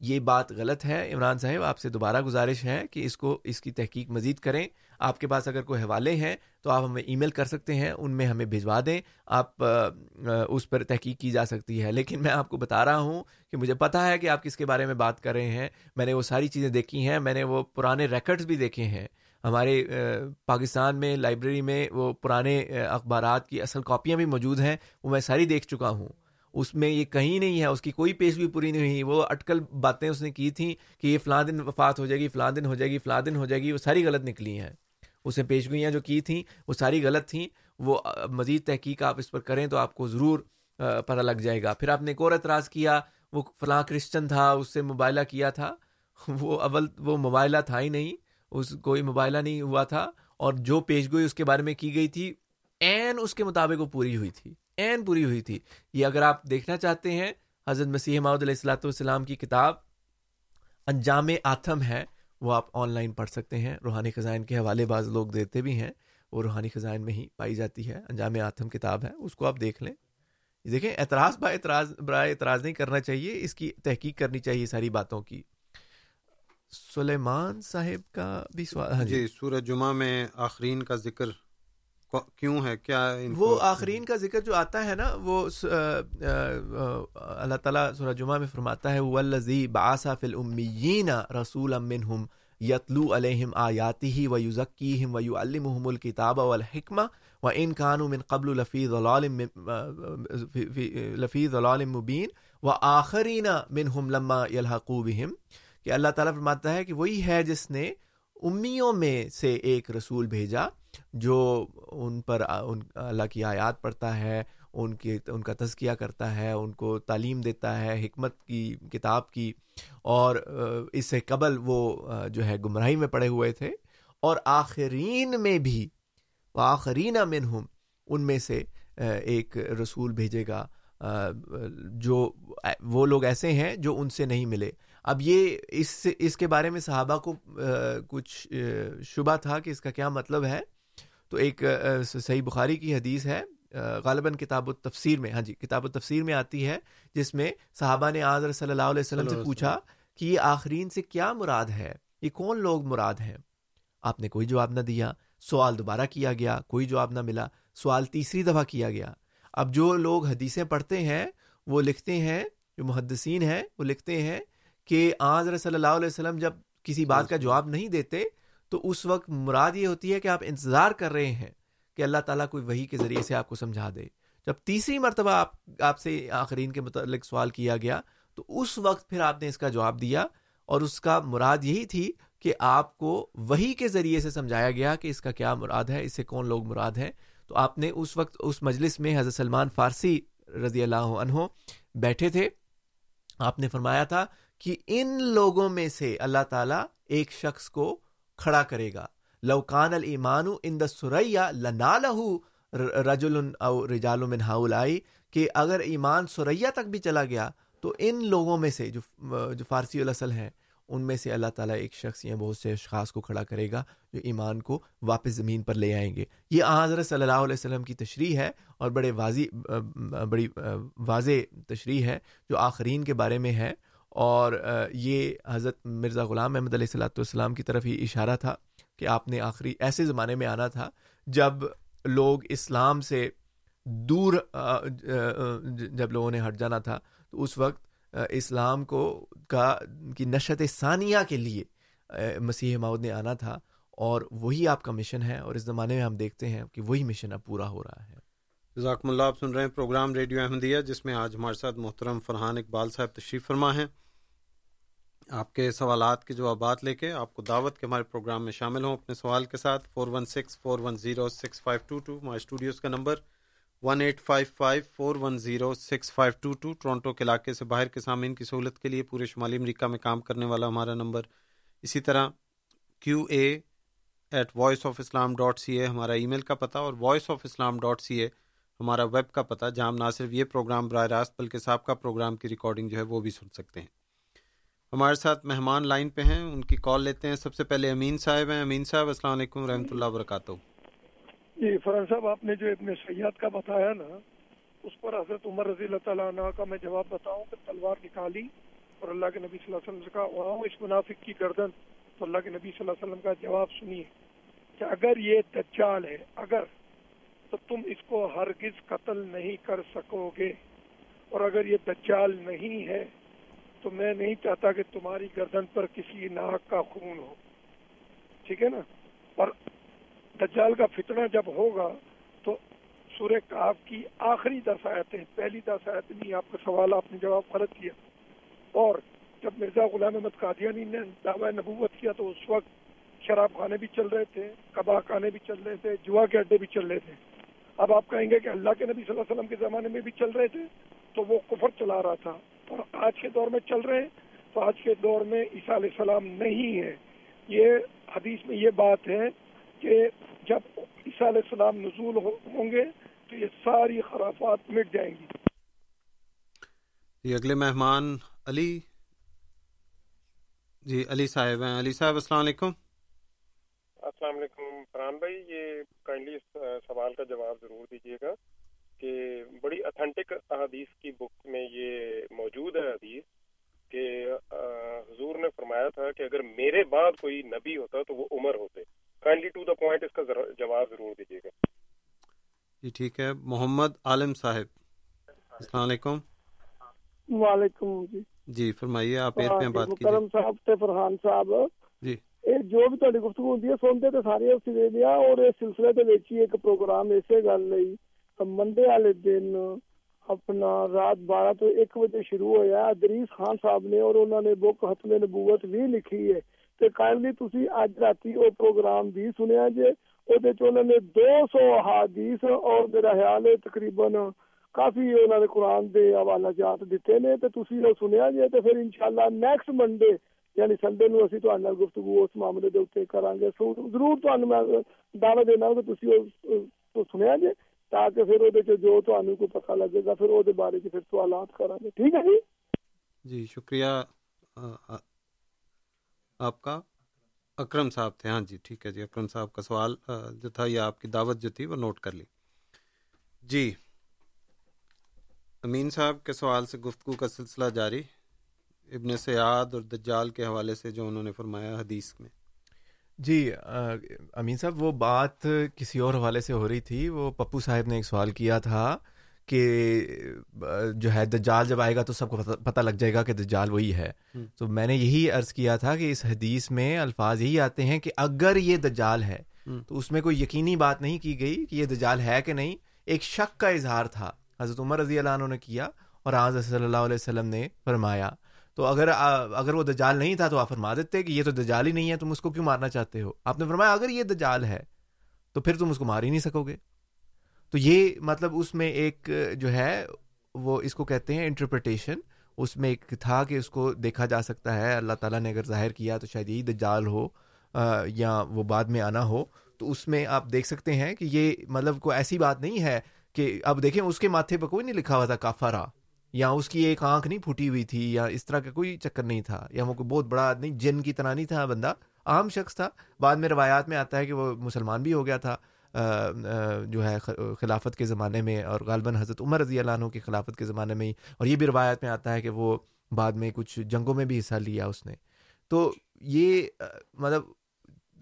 یہ بات غلط ہے۔ عمران صاحب، آپ سے دوبارہ گزارش ہے کہ اس کو، اس کی تحقیق مزید کریں۔ آپ کے پاس اگر کوئی حوالے ہیں تو آپ ہمیں ای میل کر سکتے ہیں، ان میں ہمیں بھجوا دیں۔ آپ اس پر تحقیق کی جا سکتی ہے۔ لیکن میں آپ کو بتا رہا ہوں کہ مجھے پتا ہے کہ آپ کس کے بارے میں بات کر رہے ہیں۔ میں نے وہ ساری چیزیں دیکھی ہیں، میں نے وہ پرانے ریکڈز بھی دیکھے ہیں۔ ہمارے پاکستان میں لائبریری میں وہ پرانے اخبارات کی اصل کاپیاں بھی موجود ہیں، وہ میں ساری دیکھ چکا ہوں۔ اس میں یہ کہیں نہیں ہے، اس کی کوئی پیش بھی پوری نہیں ہوئی۔ وہ اٹکل باتیں اس نے کی تھیں کہ یہ فلاں دن وفات ہو جائے گی، فلاں دن ہو جائے گی، فلاں دن ہو جائے گی، وہ ساری غلط نکلی ہیں۔ اس نے پیشگوئیاں جو کی تھیں، وہ ساری غلط تھیں، وہ مزید تحقیق آپ اس پر کریں تو آپ کو ضرور پتہ لگ جائے گا۔ پھر آپ نے ایک اور اعتراض کیا، وہ فلاں کرسچن تھا، اس سے مبائلہ کیا تھا۔ وہ اول، وہ مبائلہ تھا ہی نہیں، اس، کوئی مبائلہ نہیں ہوا تھا۔ اور جو پیشگوئی اس کے بارے میں کی گئی تھی این اس کے مطابق وہ پوری ہوئی تھی۔ این پوری ہوئی تھی۔ یہ اگر آپ دیکھنا چاہتے ہیں، حضرت مسیح محمد علیہ السلاۃ والسلام کی کتاب انجام آتم ہے وہ آپ آن لائن پڑھ سکتے ہیں۔ روحانی خزائن کے حوالے بعض لوگ دیتے بھی ہیں۔ وہ روحانی خزائن میں ہی پائی جاتی ہے۔ انجام آتم کتاب ہے، اس کو آپ دیکھ لیں۔ دیکھیں، اعتراض با اعتراض، برائے اعتراض نہیں کرنا چاہیے، اس کی تحقیق کرنی چاہیے ساری باتوں کی۔ سلیمان صاحب کا بھی سوال ہاں جی۔, جی، سورج جمعہ میں آخرین کا ذکر کیوں ہے؟ کیا ان وہ آخرین کا ذکر جو آتا ہے نا وہ اللہ تعالیٰ سورہ جمعہ میں فرماتا ہے والذی بعث فی الامیین رسولا منہم یتلو علیہم آیاتہ ویزکیہم ویعلمہم الکتاب والحکمہ وان کانوا من قبل لفی ضلال لفی ضلال مبین وآخرین منہم لما بہم. کہ اللہ تعالیٰ فرماتا ہے کہ وہی ہے جس نے امیوں میں سے ایک رسول بھیجا جو ان پر، ان اللہ کی آیات پڑھتا ہے، ان کی ان کا تزکیہ کرتا ہے، ان کو تعلیم دیتا ہے، حکمت کی، کتاب کی، اور اس سے قبل وہ جو ہے گمراہی میں پڑے ہوئے تھے، اور آخرین میں بھی آخرین منہم، ان میں سے ایک رسول بھیجے گا جو وہ لوگ ایسے ہیں جو ان سے نہیں ملے۔ اب یہ، اس سے، اس کے بارے میں صحابہ کو کچھ شبہ تھا کہ اس کا کیا مطلب ہے۔ تو ایک صحیح بخاری کی حدیث ہے غالباً کتاب التفسیر میں ہاں جی کتاب التفسیر میں آتی ہے جس میں صحابہ نے آضر صلی اللہ علیہ وسلم سے پوچھا کہ یہ آخرین سے کیا مراد ہے؟ یہ کون لوگ مراد ہیں؟ آپ نے کوئی جواب نہ دیا سوال دوبارہ کیا گیا کوئی جواب نہ ملا سوال تیسری دفعہ کیا گیا۔ اب جو لوگ حدیثیں پڑھتے ہیں وہ لکھتے ہیں جو محدثین ہیں وہ لکھتے ہیں کہ آضر صلی اللہ علیہ وسلم جب کسی بات کا جواب نہیں دیتے تو اس وقت مراد یہ ہوتی ہے کہ آپ انتظار کر رہے ہیں کہ اللہ تعالیٰ کوئی وہی کے ذریعے سے آپ کو سمجھا دے۔ جب تیسری مرتبہ آپ آپ سے آخرین کے متعلق سوال کیا گیا، تو اس وقت پھر آپ نے اس کا جواب دیا اور اس کا مراد یہی تھی کہ آپ کو وہی کے ذریعے سے سمجھایا گیا کہ اس کا کیا مراد ہے، اس سے کون لوگ مراد ہیں۔ تو آپ نے اس وقت اس مجلس میں حضرت سلمان فارسی رضی اللہ عنہ بیٹھے تھے۔ آپ نے فرمایا تھا کہ ان لوگوں میں سے اللہ تعالیٰ ایک شخص کو کھڑا کرے گا۔ لوکان المان ان دا سریا لنا لہو رجل او رجال من ہاؤلائی کہ اگر ایمان سریا تک بھی چلا گیا تو ان لوگوں میں سے جو جو فارسی الاصل ہیں، ان میں سے اللہ تعالیٰ ایک شخص یا بہت سے اشخاص کو کھڑا کرے گا جو ایمان کو واپس زمین پر لے آئیں گے۔ یہ حضرت صلی اللہ علیہ وسلم کی تشریح ہے اور بڑے واضح، بڑی واضح تشریح ہے جو آخرین کے بارے میں ہے۔ اور یہ حضرت مرزا غلام احمد علیہ السلاۃ والسلام کی طرف ہی اشارہ تھا کہ آپ نے آخری ایسے زمانے میں آنا تھا جب لوگ اسلام سے دور جب لوگوں نے ہٹ جانا تھا تو اس وقت اسلام کو، کا، کی نشت ثانیہ کے لیے مسیح ماؤد نے آنا تھا اور وہی آپ کا مشن ہے اور اس زمانے میں ہم دیکھتے ہیں کہ وہی مشن اب پورا ہو رہا ہے۔ جزاکم اللہ، آپ سن رہے ہیں پروگرام ریڈیو احمدیہ، جس میں آج ہمارے ساتھ محترم فرحان اقبال صاحب تشریف فرما ہیں۔ آپ کے سوالات کے جوابات لے کے آپ کو دعوت کے ہمارے پروگرام میں شامل ہوں۔ اپنے سوال کے ساتھ four one six, four one zero, six five two two ہمارے اسٹوڈیوز کا number one eight five five, four one zero, six five two two, Toronto کے علاقے سے باہر کے سامعین کی سہولت کے لیے پورے شمالی امریکہ میں کام کرنے والا ہمارا نمبر۔ اسی طرح Q A at voice of Islam dot C A, ہمارا ای میل کا پتہ اور voice of Islam dot C A ہمارا ویب کا پتہ، جہاں ہم نہ صرف یہ پروگرام براہ راست بلکہ صاحب کا پروگرام کی ریکارڈنگ جو ہے وہ بھی سن سکتے ہیں۔ ہمارے ساتھ مہمان لائن پہ ہیں، ان کی کال لیتے ہیں۔ سب سے پہلے امین صاحب ہیں۔ امین صاحب، السلام علیکم رحمۃ اللہ وبرکاتہ۔ جی فرحان صاحب، آپ نے جو ابن سیاد کا بتایا نا، اس پر حضرت عمر رضی اللہ تعالیٰ عنہ کا میں جواب بتاؤں کہ تلوار نکالی اور اللہ کے نبی صلی اللہ علیہ وسلم سے کہا وہاں اس منافق کی گردن تو اللہ کے نبی صلی اللہ علیہ وسلم کا جواب سنیے کہ اگر یہ دجال ہے، اگر تو تم اس کو ہرگز قتل نہیں کر سکو گے۔ اور اگر یہ دجال نہیں ہے، تو میں نہیں چاہتا کہ تمہاری گردن پر کسی ناک کا خون ہو۔ ٹھیک ہے نا؟ اور دجال کا فتنہ جب ہوگا، تو سورہ کاف کی آخری دس آیتیں، پہلی دس آیت نہیں آپ کا سوال، آپ نے جواب غلط کیا۔ اور جب مرزا غلام احمد قادیانی نے دعوی نبوت کیا، تو اس وقت شراب خانے بھی چل رہے تھے کباہ خانے بھی چل رہے تھے، جوا کے اڈے بھی چل رہے تھے۔ اب آپ کہیں گے کہ اللہ کے نبی صلی اللہ علیہ وسلم کے زمانے میں بھی چل رہے تھے، تو وہ کفر چلا رہا تھا۔ اور آج کے دور میں چل رہے ہیں تو آج کے دور میں عیسیٰ علیہ السلام نہیں ہے۔ یہ حدیث میں یہ بات ہے کہ جب عیسیٰ علیہ السلام نزول ہوں گے، تو یہ ساری خرافات مٹ جائیں گی۔ جی اگلے مہمان علی۔ جی علی صاحب ہیں۔ علی صاحب، السلام علیکم۔ السلام علیکم فرحان بھائی یہ کائنڈلی اس سوال کا جواب ضرور دیجیے گا کہ بڑی اتھینٹک حدیث کی بک میں یہ موجود ہے حدیث کہ حضور نے فرمایا تھا کہ اگر میرے بعد کوئی نبی ہوتا تو وہ عمر ہوتے۔ کائنڈلی ٹو دا پوائنٹ اس کا جواب ضرور دیجیے گا۔ جی ٹھیک ہے۔ محمد عالم صاحب السلام علیکم۔ وعلیکم جی۔ جی فرمائیے آپ ایئر پہ بات کیجیے۔ صاحب تے فرحان صاحب۔ جی۔ جو بھی تاری گفتگو ہوں سنتے تو سارے اسی دے ہاں اور اس سلسلے دے وچ ایک پروگرام اسے گل لئی منڈے والے دن اپنا رات بارہ تو ایک بجے شروع ہویا ادریس خان صاحب نے اور انہوں نے بک ختم نبوت بھی لکھی ہے تے کائنڈلی تسی اج راتی او پروگرام بھی سنیا جے او دے چ انہوں نے 200 احادیث اور میرا خیال ہے تقریباً کافی انہوں نے قرآن دے حوالہ جات دیتے نے تے تسی او سنیا جے تے پھر انشاءاللہ نیکسٹ منڈے یعنی سنڈے نو اسی تہاڈے نال گفتگو، اس معاملے دے اوتے کران گے سو ضرور تہانوں میں دعویٰ دینا کہ تسی او تو سنیا جے تاکہ پھر او دے چ جو تہانوں کو پتہ لگے گا، پھر او دے بارے چ پھر سوالات کران گے ٹھیک ہے جی؟ جی شکریہ آپ کا۔ اکرم صاحب تھے۔ ہاں جی ٹھیک ہے جی اکرم صاحب کا سوال جو تھا یہ آپ کی دعوت جو تھی، وہ نوٹ کر لی۔ جی امین صاحب کے سوال سے گفتگو کا سلسلہ جاری۔ ابن سیاد اور دجال کے حوالے سے جو انہوں نے فرمایا حدیث میں۔ جی امین صاحب وہ بات کسی اور حوالے سے ہو رہی تھی۔ وہ پپو صاحب نے ایک سوال کیا تھا کہ جو ہے دجال جب آئے گا تو سب کو پتہ لگ جائے گا کہ دجال وہی ہے۔ تو میں نے یہی عرض کیا تھا کہ اس حدیث میں الفاظ یہی آتے ہیں کہ اگر یہ دجال ہے تو اس میں کوئی یقینی بات نہیں کی گئی کہ یہ دجال ہے کہ نہیں۔ ایک شک کا اظہار تھا۔ حضرت عمر رضی اللہ عنہ نے کیا اور آج صلی اللہ علیہ وسلم نے فرمایا۔ تو اگر اگر وہ دجال نہیں تھا تو آپ فرما دیتے کہ یہ تو دجال ہی نہیں ہے، تم اس کو کیوں مارنا چاہتے ہو؟ آپ نے فرمایا، اگر یہ دجال ہے تو پھر تم اس کو مار ہی نہیں سکو گے۔ تو یہ مطلب اس میں ایک جو ہے، وہ اس کو کہتے ہیں انٹرپریٹیشن اس میں ایک تھا کہ اس کو دیکھا جا سکتا ہے، اللہ تعالیٰ نے اگر ظاہر کیا تو شاید یہی دجال ہو یا وہ بعد میں آنا ہو۔ تو اس میں آپ دیکھ سکتے ہیں کہ یہ مطلب کوئی ایسی بات نہیں ہے کہ، اب دیکھیں، اس کے ماتھے پہ کوئی نہیں لکھا ہوا تھا کافارا یا اس کی ایک آنکھ نہیں پھوٹی ہوئی تھی یا اس طرح کا کوئی چکر نہیں تھا یا وہ کوئی بہت بڑا آدمی جن کی طرح نہیں تھا بندہ عام شخص تھا۔ بعد میں روایات میں آتا ہے کہ وہ مسلمان بھی ہو گیا تھا جو ہے خلافت کے زمانے میں اور غالباً حضرت عمر رضی اللہ عنہ کی خلافت کے زمانے میں ہی۔ اور یہ بھی روایت میں آتا ہے کہ وہ بعد میں کچھ جنگوں میں بھی حصہ لیا اس نے۔ تو یہ مطلب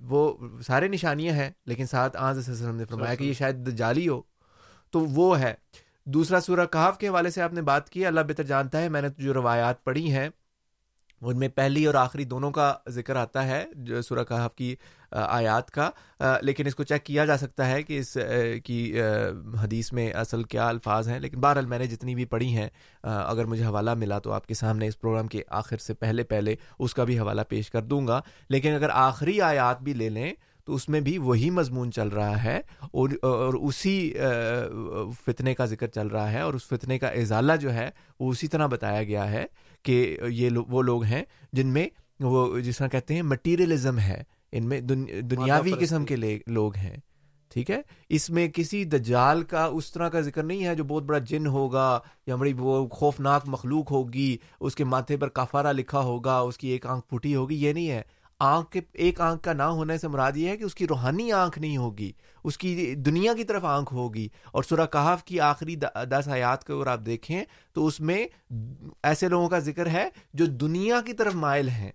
وہ سارے نشانیاں ہیں لیکن ساتھ آج نے فرمایا کہ یہ شاید جعلی ہو۔ تو وہ ہے۔ دوسرا سورہ کہاف کے حوالے سے آپ نے بات کی اللہ بہتر جانتا ہے، میں نے جو روایات پڑھی ہیں، ان میں پہلی اور آخری دونوں کا ذکر آتا ہے، جو سورہ کہاف کی آیات کا۔ لیکن اس کو چیک کیا جا سکتا ہے کہ اس کی حدیث میں اصل کیا الفاظ ہیں۔ لیکن بہرحال میں نے جتنی بھی پڑھی ہیں اگر مجھے حوالہ ملا تو آپ کے سامنے اس پروگرام کے آخر سے پہلے پہلے اس کا بھی حوالہ پیش کر دوں گا۔ لیکن اگر آخری آیات بھی لے لیں تو اس میں بھی وہی مضمون چل رہا ہے اور اور اسی فتنے کا ذکر چل رہا ہے اور اس فتنے کا ازالہ جو ہے وہ اسی طرح بتایا گیا ہے کہ یہ وہ لوگ ہیں جن میں وہ جس طرح کہتے ہیں مٹیریلزم ہے ان میں دنیاوی قسم کے لوگ ہیں ٹھیک ہے؟ اس میں کسی دجال کا اس طرح کا ذکر نہیں ہے جو بہت بڑا جن ہوگا یا بڑی وہ خوفناک مخلوق ہوگی اس کے ماتھے پر کافارہ لکھا ہوگا اس کی ایک آنکھ پھوٹی ہوگی یہ نہیں ہے۔ آنکھ کے ایک آنکھ کا نہ ہونے سے مراد یہ ہے کہ اس کی روحانی آنکھ نہیں ہوگی، اس کی دنیا کی طرف آنکھ ہوگی۔ اور سورہ کہاف کی آخری دس حیات کو اگر آپ دیکھیں تو اس میں ایسے لوگوں کا ذکر ہے جو دنیا کی طرف مائل ہیں۔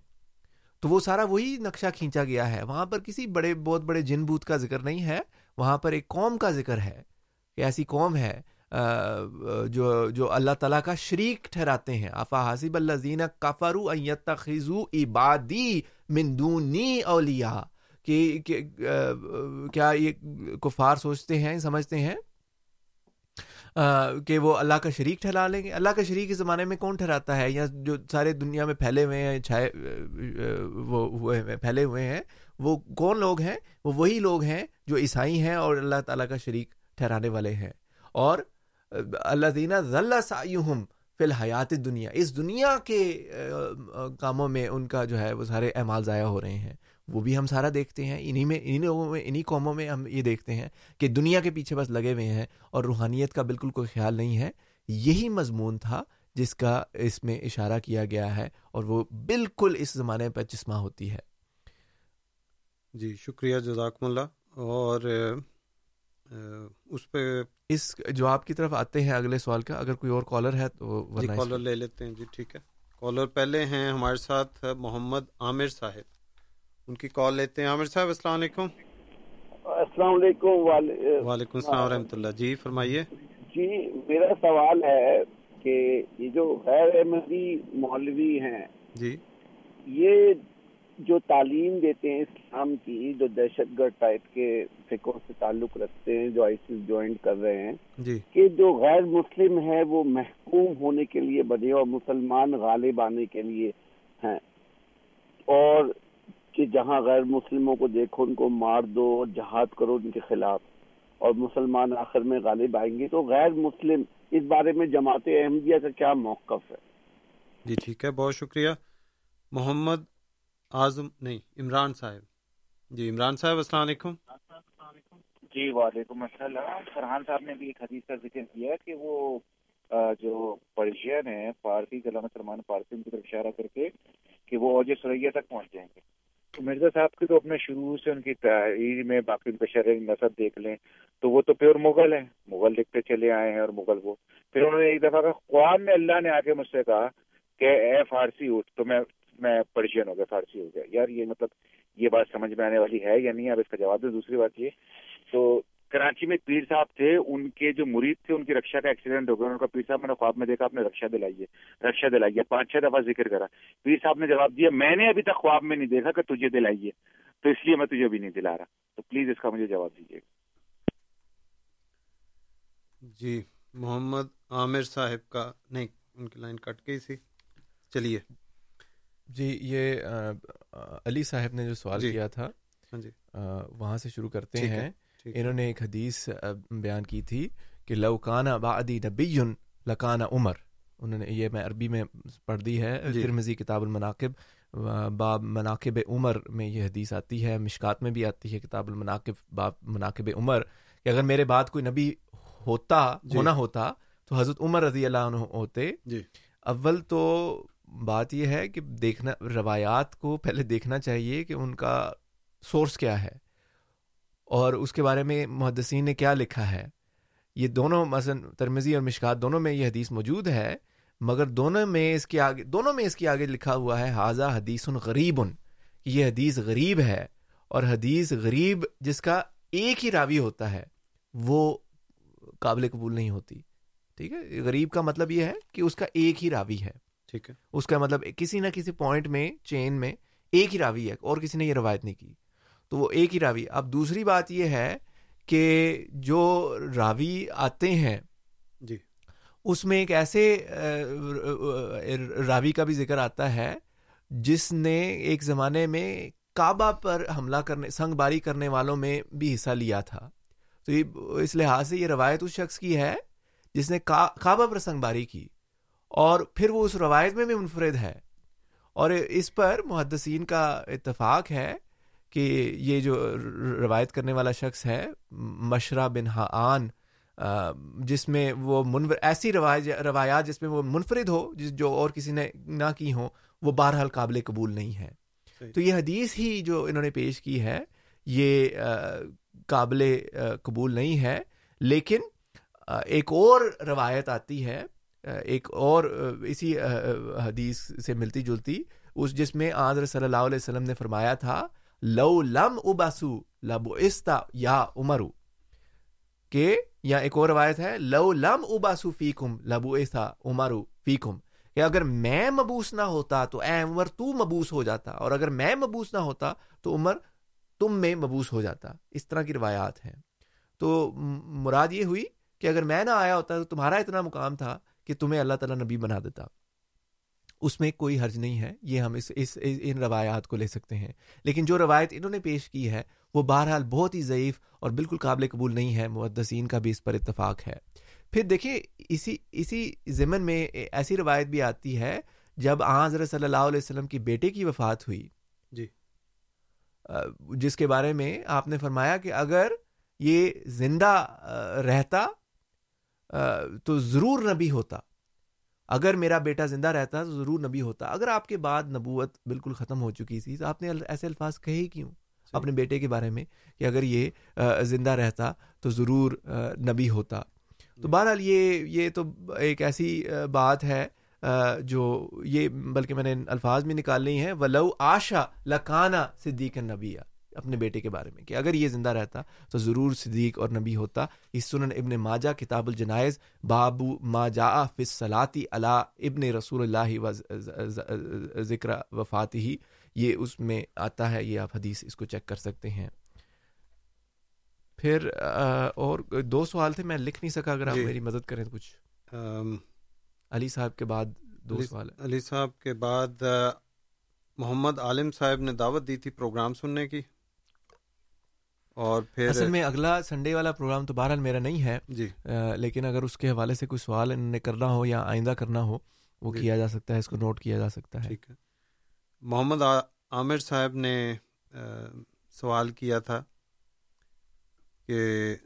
تو وہ سارا وہی نقشہ کھینچا گیا ہے۔ وہاں پر کسی بڑے بہت بڑے جن بوت کا ذکر نہیں ہے، وہاں پر ایک قوم کا ذکر ہے کہ ایسی قوم ہے جو جو اللہ تعالیٰ کا شریک ٹھہراتے ہیں۔ افا حاصب اللہ زین کفرو خزو عبادی مندونی اولیا کہ کیا یہ کفار سوچتے ہیں، سمجھتے ہیں؟ کہ وہ اللہ کا شریک ٹھہرا لیں گے۔ اللہ کا شریک اس زمانے میں کون ٹھہراتا ہے؟ یا جو سارے دنیا میں پھیلے ہوئے ہیں، چھائے وہ ہوئے ہیں، پھیلے ہوئے ہیں، وہ کون لوگ ہیں؟ وہ وہی لوگ ہیں جو عیسائی ہیں اور اللہ تعالیٰ کا شریک ٹھہرانے والے ہیں۔ اور اللہ دینا ذلہ سایہم فی الحیات دنیا اس دنیا کے کاموں میں ان کا جو ہے وہ سارے اعمال ضائع ہو رہے ہیں۔ وہ بھی ہم سارا دیکھتے ہیں۔ انہی میں، انہی لوگوں میں، انہی قوموں میں ہم یہ دیکھتے ہیں کہ دنیا کے پیچھے بس لگے ہوئے ہیں اور روحانیت کا بالکل کوئی خیال نہیں ہے۔ یہی مضمون تھا جس کا اس میں اشارہ کیا گیا ہے اور وہ بالکل اس زمانے پر چشمہ ہوتی ہے۔ جی شکریہ جزاکم اللہ۔ اور اس پہ اس جواب کی طرف آتے ہیں اگلے سوال کا اگر کوئی اور کالر ہے تو جی کالر لے لیتے ہیں۔ جی ٹھیک ہے۔ کالر پہلے ہیں ہمارے ساتھ محمد عامر صاحب۔ ان کی کال لیتے ہیں۔ عامر صاحب السلام علیکم۔ السلام علیکم۔ وعلیکم السلام ورحمۃ اللہ۔ جی فرمائیے۔ جی میرا سوال ہے کہ یہ جو غیر احمدی مولوی ہیں جی۔ یہ جو تعلیم دیتے ہیں اسلام کی جو دہشت گرد ٹائپ کے فکوں سے تعلق رکھتے ہیں جو آئیسس جوائنٹ کر رہے ہیں جی۔ کہ جو غیر مسلم ہے وہ محکوم ہونے کے لیے بنے اور مسلمان غالب آنے کے لیے ہیں۔ اور کہ جہاں غیر مسلموں کو دیکھو ان کو مار دو اور جہاد کرو ان کے خلاف اور مسلمان آخر میں غالب آئیں گے۔ تو غیر مسلم اس بارے میں جماعت احمدیہ کا کیا موقف ہے؟ جی ٹھیک ہے بہت شکریہ۔ محمد اعظم نہیں، عمران صاحب۔ جی عمران صاحب، السلام علیکم۔ جی وعلیکم السلام۔ فرحان صاحب نے بھی ایک حدیث کا ذکر کیا کہ وہ جو پرشین ہے فارسی علامہ سلمان فارسی کی طرف اشارہ کر کے کہ وہ اوج سریا تک پہنچ جائیں گے۔ تو مرزا صاحب کی تو اپنے شروع سے ان کی تحریر میں باقی ان کا شرح نصب دیکھ لیں، تو وہ تو پیور مغل ہیں۔ مغل لکھتے چلے آئے ہیں اور مغل وہ۔ پھر انہوں نے ایک دفعہ کہا خواب میں اللہ نے آ کے مجھ سے کہا کہ اے فارسی اٹھ، تو میں میں پرشین ہو گیا فارسی ہو گیا۔ یار، یہ مطلب یہ بات سمجھ میں آنے والی ہے یا نہیں؟ اب اس کا جواب دیں دوسری بات یہ۔ تو کراچی میں پیر صاحب تھے، ان کے جو مرید تھے، ان کی رکشا کا ایکسیڈنٹ ہو گیا۔ ان کا پیر صاحب، میں نے خواب میں دیکھا، آپ نے رکشا دلائیے رکشا دلائیے پانچ چھ دفعہ ذکر کرا۔ پیر صاحب نے جواب دیا، میں نے ابھی تک خواب میں نہیں دیکھا کہ تجھے دلائیے تو اس لیے میں تجھے ابھی نہیں دلا رہا۔ تو پلیز اس کا مجھے جواب دیجیے جی محمد عامر صاحب کا، نہیں، ان کی لائن کٹ گئی تھی۔ چلیے۔ جی یہ علی صاحب نے جو سوال جی۔ کیا تھا ہاں جی۔ وہاں سے شروع کرتے ہیں۔ انہوں نے ایک حدیث بیان کی تھی کہ لوکانہ بعدی نبی لکانہ عمر۔ انہوں نے یہ میں عربی میں پڑھ دی ہے جی۔ ترمزی کتاب المناقب۔ باب مناقب عمر میں یہ حدیث آتی ہے مشکات میں بھی آتی ہے کتاب المناقب باب مناقب عمر۔ کہ اگر میرے بعد کوئی نبی ہوتا۔ ہونا ہوتا تو حضرت عمر رضی اللہ عنہ ہوتے۔ اول تو بات یہ ہے کہ دیکھنا، روایات کو پہلے دیکھنا چاہیے کہ ان کا سورس کیا ہے اور اس کے بارے میں محدثین نے کیا لکھا ہے۔ یہ دونوں، مثلا ترمزی اور مشکات، دونوں میں یہ حدیث موجود ہے، مگر دونوں میں اس کے آگے، دونوں میں اس کے آگے لکھا ہوا ہے حاضہ حدیث غریب یہ حدیث غریب ہے اور حدیث غریب جس کا ایک ہی راوی ہوتا ہے، وہ قابل قبول نہیں ہوتی۔ ٹھیک ہے؟ غریب کا مطلب یہ ہے کہ اس کا ایک ہی راوی ہے۔ ٹھیک ہے۔ اس کا مطلب کسی نہ کسی پوائنٹ میں چین میں ایک ہی راوی ہے اور کسی نے یہ روایت نہیں کی۔ تو وہ ایک ہی راوی۔ اب دوسری بات یہ ہے کہ جو راوی آتے ہیں جی۔ اس میں ایک ایسے راوی کا بھی ذکر آتا ہے جس نے ایک زمانے میں کعبہ پر حملہ کرنے سنگ باری کرنے والوں میں بھی حصہ لیا تھا۔ تو یہ اس لحاظ سے یہ روایت اس شخص کی ہے جس نے کعبہ پر سنگ باری کی۔ اور پھر وہ اس روایت میں بھی منفرد ہے۔ اور اس پر محدثین کا اتفاق ہے کہ یہ جو روایت کرنے والا شخص ہے مشرہ بن حان جس میں وہ منفر ایسی روایات جس میں وہ منفرد ہو جس جو اور کسی نے نہ کی ہوں وہ بہرحال قابل قبول نہیں ہے۔ تو یہ حدیث ہی جو انہوں نے پیش کی ہے یہ قابل قبول نہیں ہے۔ لیکن ایک اور روایت آتی ہے ایک اور اسی حدیث سے ملتی جلتی، اس جس میں آضر صلی اللہ علیہ وسلم نے فرمایا تھا، لو لم اباسو لبو استا یا عمرو کہ یا ایک اور روایت ہے، لو لم اباسو فیکم لبو استا عمرو فیکم، کہ اگر میں مبوس نہ ہوتا تو اے عمر تو مبوس ہو جاتا، اور اگر میں مبوس نہ ہوتا تو عمر تم میں مبوس ہو جاتا، اس طرح کی روایات ہیں۔ تو مراد یہ ہوئی کہ اگر میں نہ آیا ہوتا تو تمہارا اتنا مقام تھا کہ تمہیں اللہ تعالیٰ نبی بنا دیتا۔ اس میں کوئی حرج نہیں ہے یہ ہم اس اس ان روایات کو لے سکتے ہیں۔ لیکن جو روایت انہوں نے پیش کی ہے وہ بہرحال بہت ہی ضعیف اور بالکل قابل قبول نہیں ہے محدثین کا بھی اس پر اتفاق ہے۔ پھر دیکھیں اسی اسی ضمن میں ایسی روایت بھی آتی ہے جب حضرت صلی اللہ علیہ وسلم کی بیٹے کی وفات ہوئی۔ جی۔ جس کے بارے میں آپ نے فرمایا کہ اگر یہ زندہ رہتا تو ضرور نبی ہوتا۔ اگر میرا بیٹا زندہ رہتا تو ضرور نبی ہوتا۔ اگر آپ کے بعد نبوت بالکل ختم ہو چکی تھی تو آپ نے ایسے الفاظ کہے کیوں؟ اپنے بیٹے کے بارے میں کہ اگر یہ زندہ رہتا تو ضرور نبی ہوتا۔ تو بہرحال یہ یہ تو ایک ایسی بات ہے جو یہ بلکہ میں نے الفاظ میں نکال لی ہیں۔ ولو آشا لکانا صدیق نبیہ اپنے بیٹے کے بارے میں کہ اگر یہ زندہ رہتا تو ضرور صدیق اور نبی ہوتا۔ اس سنن ابن ماجہ کتاب الجنائز بابو ما جا فص صلاطی علا ابن رسول اللہ و ذکر وفات ہی یہ اس میں آتا ہے یہ آپ حدیث اس کو چیک کر سکتے ہیں۔ پھر اور دو سوال تھے میں لکھ نہیں سکا۔ اگر آپ جی. میری مدد کریں کچھ۔ علی صاحب کے بعد دو سوال علی صاحب کے بعد محمد عالم صاحب نے دعوت دی تھی پروگرام سننے کی۔ اور پھر اصل میں اگلا سنڈے والا پروگرام تو بہرحال میرا نہیں ہے۔ جی۔ لیکن اگر اس کے حوالے سے کوئی سوال انہوں نے کرنا ہو یا آئندہ کرنا ہو وہ جی. کیا جا سکتا ہے اس کو نوٹ کیا جا سکتا ہے۔ ٹھیک ہے۔ محمد عامر صاحب نے سوال کیا تھا کہ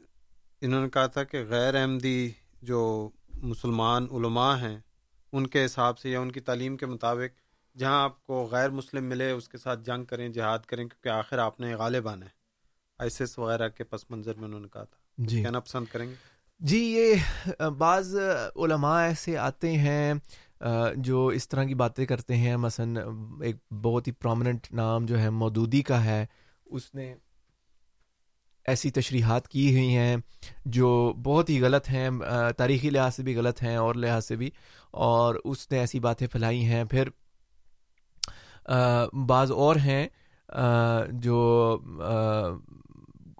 انہوں نے کہا تھا کہ غیر احمدی جو مسلمان علماء ہیں ان کے حساب سے یا ان کی تعلیم کے مطابق جہاں آپ کو غیر مسلم ملے اس کے ساتھ جنگ کریں جہاد کریں کیونکہ آخر آپ نے غالب آنا ہے۔ آئسس وغیرہ کے پس منظر میں انہوں نے کہا تھا۔ جی۔ کہنا پسند کریں گے؟ جی یہ بعض علماء ایسے آتے ہیں جو اس طرح کی باتیں کرتے ہیں۔ مثلا ایک بہت ہی پرومننٹ نام جو ہے مودودی کا ہے اس نے ایسی تشریحات کی ہوئی ہیں جو بہت ہی غلط ہیں۔ تاریخی لحاظ سے بھی غلط ہیں اور لحاظ سے بھی۔ اور اس نے ایسی باتیں پھیلائی ہیں۔ پھر بعض اور ہیں جو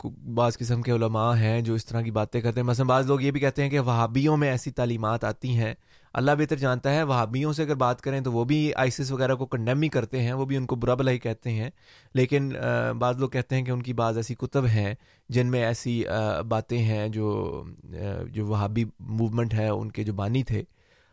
بعض قسم کے علماء ہیں جو اس طرح کی باتیں کرتے ہیں۔ مثلا بعض لوگ یہ بھی کہتے ہیں کہ وہابیوں میں ایسی تعلیمات آتی ہیں۔ اللہ بہتر جانتا ہے وہابیوں سے اگر بات کریں تو وہ بھی آئسس وغیرہ کو کنڈیم ہی کرتے ہیں، وہ بھی ان کو برا بلا ہی کہتے ہیں۔ لیکن بعض لوگ کہتے ہیں کہ ان کی بعض ایسی کتب ہیں جن میں ایسی باتیں ہیں جو جو وہابی موومنٹ ہے، ان کے جو بانی تھے۔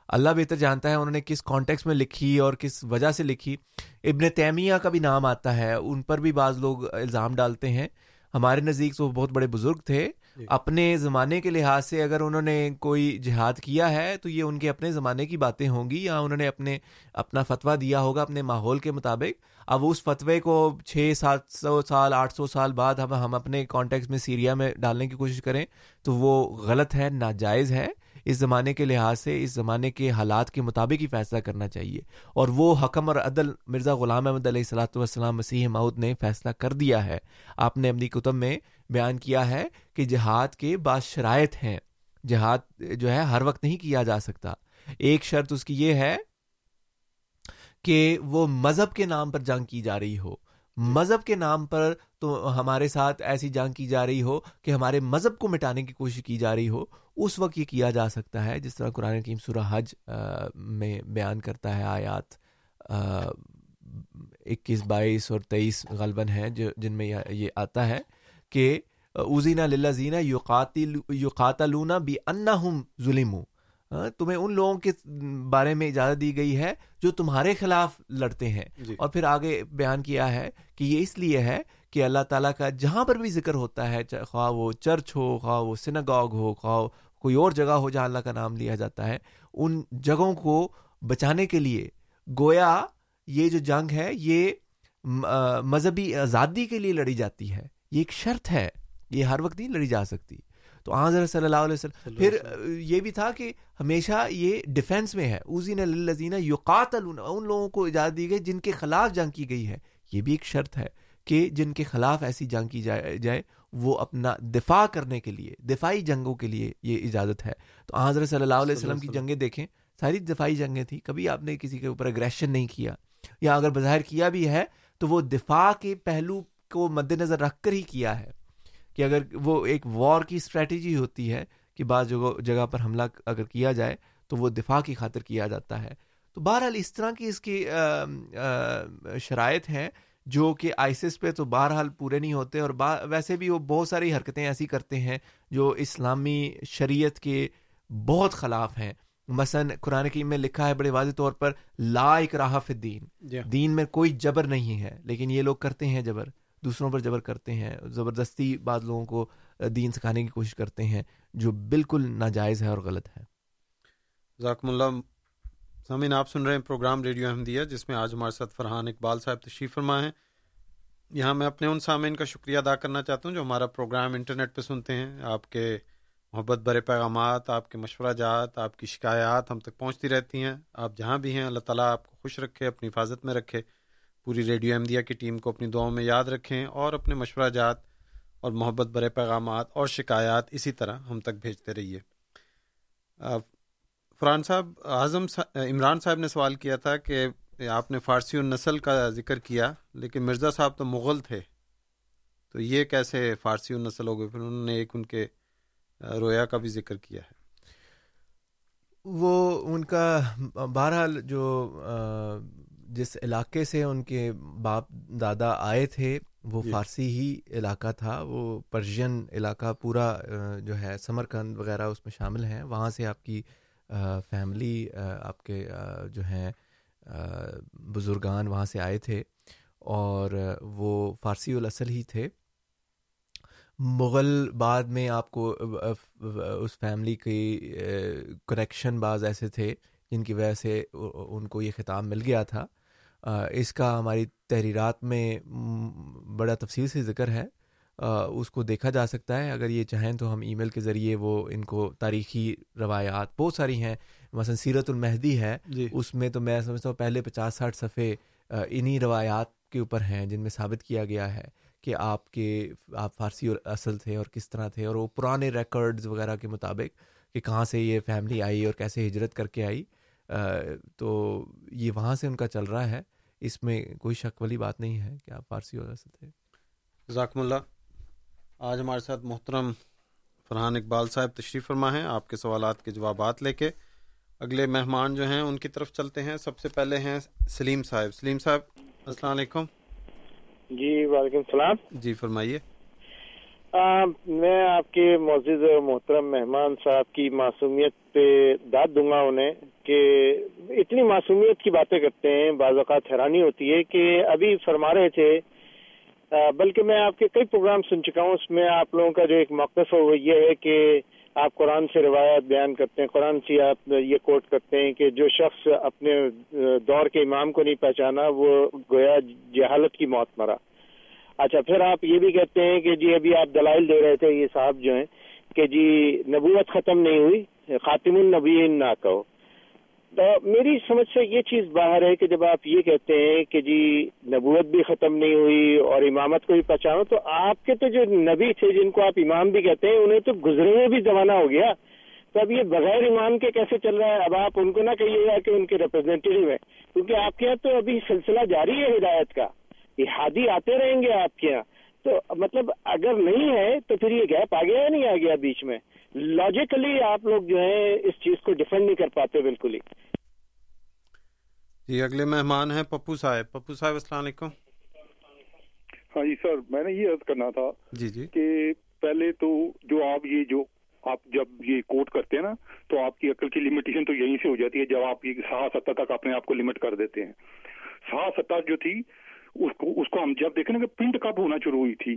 اللہ بہتر جانتا ہے انہوں نے کس کانٹیکس میں لکھی اور کس وجہ سے لکھی۔ ابن تیمیہ کا بھی نام آتا ہے، ان پر بھی بعض لوگ الزام ڈالتے ہیں۔ ہمارے نزدیک تو بہت بڑے بزرگ تھے۔ جی۔ اپنے زمانے کے لحاظ سے اگر انہوں نے کوئی جہاد کیا ہے تو یہ ان کے اپنے زمانے کی باتیں ہوں گی یا انہوں نے اپنے اپنا فتویٰ دیا ہوگا اپنے ماحول کے مطابق۔ اب اس فتوے کو چھ سات سو سال آٹھ سو سال بعد ہم ہم اپنے کانٹیکس میں سیریا میں ڈالنے کی کوشش کریں تو وہ غلط ہے ناجائز ہے۔ اس زمانے کے لحاظ سے، اس زمانے کے حالات کے مطابق ہی فیصلہ کرنا چاہیے۔ اور وہ حکم اور عدل مرزا غلام احمد علیہ السلاۃ والسلام مسیح ماؤد نے فیصلہ کر دیا ہے۔ آپ نے اپنی کتب میں بیان کیا ہے کہ جہاد کے بعض شرائط ہیں۔ جہاد جو ہے، ہر وقت نہیں کیا جا سکتا۔ ایک شرط اس کی یہ ہے کہ وہ مذہب کے نام پر جنگ کی جا رہی ہو۔ مذہب کے نام پر تو ہمارے ساتھ ایسی جنگ کی جا رہی ہو کہ ہمارے مذہب کو مٹانے کی کوشش کی جا رہی ہو۔ اس وقت یہ کیا جا سکتا ہے جس طرح قرآن کیم سورہ حج میں بیان کرتا ہے آیات اکیس بائیس اور تیئیس غلباً ہیں جو جن میں یہ آتا ہے کہ اوزینہ للہ زینہ بھی انا ہم ظلم تمہیں ان لوگوں کے بارے میں اجازت دی گئی ہے جو تمہارے خلاف لڑتے ہیں جی. اور پھر آگے بیان کیا ہے کہ یہ اس لیے ہے کہ اللہ تعالیٰ کا جہاں پر بھی ذکر ہوتا ہے خواہ وہ چرچ ہو خواہ وہ سنگاگ ہو خواہ کوئی اور جگہ ہو جہاں اللہ کا نام لیا جاتا ہے ان جگہوں کو بچانے کے لیے گویا یہ جو جنگ ہے یہ مذہبی آزادی کے لیے لڑی جاتی ہے۔ یہ ایک شرط ہے۔ یہ ہر وقت نہیں لڑی جا سکتی۔ تو حضرت صلی اللہ علیہ وسلم پھر یہ بھی تھا کہ ہمیشہ یہ ڈیفینس میں ہے۔ اوزین الزین یوقات ان لوگوں کو اجازت دی گئی جن کے خلاف جنگ کی گئی ہے۔ یہ بھی ایک شرط ہے کہ جن کے خلاف ایسی جنگ کی جائے جائے۔ وہ اپنا دفاع کرنے کے لیے دفاعی جنگوں کے لیے یہ اجازت ہے۔ تو حضرت صلی اللہ علیہ وسلم کی جنگیں دیکھیں ساری دفاعی جنگیں تھیں کبھی آپ نے کسی کے اوپر اگریشن نہیں کیا یا اگر بظاہر کیا بھی ہے تو وہ دفاع کے پہلو کو مد نظر رکھ کر ہی کیا ہے۔ کہ اگر وہ ایک وار کی اسٹریٹجی ہوتی ہے کہ بعض جگہ جگہ پر حملہ اگر کیا جائے تو وہ دفاع کی خاطر کیا جاتا ہے۔ تو بہرحال اس طرح کی اس کی شرائط ہیں۔ جو کہ آئسس پہ تو بہرحال پورے نہیں ہوتے اور ویسے بھی وہ بہت ساری حرکتیں ایسی کرتے ہیں جو اسلامی شریعت کے بہت خلاف ہیں۔ مثلا قرآن کی میں لکھا ہے بڑے واضح طور پر لا اکراہ فی الدین۔ جی۔ دین میں کوئی جبر نہیں ہے لیکن یہ لوگ کرتے ہیں جبر۔ دوسروں پر جبر کرتے ہیں۔ زبردستی بعض لوگوں کو دین سکھانے کی کوشش کرتے ہیں جو بالکل ناجائز ہے اور غلط ہے۔ ذاکم اللہ سامعین آپ سن رہے ہیں پروگرام ریڈیو احمدیہ، جس میں آج ہمارے ساتھ فرحان اقبال صاحب تشریف فرما ہیں۔ یہاں میں اپنے ان سامعین کا شکریہ ادا کرنا چاہتا ہوں جو ہمارا پروگرام انٹرنیٹ پہ سنتے ہیں۔ آپ کے محبت برے پیغامات، آپ کے مشورہ جات، آپ کی شکایات ہم تک پہنچتی رہتی ہیں۔ آپ جہاں بھی ہیں، اللہ تعالیٰ آپ کو خوش رکھے، اپنی حفاظت میں رکھے۔ پوری ریڈیو احمدیہ کی ٹیم کو اپنی دعاؤں میں یاد رکھیں اور اپنے مشورہ جات اور محبت برے پیغامات اور شکایات اسی طرح ہم تک بھیجتے رہیے۔ فرحان صاحب اعظم عمران صاحب نے سوال کیا تھا کہ آپ نے فارسی النسل کا ذکر کیا لیکن مرزا صاحب تو مغل تھے۔ تو یہ کیسے فارسی النسل ہو گئے؟ پھر انہوں نے ایک ان کے رویا کا بھی ذکر کیا ہے۔ وہ ان کا بہرحال جو جس علاقے سے ان کے باپ دادا آئے تھے وہ جی. فارسی ہی علاقہ تھا۔ وہ پرشین علاقہ پورا جو ہے سمرکند وغیرہ اس میں شامل ہیں۔ وہاں سے آپ کی فیملی آپ کے جو ہیں بزرگان وہاں سے آئے تھے اور وہ فارسی الاصل ہی تھے۔ مغل بعد میں آپ کو اس فیملی کی کریکشن بعض ایسے تھے جن کی وجہ سے ان کو یہ خطاب مل گیا تھا۔ اس کا ہماری تحریرات میں بڑا تفصیل سے ذکر ہے۔ اس کو دیکھا جا سکتا ہے۔ اگر یہ چاہیں تو ہم ای میل کے ذریعے وہ ان کو تاریخی روایات بہت ساری ہیں مثلا سیرت المہدی ہے۔ جی۔ اس میں تو میں سمجھتا ہوں پہلے پچاس ساٹھ صفحے انہی روایات کے اوپر ہیں جن میں ثابت کیا گیا ہے کہ آپ کے آپ فارسی اور اصل تھے اور کس طرح تھے اور وہ پرانے ریکارڈز وغیرہ کے مطابق کہ کہاں سے یہ فیملی آئی اور کیسے ہجرت کر کے آئی۔ تو یہ وہاں سے ان کا چل رہا ہے۔ اس میں کوئی شک والی بات نہیں ہے کہ آپ فارسی اور اصل تھے۔ ذاکم اللہ۔ آج ہمارے ساتھ محترم فرحان اقبال صاحب تشریف فرما ہیں۔ آپ کے سوالات کے جوابات لے کے اگلے مہمان جو ہیں ان کی طرف چلتے ہیں۔ سب سے پہلے ہیں سلیم صاحب۔ سلیم صاحب السلام علیکم۔ جی وعلیکم السلام۔ جی فرمائیے۔ میں آپ کے معزز محترم مہمان صاحب کی معصومیت پہ داد دوں گا انہیں کہ اتنی معصومیت کی باتیں کرتے ہیں بعض اوقات حیرانی ہوتی ہے کہ ابھی فرما رہے تھے بلکہ میں آپ کے کئی پروگرام سن چکا ہوں، اس میں آپ لوگوں کا جو ایک موقف ہے، وہ یہ ہے کہ آپ قرآن سے روایت بیان کرتے ہیں، قرآن سے آپ یہ کوٹ کرتے ہیں کہ جو شخص اپنے دور کے امام کو نہیں پہچانا، وہ گویا جہالت کی موت مرا۔ اچھا پھر آپ یہ بھی کہتے ہیں کہ جی ابھی آپ دلائل دے رہے تھے، یہ صاحب جو ہیں، کہ جی نبوت ختم نہیں ہوئی، خاتم النبیین نہ کہو۔ میری سمجھ سے یہ چیز باہر ہے کہ جب آپ یہ کہتے ہیں کہ جی نبوت بھی ختم نہیں ہوئی اور امامت کو بھی پہچانو، تو آپ کے تو جو نبی تھے جن کو آپ امام بھی کہتے ہیں، انہیں تو گزرے ہوئے بھی زمانہ ہو گیا۔ تو اب یہ بغیر امام کے کیسے چل رہا ہے؟ اب آپ ان کو نہ کہیے گا کہ ان کے ریپرزینٹیو ہیں، کیونکہ آپ کے یہاں تو ابھی سلسلہ جاری ہے ہدایت کا۔ یہ ہادی آتے رہیں گے آپ کے یہاں۔ تو مطلب اگر نہیں ہے تو پھر یہ گیپ آ گیا یا نہیں آ گیا بیچ میں؟ لاجیکلی آپ لوگ جو ہے اس چیز کو ڈیفینڈ نہیں کر پاتے بالکل ہی۔ جی اگلے مہمان ہیں پپو صاحب۔ پپو صاحب السلام علیکم۔ ہاں جی سر میں نے یہ عرض کرنا تھا جی جی۔ کہ پہلے تو جو آپ یہ جو آپ جب یہ کوٹ کرتے ہیں نا تو آپ کی عقل کی لمیٹیشن تو یہیں سے ہو جاتی ہے جب آپ یہ سہا ستہ تک اپنے آپ کو لمٹ کر دیتے ہیں۔ سہا ستہ جو تھی اس کو اس کو ہم جب دیکھیں نا کہ پرنٹ کب ہونا شروع ہوئی تھی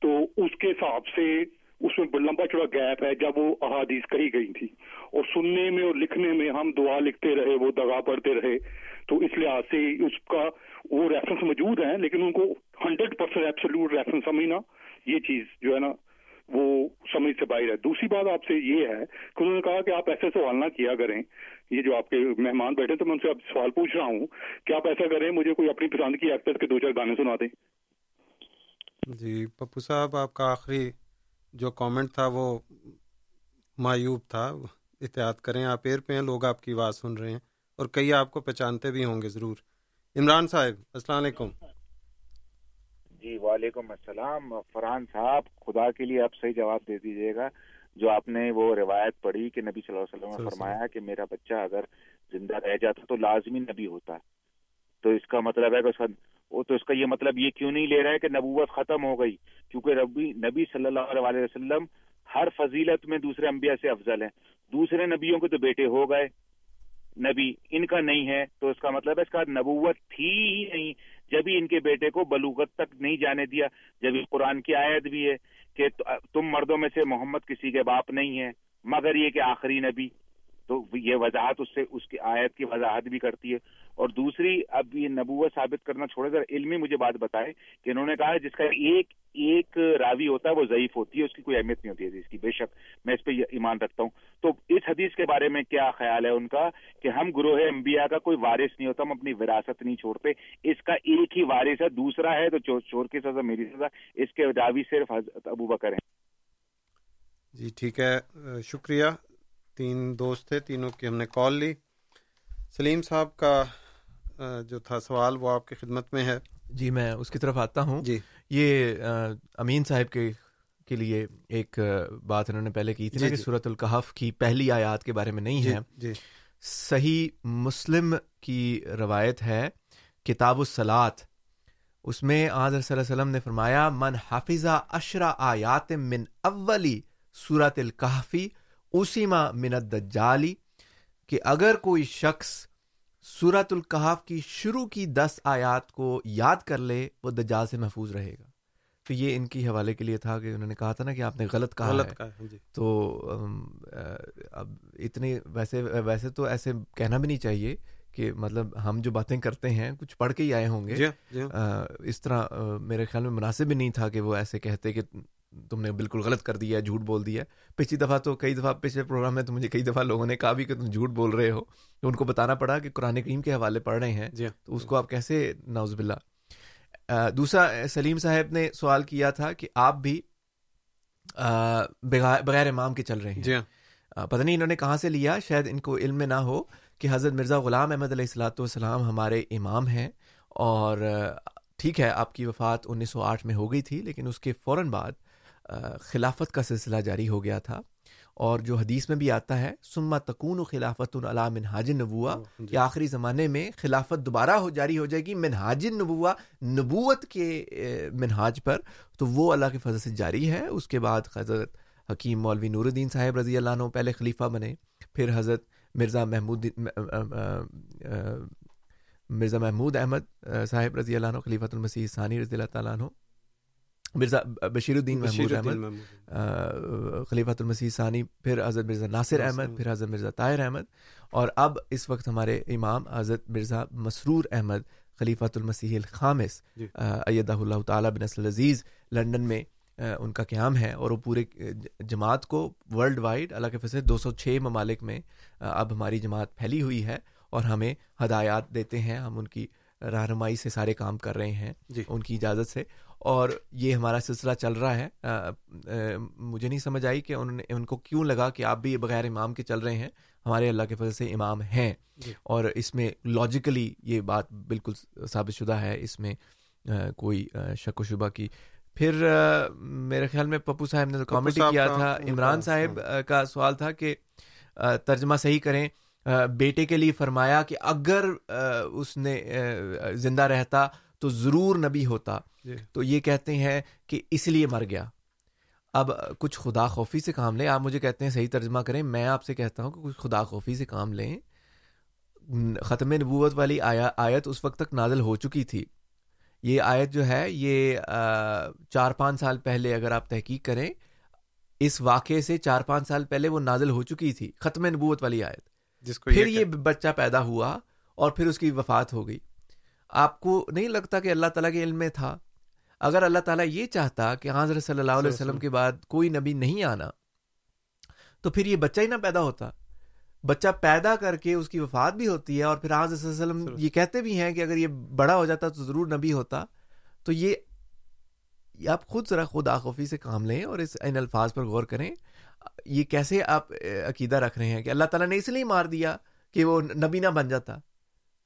تو اس کے حساب سے اس میں لمبا چوڑا گیپ ہے جب وہ احادیث کہی گئی تھی اور سننے میں اور لکھنے میں ہم دعا لکھتے رہے، وہ دگا پڑھتے رہے۔ تو اس لحاظ سے اس کا وہ ریفرنس موجود ہیں، لیکن ان کو ہنڈریڈ پرسینٹ ایبسلوٹ ریفرنس سمجھنا یہ چیز جو ہے نا، وہ سمجھ سے باہر ہے۔ دوسری بات آپ سے یہ ہے کہ انہوں نے کہا کہ آپ ایسے سوال نہ کیا کریں۔ یہ جو آپ کے مہمان بیٹھے تو میں ان سے اب سوال پوچھ رہا ہوں کہ آپ ایسا کریں، مجھے کوئی اپنی پسند کی ایکٹر کے دو چار گانے سنا دیں جی پپو صاحب، آپ کا آخری جو کامنٹ تھا وہ معیوب تھا۔ احتیاط کریں آپ ایئر پہ ہیں لوگ آپ کی آواز سن رہے ہیں اور کئی آپ کو پہچانتے بھی ہوں گے ضرور۔ عمران صاحب السلام علیکم۔ جی وعلیکم السلام۔ فرحان صاحب خدا کے لیے آپ صحیح جواب دے دیجیے گا۔ جو آپ نے وہ روایت پڑھی کہ نبی صلی اللہ علیہ وسلم نے فرمایا کہ میرا بچہ اگر زندہ رہ جاتا تو لازمی نبی ہوتا۔ تو اس کا مطلب ہے کہ وہ تو اس کا یہ مطلب یہ کیوں نہیں لے رہا ہے کہ نبوت ختم ہو گئی؟ کیونکہ ربی نبی صلی اللہ علیہ وسلم ہر فضیلت میں دوسرے انبیاء سے افضل ہیں۔ دوسرے نبیوں کے تو بیٹے ہو گئے۔ نبی ان کا نہیں ہے، تو اس کا مطلب ہے اس کا نبوت تھی ہی نہیں۔ جبھی ان کے بیٹے کو بلوغت تک نہیں جانے دیا، جب قرآن کی آیت بھی ہے کہ تم مردوں میں سے محمد کسی کے باپ نہیں ہے مگر یہ کہ آخری نبی۔ تو یہ وضاحت اس سے، اس کی آیت کی وضاحت بھی کرتی ہے۔ اور دوسری، اب یہ نبوت ثابت کرنا چھوڑے، ذرا علمی مجھے بات بتائے کہ انہوں نے کہا جس کا ایک ایک راوی ہوتا ہے وہ ضعیف ہوتی ہے، اس کی کوئی اہمیت نہیں ہوتی ہے اس کی، بے شک میں اس پہ ایمان رکھتا ہوں۔ تو اس حدیث کے بارے میں کیا خیال ہے ان کا؟ کہ ہم گروہ انبیاء کا کوئی وارث نہیں ہوتا، ہم اپنی وراثت نہیں چھوڑتے۔ اس کا ایک ہی وارث ہے، دوسرا ہے تو چور کی سزا، میری سزا۔ اس کے راوی صرف حضرت ابو بکر ہیں۔ جی ٹھیک ہے۔ شکریہ۔ تین دوست تھے تینوں کی ہم نے کال لی۔ سلیم صاحب کا جو تھا سوال وہ آپ کی خدمت میں ہے۔ جی میں اس کی طرف آتا ہوں۔ جی۔ یہ امین صاحب کے کے لیے ایک بات انہوں نے پہلے کی تھی جی جی۔ صورت القحف کی پہلی آیات کے بارے میں نہیں جی ہے۔ جی۔ صحیح مسلم کی روایت ہے کتاب الصلاط اس میں آج صلی اللہ علیہ وسلم نے فرمایا من حافظہ اشرا آیات من اولی صورت القحفی اسیما من الدجالی کہ اگر کوئی شخص سورت القحف کی شروع کی دس آیات کو یاد کر لے وہ دجال سے محفوظ رہے گا تو یہ ان کی حوالے کے لیے تھا کہ انہوں نے کہا تھا نا کہ آپ نے غلط کہا غلط ہے کہا جی. تو اب اتنے ویسے ویسے تو ایسے کہنا بھی نہیں چاہیے کہ مطلب ہم جو باتیں کرتے ہیں کچھ پڑھ کے ہی آئے ہوں گے جی, جی. اس طرح میرے خیال میں مناسب بھی نہیں تھا کہ وہ ایسے کہتے کہ تم نے بالکل غلط کر دیا جھوٹ بول دیا پچھلی دفعہ تو کئی دفعہ پچھلے پروگرام میں تو مجھے کئی دفعہ لوگوں نے کہا بھی کہ تم جھوٹ بول رہے ہو۔ تو ان کو بتانا پڑا کہ قرآن کریم کے حوالے پڑھ رہے ہیں۔ جی۔ تو اس کو آپ کیسے نوز بلّہ دوسرا سلیم صاحب نے سوال کیا تھا کہ آپ بھی بغیر امام کے چل رہے ہیں۔ جی۔ پتہ نہیں انہوں نے کہاں سے لیا شاید ان کو علم میں نہ ہو کہ حضرت مرزا غلام احمد علیہ السلاۃ والسلام ہمارے امام ہیں۔ اور ٹھیک ہے آپ کی وفات انیس سو آٹھ میں ہو گئی تھی لیکن اس کے فوراً بعد خلافت کا سلسلہ جاری ہو گیا تھا اور جو حدیث میں بھی آتا ہے سما تکون و خلافت العلا منہاج نبوا کہ جی۔ آخری زمانے میں خلافت دوبارہ ہو جاری ہو جائے گی منہاج نبوا نبوت کے منہاج پر۔ تو وہ اللہ کے فضل سے جاری ہے۔ اس کے بعد حضرت حکیم مولوی نور الدین صاحب رضی اللہ عنہ پہلے خلیفہ بنے پھر حضرت مرزا محمود مرزا محمود احمد صاحب رضی اللہ عنہ خلیفۃ المسیح ثانی رضی اللہ تعالیٰ عنہ۔ مرزا بشیر الدین محمود احمد خلیفۃ المسیح ثانی پھر حضرت مرزا ناصر احمد پھر حضرت مرزا طاہر احمد اور اب اس وقت ہمارے امام حضرت مرزا مسرور احمد خلیفۃ المسیح الخامس جی۔ ایدہ اللہ تعالیٰ بن اصل عزیز لنڈن میں ان کا قیام ہے اور وہ پورے جماعت کو ورلڈ وائڈ اللہ کے فصل دو سو چھ ممالک میں اب ہماری جماعت پھیلی ہوئی ہے اور ہمیں ہدایات دیتے ہیں ہم ان کی رہنمائی سے سارے کام کر رہے ہیں جی۔ ان کی اجازت سے۔ اور یہ ہمارا سلسلہ چل رہا ہے۔ مجھے نہیں سمجھ آئی کہ انہوں نے ان کو کیوں لگا کہ آپ بھی بغیر امام کے چل رہے ہیں۔ ہمارے اللہ کے فضل سے امام ہیں۔ جی۔ اور اس میں لاجیکلی یہ بات بالکل ثابت شدہ ہے۔ اس میں کوئی شک و شبہ کی۔ پھر میرے خیال میں پپو صاحب نے کامنٹ کیا تھا عمران صاحب کا سوال تھا کہ ترجمہ صحیح کریں بیٹے کے لیے فرمایا کہ اگر اس نے زندہ رہتا تو ضرور نبی ہوتا۔ جی۔ تو یہ کہتے ہیں کہ اس لیے مر گیا۔ اب کچھ خدا خوفی سے کام لیں۔ آپ مجھے کہتے ہیں صحیح ترجمہ کریں۔ میں آپ سے کہتا ہوں کہ کچھ خدا خوفی سے کام لیں۔ ختم نبوت والی آیت اس وقت تک نازل ہو چکی تھی۔ یہ آیت جو ہے یہ چار پانچ سال پہلے اگر آپ تحقیق کریں اس واقعے سے چار پانچ سال پہلے وہ نازل ہو چکی تھی۔ ختم نبوت والی آیت۔ جس کو پھر یہ بچہ پیدا ہوا اور پھر اس کی وفات ہو گئی۔ آپ کو نہیں لگتا کہ اللہ تعالیٰ کے علم میں تھا؟ اگر اللہ تعالیٰ یہ چاہتا کہ حضرت صلی اللہ علیہ وسلم کے بعد کوئی نبی نہیں آنا تو پھر یہ بچہ ہی نہ پیدا ہوتا۔ بچہ پیدا کر کے اس کی وفات بھی ہوتی ہے اور پھر حضرت صلی اللہ علیہ وسلم۔ یہ کہتے بھی ہیں کہ اگر یہ بڑا ہو جاتا تو ضرور نبی ہوتا۔ تو یہ آپ خود ذرا خود آخوفی سے کام لیں اور اس ان الفاظ پر غور کریں۔ یہ کیسے آپ عقیدہ رکھ رہے ہیں کہ اللہ تعالیٰ نے اس لیے مار دیا کہ وہ نبی نہ بن جاتا؟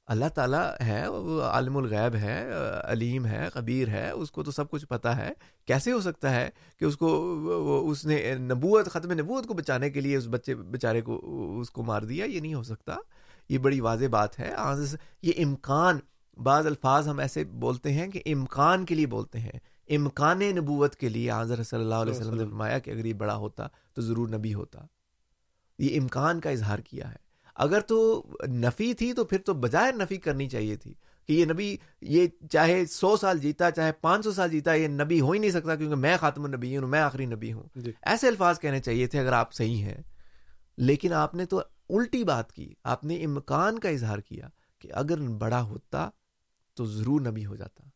اللہ تعالیٰ ہے، وہ عالم الغیب ہے علیم ہے قبیر ہے، اس کو تو سب کچھ پتہ ہے۔ کیسے ہو سکتا ہے کہ اس کو اس نے نبوت، ختم نبوت کو بچانے کے لیے اس بچے بیچارے کو، اس کو مار دیا؟ یہ نہیں ہو سکتا۔ یہ بڑی واضح بات ہے۔ یہ امکان، بعض الفاظ ہم ایسے بولتے ہیں کہ امکان کے لیے بولتے ہیں۔ امکان نبوت کے لیے حضر صلی اللہ علیہ وسلم نے فرمایا کہ اگر یہ بڑا ہوتا تو ضرور نبی ہوتا۔ یہ امکان کا اظہار کیا ہے۔ اگر تو نفی تھی تو پھر تو بجائے نفی کرنی چاہیے تھی کہ یہ نبی یہ چاہے سو سال جیتا چاہے پانچ سو سال جیتا یہ نبی ہو ہی نہیں سکتا کیونکہ میں خاتم النبی ہوں میں آخری نبی ہوں۔ جی۔ ایسے الفاظ کہنے چاہیے تھے اگر آپ صحیح ہیں۔ لیکن آپ نے تو الٹی بات کی آپ نے امکان کا اظہار کیا کہ اگر بڑا ہوتا تو ضرور نبی ہو جاتا۔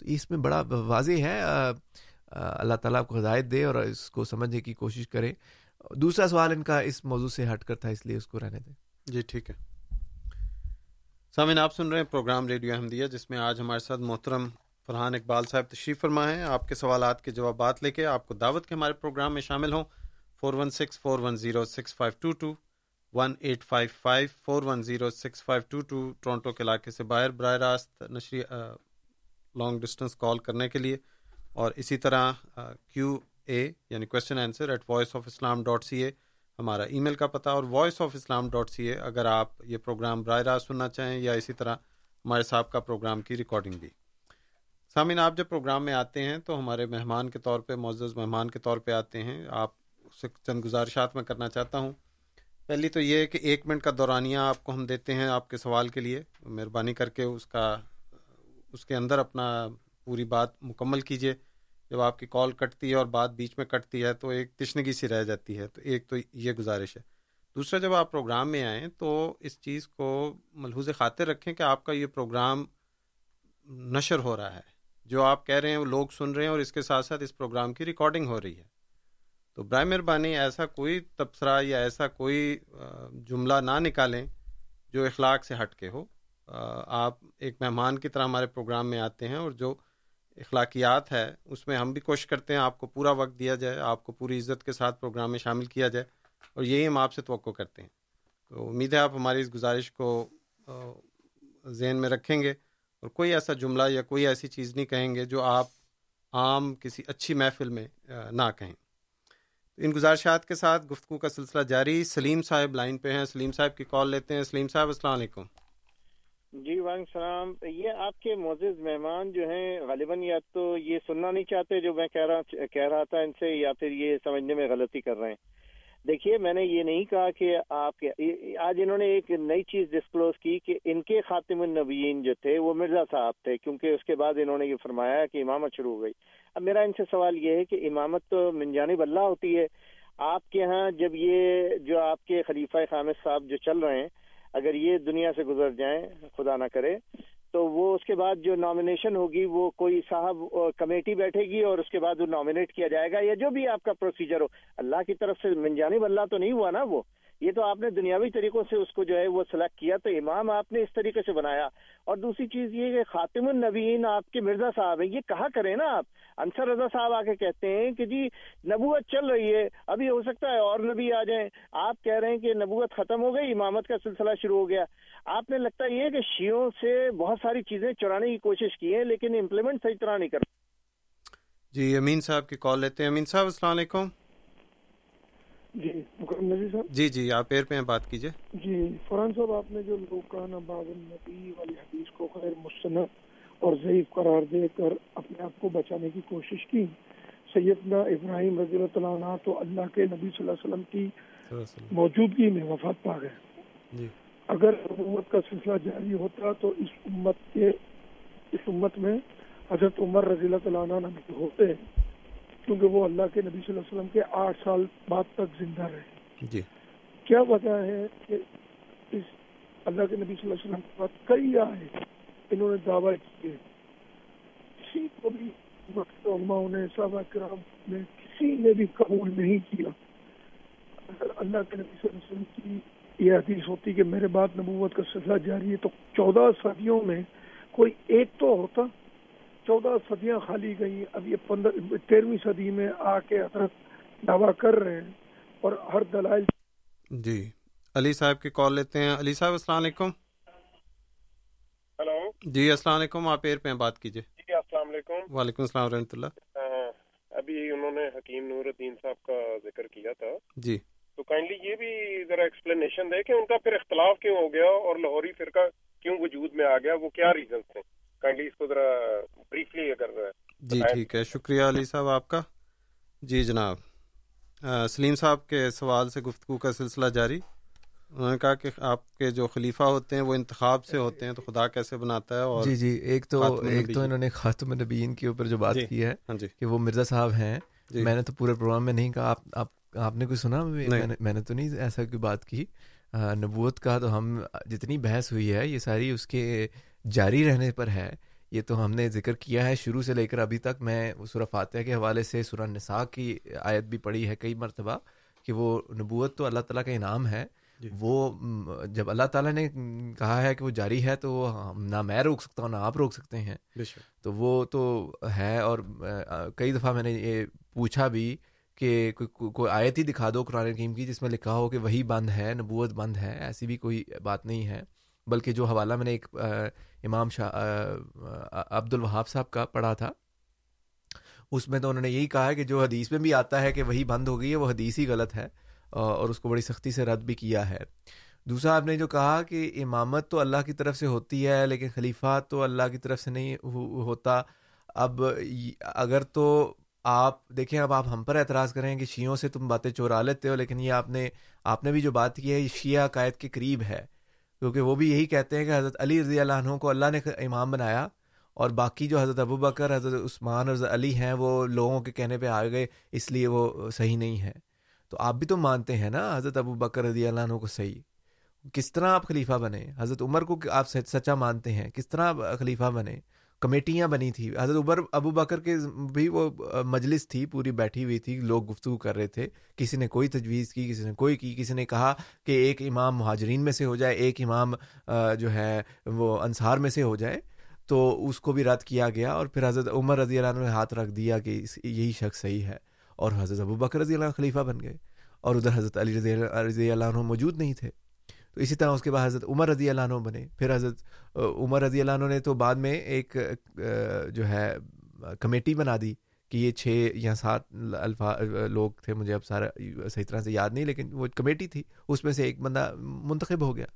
تو اس میں بڑا واضح ہے اللہ تعالیٰ آپ کو ہدایت دے اور اس کو سمجھنے کی کوشش کرے دوسرا سوال ان کا اس موضوع سے ہٹ کر تھا، اس لیے اس کو رہنے دیں۔ جی ٹھیک ہے۔ سامعین، آپ سن رہے ہیں پروگرام ریڈیو احمدیہ، جس میں آج ہمارے ساتھ محترم فرحان اقبال صاحب تشریف فرما ہیں۔ آپ کے سوالات کے جوابات لے کے آپ کو دعوت کے ہمارے پروگرام میں شامل ہوں۔ Four one six four one zero six five two two one eight five five four one zero six five two two Toronto کے علاقے سے باہر، براہ راست نشری لانگ ڈسٹینس کال کرنے کے لیے اور اسی طرح کیو اے یعنی question answer at voice of Islam dot C A ہمارا ای میل کا پتہ اور voice of Islam dot C A اگر آپ یہ پروگرام براہ راست سننا چاہیں یا اسی طرح ہمارے صاحب کا پروگرام کی ریکارڈنگ بھی۔ سامعین، آپ جب پروگرام میں آتے ہیں تو ہمارے مہمان کے طور پہ، معزز مہمان کے طور پہ آتے ہیں۔ آپ سے چند گزارشات میں کرنا چاہتا ہوں۔ پہلی تو یہ ہے کہ ایک منٹ کا دورانیہ آپ کو ہم دیتے ہیں آپ کے سوال کے لیے۔ مہربانی کر کے اس کا اس کے اندر اپنا پوری بات مکمل کیجیے جب آپ کی کال کٹتی ہے اور بات بیچ میں کٹتی ہے تو ایک تشنگی سی رہ جاتی ہے، تو ایک تو یہ گزارش ہے۔ دوسرا، جب آپ پروگرام میں آئیں تو اس چیز کو ملحوظ خاطر رکھیں کہ آپ کا یہ پروگرام نشر ہو رہا ہے۔ جو آپ کہہ رہے ہیں، وہ لوگ سن رہے ہیں اور اس کے ساتھ ساتھ اس پروگرام کی ریکارڈنگ ہو رہی ہے۔ تو برائے مہربانی ایسا کوئی تبصرہ یا ایسا کوئی جملہ نہ نکالیں جو اخلاق سے ہٹ کے ہو۔ آپ ایک مہمان کی طرح ہمارے پروگرام میں آتے ہیں اور جو اخلاقیات ہے، اس میں ہم بھی کوشش کرتے ہیں آپ کو پورا وقت دیا جائے، آپ کو پوری عزت کے ساتھ پروگرام میں شامل کیا جائے اور یہی ہم آپ سے توقع کرتے ہیں۔ تو امید ہے آپ ہماری اس گزارش کو ذہن میں رکھیں گے اور کوئی ایسا جملہ یا کوئی ایسی چیز نہیں کہیں گے جو آپ عام کسی اچھی محفل میں نہ کہیں۔ ان گزارشات کے ساتھ گفتگو کا سلسلہ جاری۔ سلیم صاحب لائن پہ ہیں۔ سلیم صاحب کی کال لیتے ہیں۔ سلیم صاحب، السلام علیکم۔ جی وعلیکم السلام یہ آپ کے معزز مہمان جو ہیں، غالباً یا تو یہ سننا نہیں چاہتے جو میں کہہ رہا کہہ رہا تھا ان سے، یا پھر یہ سمجھنے میں غلطی کر رہے ہیں۔ دیکھیے، میں نے یہ نہیں کہا کہ آپ کے آج انہوں نے ایک نئی چیز ڈسکلوز کی کہ ان کے خاتم النبیین جو تھے، وہ مرزا صاحب تھے، کیونکہ اس کے بعد انہوں نے یہ فرمایا کہ امامت شروع ہو گئی۔ اب میرا ان سے سوال یہ ہے کہ امامت تو من جانب اللہ ہوتی ہے۔ آپ کے ہاں جب یہ جو آپ کے خلیفہ خامد صاحب جو چل رہے ہیں اگر یہ دنیا سے گزر جائیں خدا نہ کرے تو وہ اس کے بعد جو نامینیشن ہوگی وہ کوئی صاحب کمیٹی بیٹھے گی اور اس کے بعد وہ نامینیٹ کیا جائے گا یا جو بھی آپ کا پروسیجر ہو۔ اللہ کی طرف سے من جانب اللہ تو نہیں ہوا نا وہ۔ یہ تو آپ نے دنیاوی طریقوں سے اس کو جو ہے وہ سلیکٹ کیا، تو امام آپ نے اس طریقے سے بنایا۔ اور دوسری چیز یہ کہ خاتم النبیین آپ کے مرزا صاحب ہیں، یہ کہا کریں نا آپ۔ انصر رضا صاحب آ کے کہتے ہیں کہ جی نبوت چل رہی ہے، ابھی ہو سکتا ہے اور نبی آ جائیں۔ آپ کہہ رہے ہیں کہ نبوت ختم ہو گئی، امامت کا سلسلہ شروع ہو گیا۔ آپ نے لگتا یہ کہ شیوں سے بہت ساری چیزیں چرانے کی کوشش کی ہے لیکن امپلیمنٹ صحیح طرح نہیں کر جی امین صاحب کی کال لیتے ہیں۔ امین صاحب السلام علیکم۔ جی صاحب؟ جی جی آپ پیر پہ بات کیجیے۔ جی فرحان صاحب آپ نے جو لوکانہ باب النبی والی حدیث کو خیر مستند اور ضعیف قرار دے کر اپنے آپ کو بچانے کی کوشش کی سیدنا ابراہیم رضی اللہ تعالیٰ عنہ تو اللہ کے نبی صلی اللہ علیہ وسلم کی موجودگی میں وفات پا گئے۔ جی۔ اگر حکومت کا سلسلہ جاری ہوتا تو اس امت کے اس امت میں حضرت عمر رضی اللہ تعالیٰ عنہ نبی ہوتے کیونکہ وہ اللہ کے نبی صلی اللہ علیہ وسلم کے آٹھ سال بعد تک زندہ رہے۔ جی۔ کیا وجہ ہے کہ اس اللہ کے نبی صلی اللہ علیہ وسلم کے بعد کئی آئے انہوں نے دعویٰ کیے؟ کسی کو بھی علماء نے صحابہ کرام نے کسی نے بھی قبول نہیں کیا۔ اللہ کے نبی صلی اللہ علیہ وسلم کی یہ حدیث ہوتی کہ میرے بعد نبوت کا سلسلہ جاری ہے تو چودہ صدیوں میں کوئی ایک تو ہوتا چودہ صدیاں خالی گئی اب یہ پندرہ تیرہویں صدی میں آ کے حضرت دعویٰ کر رہے ہیں اور ہر دلائل جی علی صاحب کی کال لیتے ہیں۔ علی صاحب السلام علیکم۔ ہلو۔ جی السلام علیکم آپ ایر پہ بات کیجیے جی السلام علیکم۔ وعلیکم السلام ورحمۃ اللہ۔ ابھی انہوں نے حکیم نور الدین صاحب کا ذکر کیا تھا۔ جی۔ تو کائنڈلی یہ بھی ذرا ایکسپلینیشن دے کہ ان کا پھر اختلاف کیوں ہو گیا اور لاہوری فرقہ کیوں وجود میں آ گیا؟ وہ کیا ریزنس تھے کائنڈلی اس کو ذرا بریفلی اگر جی ٹھیک ہے۔ شکریہ علی صاحب آپ کا؟ جی جناب۔ سلیم صاحب کے سوال سے گفتگو کا سلسلہ جاری۔ انہوں نے کہا کہ آپ کے جو خلیفہ ہوتے ہیں وہ انتخاب سے ہوتے ہیں تو خدا کیسے بناتا ہے اور جی جی ایک تو ایک تو انہوں نے خاتم النبیین کے اوپر جو بات جی۔ کی ہے ہاں جی۔ کہ وہ مرزا صاحب ہیں۔ جی۔ میں نے تو پورے پروگرام میں نہیں کہا آپ آپ آپ نے کوئی سنا؟ میں نے تو نہیں ایسا کوئی بات کی۔ نبوت کا تو ہم جتنی بحث ہوئی ہے یہ ساری اس کے جاری رہنے پر ہے۔ یہ تو ہم نے ذکر کیا ہے شروع سے لے کر ابھی تک۔ میں سورہ فاتحہ کے حوالے سے سورہ نساء کی آیت بھی پڑھی ہے کئی مرتبہ کہ وہ نبوت تو اللہ تعالیٰ کا انعام ہے۔ جی۔ وہ جب اللہ تعالیٰ نے کہا ہے کہ وہ جاری ہے تو وہ نہ میں روک سکتا ہوں نہ آپ روک سکتے ہیں۔ تو وہ تو ہے اور کئی دفعہ میں نے یہ پوچھا بھی کہ کوئی کوئی آیت ہی دکھا دو قرآن حکیم کی جس میں لکھا ہو کہ وہی بند ہے، نبوت بند ہے، ایسی بھی کوئی بات نہیں ہے۔ بلکہ جو حوالہ میں نے ایک امام شاہ عبد الوہاب صاحب کا پڑھا تھا، اس میں تو انہوں نے یہی کہا ہے کہ جو حدیث میں بھی آتا ہے کہ وہی بند ہو گئی ہے، وہ حدیث ہی غلط ہے اور اس کو بڑی سختی سے رد بھی کیا ہے۔ دوسرا، آپ نے جو کہا کہ امامت تو اللہ کی طرف سے ہوتی ہے، لیکن خلیفہ تو اللہ کی طرف سے نہیں ہوتا۔ اب اگر تو آپ دیکھیں، اب آپ ہم پر اعتراض کریں کہ شیعوں سے تم باتیں چورا لیتے ہو، لیکن یہ آپ نے آپ نے بھی جو بات کی ہے، یہ شیعہ عقائد کے قریب ہے۔ کیونکہ وہ بھی یہی کہتے ہیں کہ حضرت علی رضی اللہ عنہ کو اللہ نے امام بنایا اور باقی جو حضرت ابو بکر، حضرت عثمان اور حضرت علی ہیں، وہ لوگوں کے کہنے پہ آ گئے، اس لیے وہ صحیح نہیں ہے۔ تو آپ بھی تو مانتے ہیں نا حضرت ابو بکر رضی اللہ عنہ کو صحیح۔ کس طرح آپ خلیفہ بنے؟ حضرت عمر کو آپ سچا مانتے ہیں؟ کس طرح آپ خلیفہ بنے؟ کمیٹیاں بنی تھی۔ حضرت عمر، ابو بکر کے بھی وہ مجلس تھی، پوری بیٹھی ہوئی تھی۔ لوگ گفتگو کر رہے تھے۔ کسی نے کوئی تجویز کی، کسی نے کوئی کی۔ کسی نے کہا کہ ایک امام مہاجرین میں سے ہو جائے، ایک امام جو ہے، وہ انصار میں سے ہو جائے۔ تو اس کو بھی رد کیا گیا اور پھر حضرت عمر رضی اللہ عنہ نے ہاتھ رکھ دیا کہ یہی شخص صحیح ہے۔ اور حضرت ابو بکر رضی اللہ خلیفہ بن گئے۔ اور ادھر حضرت علی رضی رضی اللہ عنہ موجود نہیں تھے۔ تو اسی طرح اس کے بعد حضرت عمر رضی اللہ عنہ بنے۔ پھر حضرت عمر رضی اللہ عنہ نے تو بعد میں ایک جو ہے، کمیٹی بنا دی کہ یہ چھ یا سات الفا لوگ تھے، مجھے اب سارا صحیح طرح سے یاد نہیں، لیکن وہ کمیٹی تھی۔ اس میں سے ایک بندہ منتخب ہو گیا۔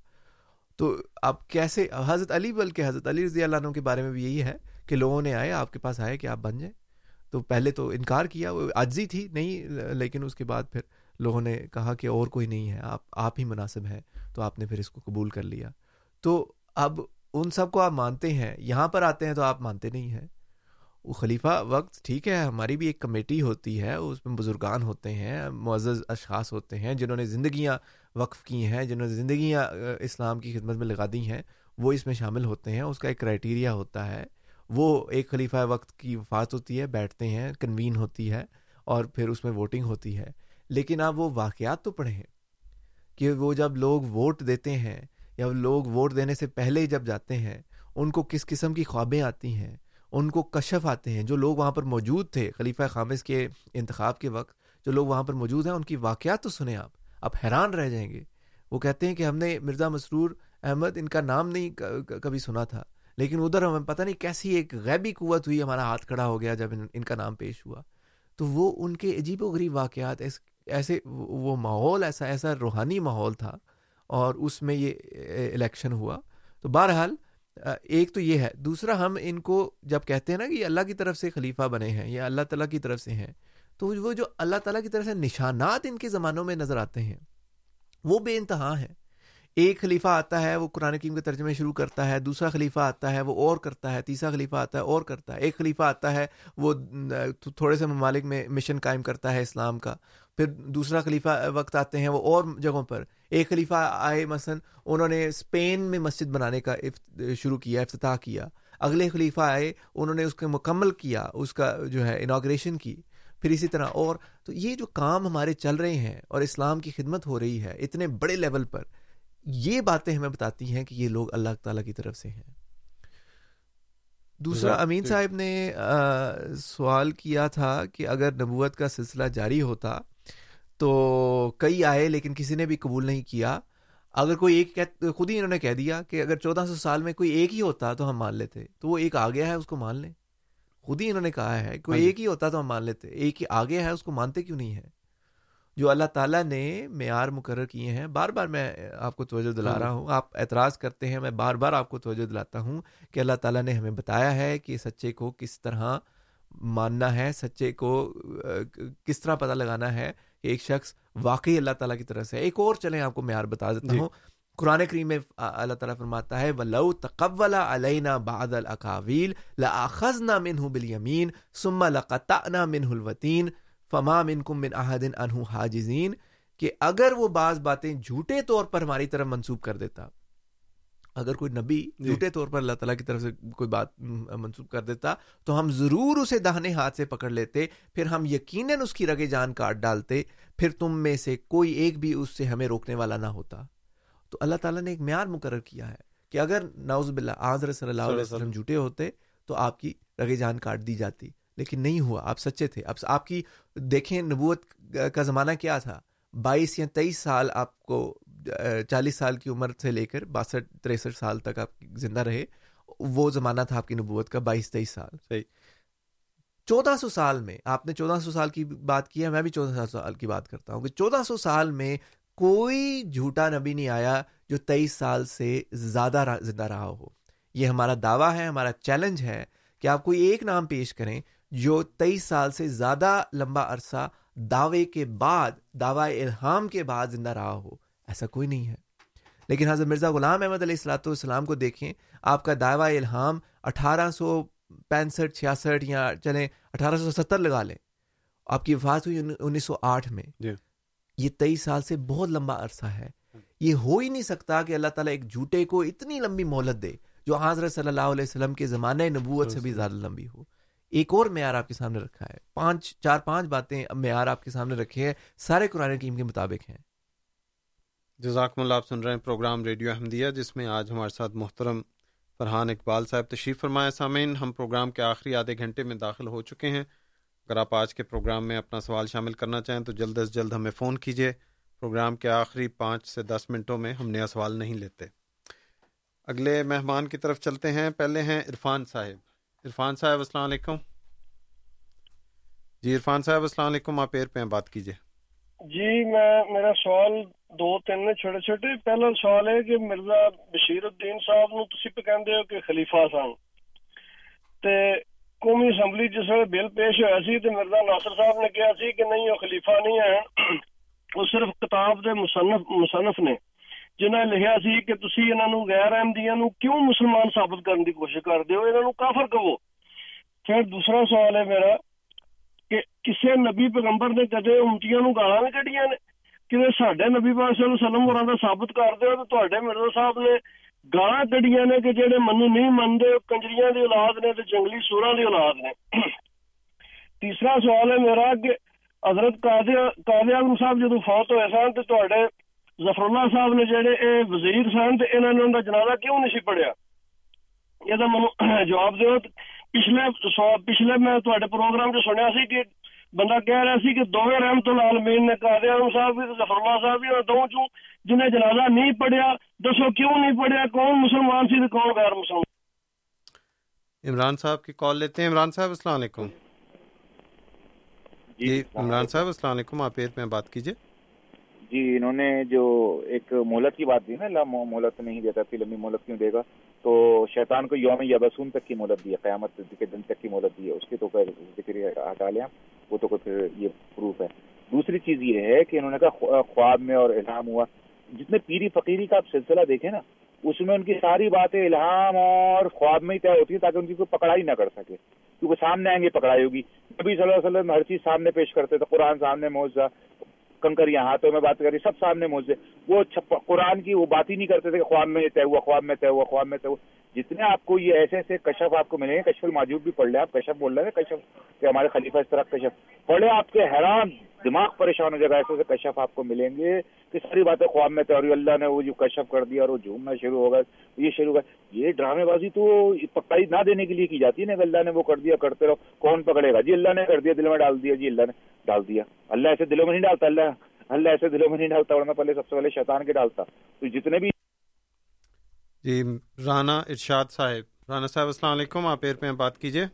تو آپ کیسے، حضرت علی بلکہ حضرت علی رضی اللہ عنہ کے بارے میں بھی یہی ہے کہ لوگوں نے آئے، آپ کے پاس آئے کہ آپ بن جائیں۔ تو پہلے تو انکار کیا، وہ عجزی تھی، نہیں، لیکن اس کے بعد پھر لوگوں نے کہا کہ اور کوئی نہیں ہے، آپ آپ ہی مناسب ہیں، تو آپ نے پھر اس کو قبول کر لیا۔ تو اب ان سب کو آپ مانتے ہیں، یہاں پر آتے ہیں تو آپ مانتے نہیں ہیں۔ وہ خلیفہ وقت ٹھیک ہے، ہماری بھی ایک کمیٹی ہوتی ہے، اس میں بزرگان ہوتے ہیں، معزز اشخاص ہوتے ہیں، جنہوں نے زندگیاں وقف کی ہیں، جنہوں نے زندگیاں اسلام کی خدمت میں لگا دی ہیں، وہ اس میں شامل ہوتے ہیں۔ اس کا ایک کرائٹیریا ہوتا ہے۔ وہ ایک خلیفہ وقت کی وفات ہوتی ہے، بیٹھتے ہیں، کنوین ہوتی ہے اور پھر اس میں ووٹنگ ہوتی ہے۔ لیکن آپ وہ واقعات تو پڑھیں کہ وہ جب لوگ ووٹ دیتے ہیں یا لوگ ووٹ دینے سے پہلے جب جاتے ہیں، ان کو کس قسم کی خوابیں آتی ہیں؟ ان کو کشف آتے ہیں۔ جو لوگ وہاں پر موجود تھے، خلیفہ خامص کے انتخاب کے وقت، جو لوگ وہاں پر موجود ہیں، ان کی واقعات تو سنیں آپ۔ آپ حیران رہ جائیں گے۔ وہ کہتے ہیں کہ ہم نے مرزا مسرور احمد، ان کا نام نہیں کبھی سنا تھا، لیکن ادھر ہمیں پتہ نہیں کیسی ایک غیبی قوت ہوئی، ہمارا ہاتھ کھڑا ہو گیا جب ان کا نام پیش ہوا۔ تو وہ ان کے عجیب و غریب واقعات ایسے وہ ماحول، ایسا ایسا روحانی ماحول تھا اور اس میں یہ الیکشن ہوا۔ تو بہرحال ایک تو یہ ہے۔ دوسرا، ہم ان کو جب کہتے ہیں نا کہ یہ اللہ کی طرف سے خلیفہ بنے ہیں، یا اللہ تعالیٰ کی طرف سے ہیں، تو وہ جو اللہ تعالیٰ کی طرف سے نشانات ان کے زمانوں میں نظر آتے ہیں، وہ بے انتہا ہیں۔ ایک خلیفہ آتا ہے، وہ قرآن کیم کے ترجمے شروع کرتا ہے، دوسرا خلیفہ آتا ہے، وہ اور کرتا ہے، تیسرا خلیفہ آتا ہے، اور کرتا ہے۔ ایک خلیفہ آتا ہے، وہ تھوڑے سے ممالک میں مشن قائم کرتا ہے اسلام کا۔ پھر دوسرا خلیفہ وقت آتے ہیں وہ اور جگہوں پر۔ ایک خلیفہ آئے مثلا انہوں نے اسپین میں مسجد بنانے کا شروع کیا افتتاح کیا۔ اگلے خلیفہ آئے انہوں نے اس کو مکمل کیا اس کا جو ہے اناگریشن کی۔ پھر اسی طرح اور۔ تو یہ جو کام ہمارے چل رہے ہیں اور اسلام کی خدمت ہو رہی ہے اتنے بڑے لیول پر یہ باتیں ہمیں بتاتی ہیں کہ یہ لوگ اللہ تعالیٰ کی طرف سے ہیں۔ دوسرا امین صاحب نے سوال کیا تھا کہ اگر نبوت کا سلسلہ جاری ہوتا تو کئی آئے لیکن کسی نے بھی قبول نہیں کیا۔ اگر کوئی ایک خود ہی انہوں نے کہہ دیا کہ اگر چودہ سو سال میں کوئی ایک ہی ہوتا تو ہم مان لیتے۔ تو وہ ایک آ گیا ہے اس کو مان لیں۔ خود ہی انہوں نے کہا ہے کوئی ہاں جی۔ ایک ہی ہوتا تو ہم مان لیتے۔ ایک ہی آگے ہے اس کو مانتے کیوں نہیں ہے جو اللہ تعالیٰ نے معیار مقرر کیے ہیں بار بار میں آپ کو توجہ دلا رہا ہوں۔ آپ اعتراض کرتے ہیں میں بار بار آپ کو توجہ دلاتا ہوں کہ اللہ تعالیٰ نے ہمیں بتایا ہے کہ سچے کو کس طرح ماننا ہے سچے کو کس طرح پتہ لگانا ہے۔ ایک شخص واقعی اللہ تعالیٰ کی طرف سے ایک اور چلیں آپ کو معیار بتا دیتا جی۔ ہوں قرآن کریم میں اللہ تعالیٰ فرماتا ہے وَلَوْ تَقَوَّلَ عَلَيْنَا بَعْدَ الْأَقَاوِيلِ لَأَخَذْنَا مِنْهُ بِالْيَمِينِ ثُمَّ لَقَطَعْنَا مِنْهُ الْوَتِينَ فما من کم من احدن انہو حاجزین کہ اگر وہ بعض باتیں جھوٹے طور پر ہماری طرف منسوب کر دیتا اگر کوئی نبی جھوٹے طور پر اللہ تعالیٰ کی طرف سے کوئی بات منسوب کر دیتا تو ہم ضرور اسے دہنے ہاتھ سے پکڑ لیتے پھر ہم یقیناً اس کی رگے جان کاٹ ڈالتے پھر تم میں سے کوئی ایک بھی اس سے ہمیں روکنے والا نہ ہوتا۔ تو اللہ تعالیٰ نے ایک معیار مقرر کیا ہے کہ اگر ناؤز باللہ آضر صلی اللہ علیہ وسلم۔ جھوٹے ہوتے تو آپ کی رگے جان کاٹ دی جاتی۔ لیکن نہیں ہوا آپ سچے تھے۔ اب آپ کی دیکھیں نبوت کا زمانہ کیا تھا؟ بائیس یا تیئیس سال آپ کو چالیس سال کی عمر سے لے کر باسٹھ تریسٹھ سال تک آپ زندہ رہے وہ زمانہ تھا آپ کی نبوت کا بائیس تیئیس سال۔ صحیح۔ چودہ سو سال میں آپ نے چودہ سو سال کی بات کی ہے میں بھی چودہ سو سال کی بات کرتا ہوں کہ چودہ سو سال میں کوئی جھوٹا نبی نہیں آیا جو تیئیس سال سے زیادہ زندہ رہا ہو۔ یہ ہمارا دعویٰ ہے ہمارا چیلنج ہے کہ آپ کوئی ایک نام پیش کریں جو تیئیس سال سے زیادہ لمبا عرصہ دعوے کے بعد دعوی الہام کے بعد زندہ رہا ہو۔ ایسا کوئی نہیں ہے۔ لیکن حضرت مرزا غلام احمد علیہ السلاۃ والسلام کو دیکھیں آپ کا دعوی الہام اٹھارہ سو پینسٹھ چھیاسٹھ یا چلیں اٹھارہ سو ستر لگا لیں۔ آپ کی وفات ہوئی انیس سو آٹھ میں۔ جی۔ یہ تیئیس سال سے بہت لمبا عرصہ ہے۔ یہ ہو ہی نہیں سکتا کہ اللہ تعالیٰ ایک جھوٹے کو اتنی لمبی مہلت دے جو حضرت صلی اللہ علیہ وسلم کے زمانے نبوت سے بھی زیادہ لمبی ہو۔ ایک اور معیار آپ کے سامنے رکھا ہے۔ پانچ چار پانچ باتیں معیار آپ کے سامنے رکھے ہیں سارے قرآن ٹیم کے مطابق ہیں۔ جزاکم اللہ، آپ سن رہے ہیں پروگرام ریڈیو احمدیہ، جس میں آج ہمارے ساتھ محترم فرحان اقبال صاحب تشریف فرمایا سامعین، ہم پروگرام کے آخری آدھے گھنٹے میں داخل ہو چکے ہیں۔ اگر آپ آج کے پروگرام میں اپنا سوال شامل کرنا چاہیں تو جلد از جلد ہمیں فون کیجیے پروگرام کے آخری پانچ سے دس منٹوں میں ہم نیا سوال نہیں لیتے۔ اگلے مہمان کی طرف چلتے ہیں۔ پہلے ہیں عرفان صاحب۔ عرفان صاحب، السلام علیکم۔ جی عرفان صاحب، السلام علیکم۔ آپ ایر پہ بات کیجیے جی میں، میرا سوال دو تین نے چھوٹے چھوٹے۔ پہلا سوال ہے کہ مرزا بشیر الدین صاحب نو تسی پہ کہندے ہو کہ خلیفہ سن۔ تے قومی اسمبلی جس وقت بل پیش ہوا سی تے مرزا ناصر صاحب نے کہا سی کہ نہیں، وہ خلیفہ نہیں ہے۔ وہ صرف کتاب دے مصنف مصنف نے جنہیں لکھیا سی کہ تسی انہاں نو غیر احمدیاں نو کیوں مسلمان ثابت کرنے دی کوشش کردے ہو؟ انہاں نو کافر کہو۔ پھر دوسرا سوال ہے میرا کہ کسی نبی پیغمبر نے کدے امتیاں نو گالاں نہیں کڈیاں نے کہ ساڈے نبی پاک صلی اللہ علیہ وسلم ہوراں دا ثابت کر دیو تے تواڈے مرزا صاحب نے گالاں کڈیاں نے کہ جڑے منو نہیں مندے کنجریاں دی اولاد نے تے جنگلی سوراں دی اولاد نے تیسرا سوال ہے میرا کہ حضرت قاضی قاضی اعظم صاحب جدوں فوت ہوئے سن تے تواڈے ظفر اللہ صاحب نے جڑے اے وزیر سن تے انہاں نے ان دا جنازہ کیوں نہیں سی پڑھیا یہ تو منو جواب دیو پچھلے پچھلے میں پروگرام جو سنیا سی کہ بندہ کہہ رہا سی کہ دوویں رحمت العالمین نے قاضی اعظم صاحب بھی ظفر اللہ صاحب بھی اور دو چوں جنہیں جنازہ نہیں پڑھیا دسو کیوں نہیں پڑھیا کون مسلمان سی کون غیر مسلمان؟ عمران صاحب کی کال لیتے ہیں۔ عمران صاحب السلام علیکم۔ جی, جی، عمران صاحب السلام علیکم۔ آپ ایئر میں بات کیجیے۔ جی انہوں نے جو ایک مہلت کی بات دی نا اللہ مہلت نہیں دیتا اتنی لمبی مہلت کیوں دے گا؟ تو شیطان کو یوم یا بسون تک کی مہلت دی ہے، قیامت کے دن تک کی مہلت دی ہے۔ اس کی تو ذکر ہٹا لیا، وہ تو پھر یہ پروف ہے۔ دوسری چیز یہ ہے کہ انہوں نے کہا خواب میں اور الہام ہوا۔ جتنے پیری فقیری کا آپ سلسلہ دیکھیں نا، اس میں ان کی ساری باتیں الہام اور خواب میں ہی طے ہوتی ہیں تاکہ ان کی کوئی پکڑائی نہ کر سکے۔ کیونکہ سامنے آئیں گے، پکڑائی ہوگی۔ نبی صلی اللہ علیہ وسلم ہر چیز سامنے پیش کرتے تھے، قرآن سامنے موضوع کنکریاں ہاتھوں میں بات کری سب سامنے موجود وہ قرآن کی وہ بات ہی نہیں کرتے تھے کہ خواب میں طے ہوا، خواب میں طے ہوا، خواب میں طے ہوا۔ جتنے آپ کو یہ ایسے ایسے کشف آپ کو ملیں گے، کشف الماجوب بھی پڑھ لیں، آپ کشف بول رہے ہیں، کشف کہ ہمارے خلیفہ اس طرح کشف۔ پڑھے آپ کے حیران، دماغ پریشان ہو جائے گا، ایسے ایسے کشف آپ کو ملیں گے کہ ساری باتیں خواب میں طے اور اللہ نے وہ جو کشف کر دیا اور وہ جھومنا شروع ہوگا، یہ شروع ہوگا۔ یہ ڈرامے بازی تو پکائی نہ دینے کے لیے کی جاتی ہے نا اللہ نے وہ کر دیا، کرتے رہو۔ کون پکڑے گا؟ جی اللہ نے کر دیا، دل میں ڈال دیا جی اللہ نے ڈال دیا۔ اللہ ایسے دلوں میں نہیں ڈالتا، اللہ اللہ ایسے دلوں میں نہیں ڈالتا، ورنہ پہلے سب سے پہلے شیطان کے ڈالتا۔ تو جتنے بھی جی رانا ارشاد صاحب۔ رانا صاحب السلام علیکم۔ آپ ایر پہ بات کیجیے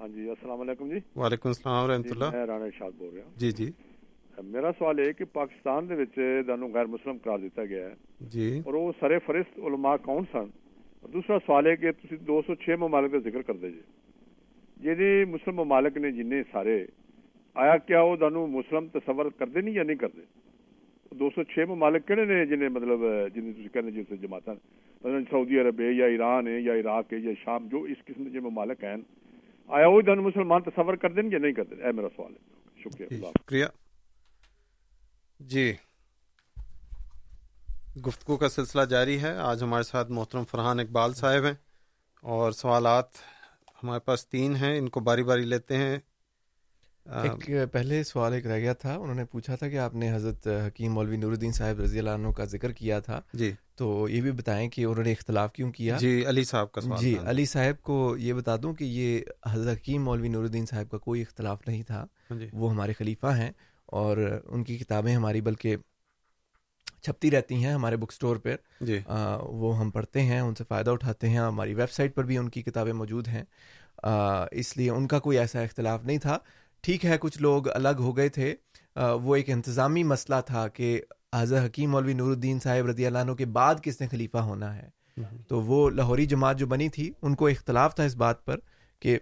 ہاں جی السلام علیکم جی۔ وعلیکم السلام ورحمۃ اللہ۔ میں رانا ارشاد بول رہا ہوں۔ جی جی۔ میرا سوال ہے کہ پاکستان دے وچ دانو غیر مسلم قرار دیتا گیا ہے۔ جی۔ اور وہ سرے فرست علماء کون سن؟ دوسرا سوال ہے کہ تسی دو سو چھ ممالک کا ذکر کر دے جی۔ جی مسلم ممالک نے جن سارے آیا کیا وہ دانو مسلم تصور کرتے نہیں یا نہیں کرتے دو سو چھ ممالک کہڑے نے جنہیں مطلب جنہیں کہنے جی جماعت مثلا سعودی عرب ہے یا ایران ہے یا عراق ہے یا شام جو اس قسم کے ممالک ہیں۔ آیا وہ دن مسلمان تصور کر دیں یا نہیں کرتے اے میرا سوال ہے۔ شکریہ شکریہ۔ جی گفتگو کا سلسلہ جاری ہے۔ آج ہمارے ساتھ محترم فرحان اقبال صاحب ہیں اور سوالات ہمارے پاس تین ہیں۔ ان کو باری باری لیتے ہیں۔ ایک پہلے سوال ایک رہ گیا تھا انہوں نے پوچھا تھا کہ آپ نے حضرت حکیم مولوی نور الدین صاحب رضی اللہ عنہ کا ذکر کیا تھا۔ جی۔ تو یہ بھی بتائیں کہ انہوں نے اختلاف کیوں کیا؟ جی علی صاحب کا سوال جی علی صاحب کو یہ بتا دوں کہ یہ حضرت حکیم مولوی نور الدین صاحب کا کوئی اختلاف نہیں تھا۔ جی۔ وہ ہمارے خلیفہ ہیں اور ان کی کتابیں ہماری بلکہ چھپتی رہتی ہیں ہمارے بک سٹور پر۔ جی۔ وہ ہم پڑھتے ہیں ان سے فائدہ اٹھاتے ہیں ہماری ویب سائٹ پر بھی ان کی کتابیں موجود ہیں۔ اس لیے ان کا کوئی ایسا اختلاف نہیں تھا۔ ٹھیک ہے کچھ لوگ الگ ہو گئے تھے۔ وہ ایک انتظامی مسئلہ تھا کہ حضرت حکیم مولوی نور الدین صاحب رضی اللہ عنہ کے بعد کس نے خلیفہ ہونا ہے۔ تو وہ لاہوری جماعت جو بنی تھی ان کو اختلاف تھا اس بات پر کہ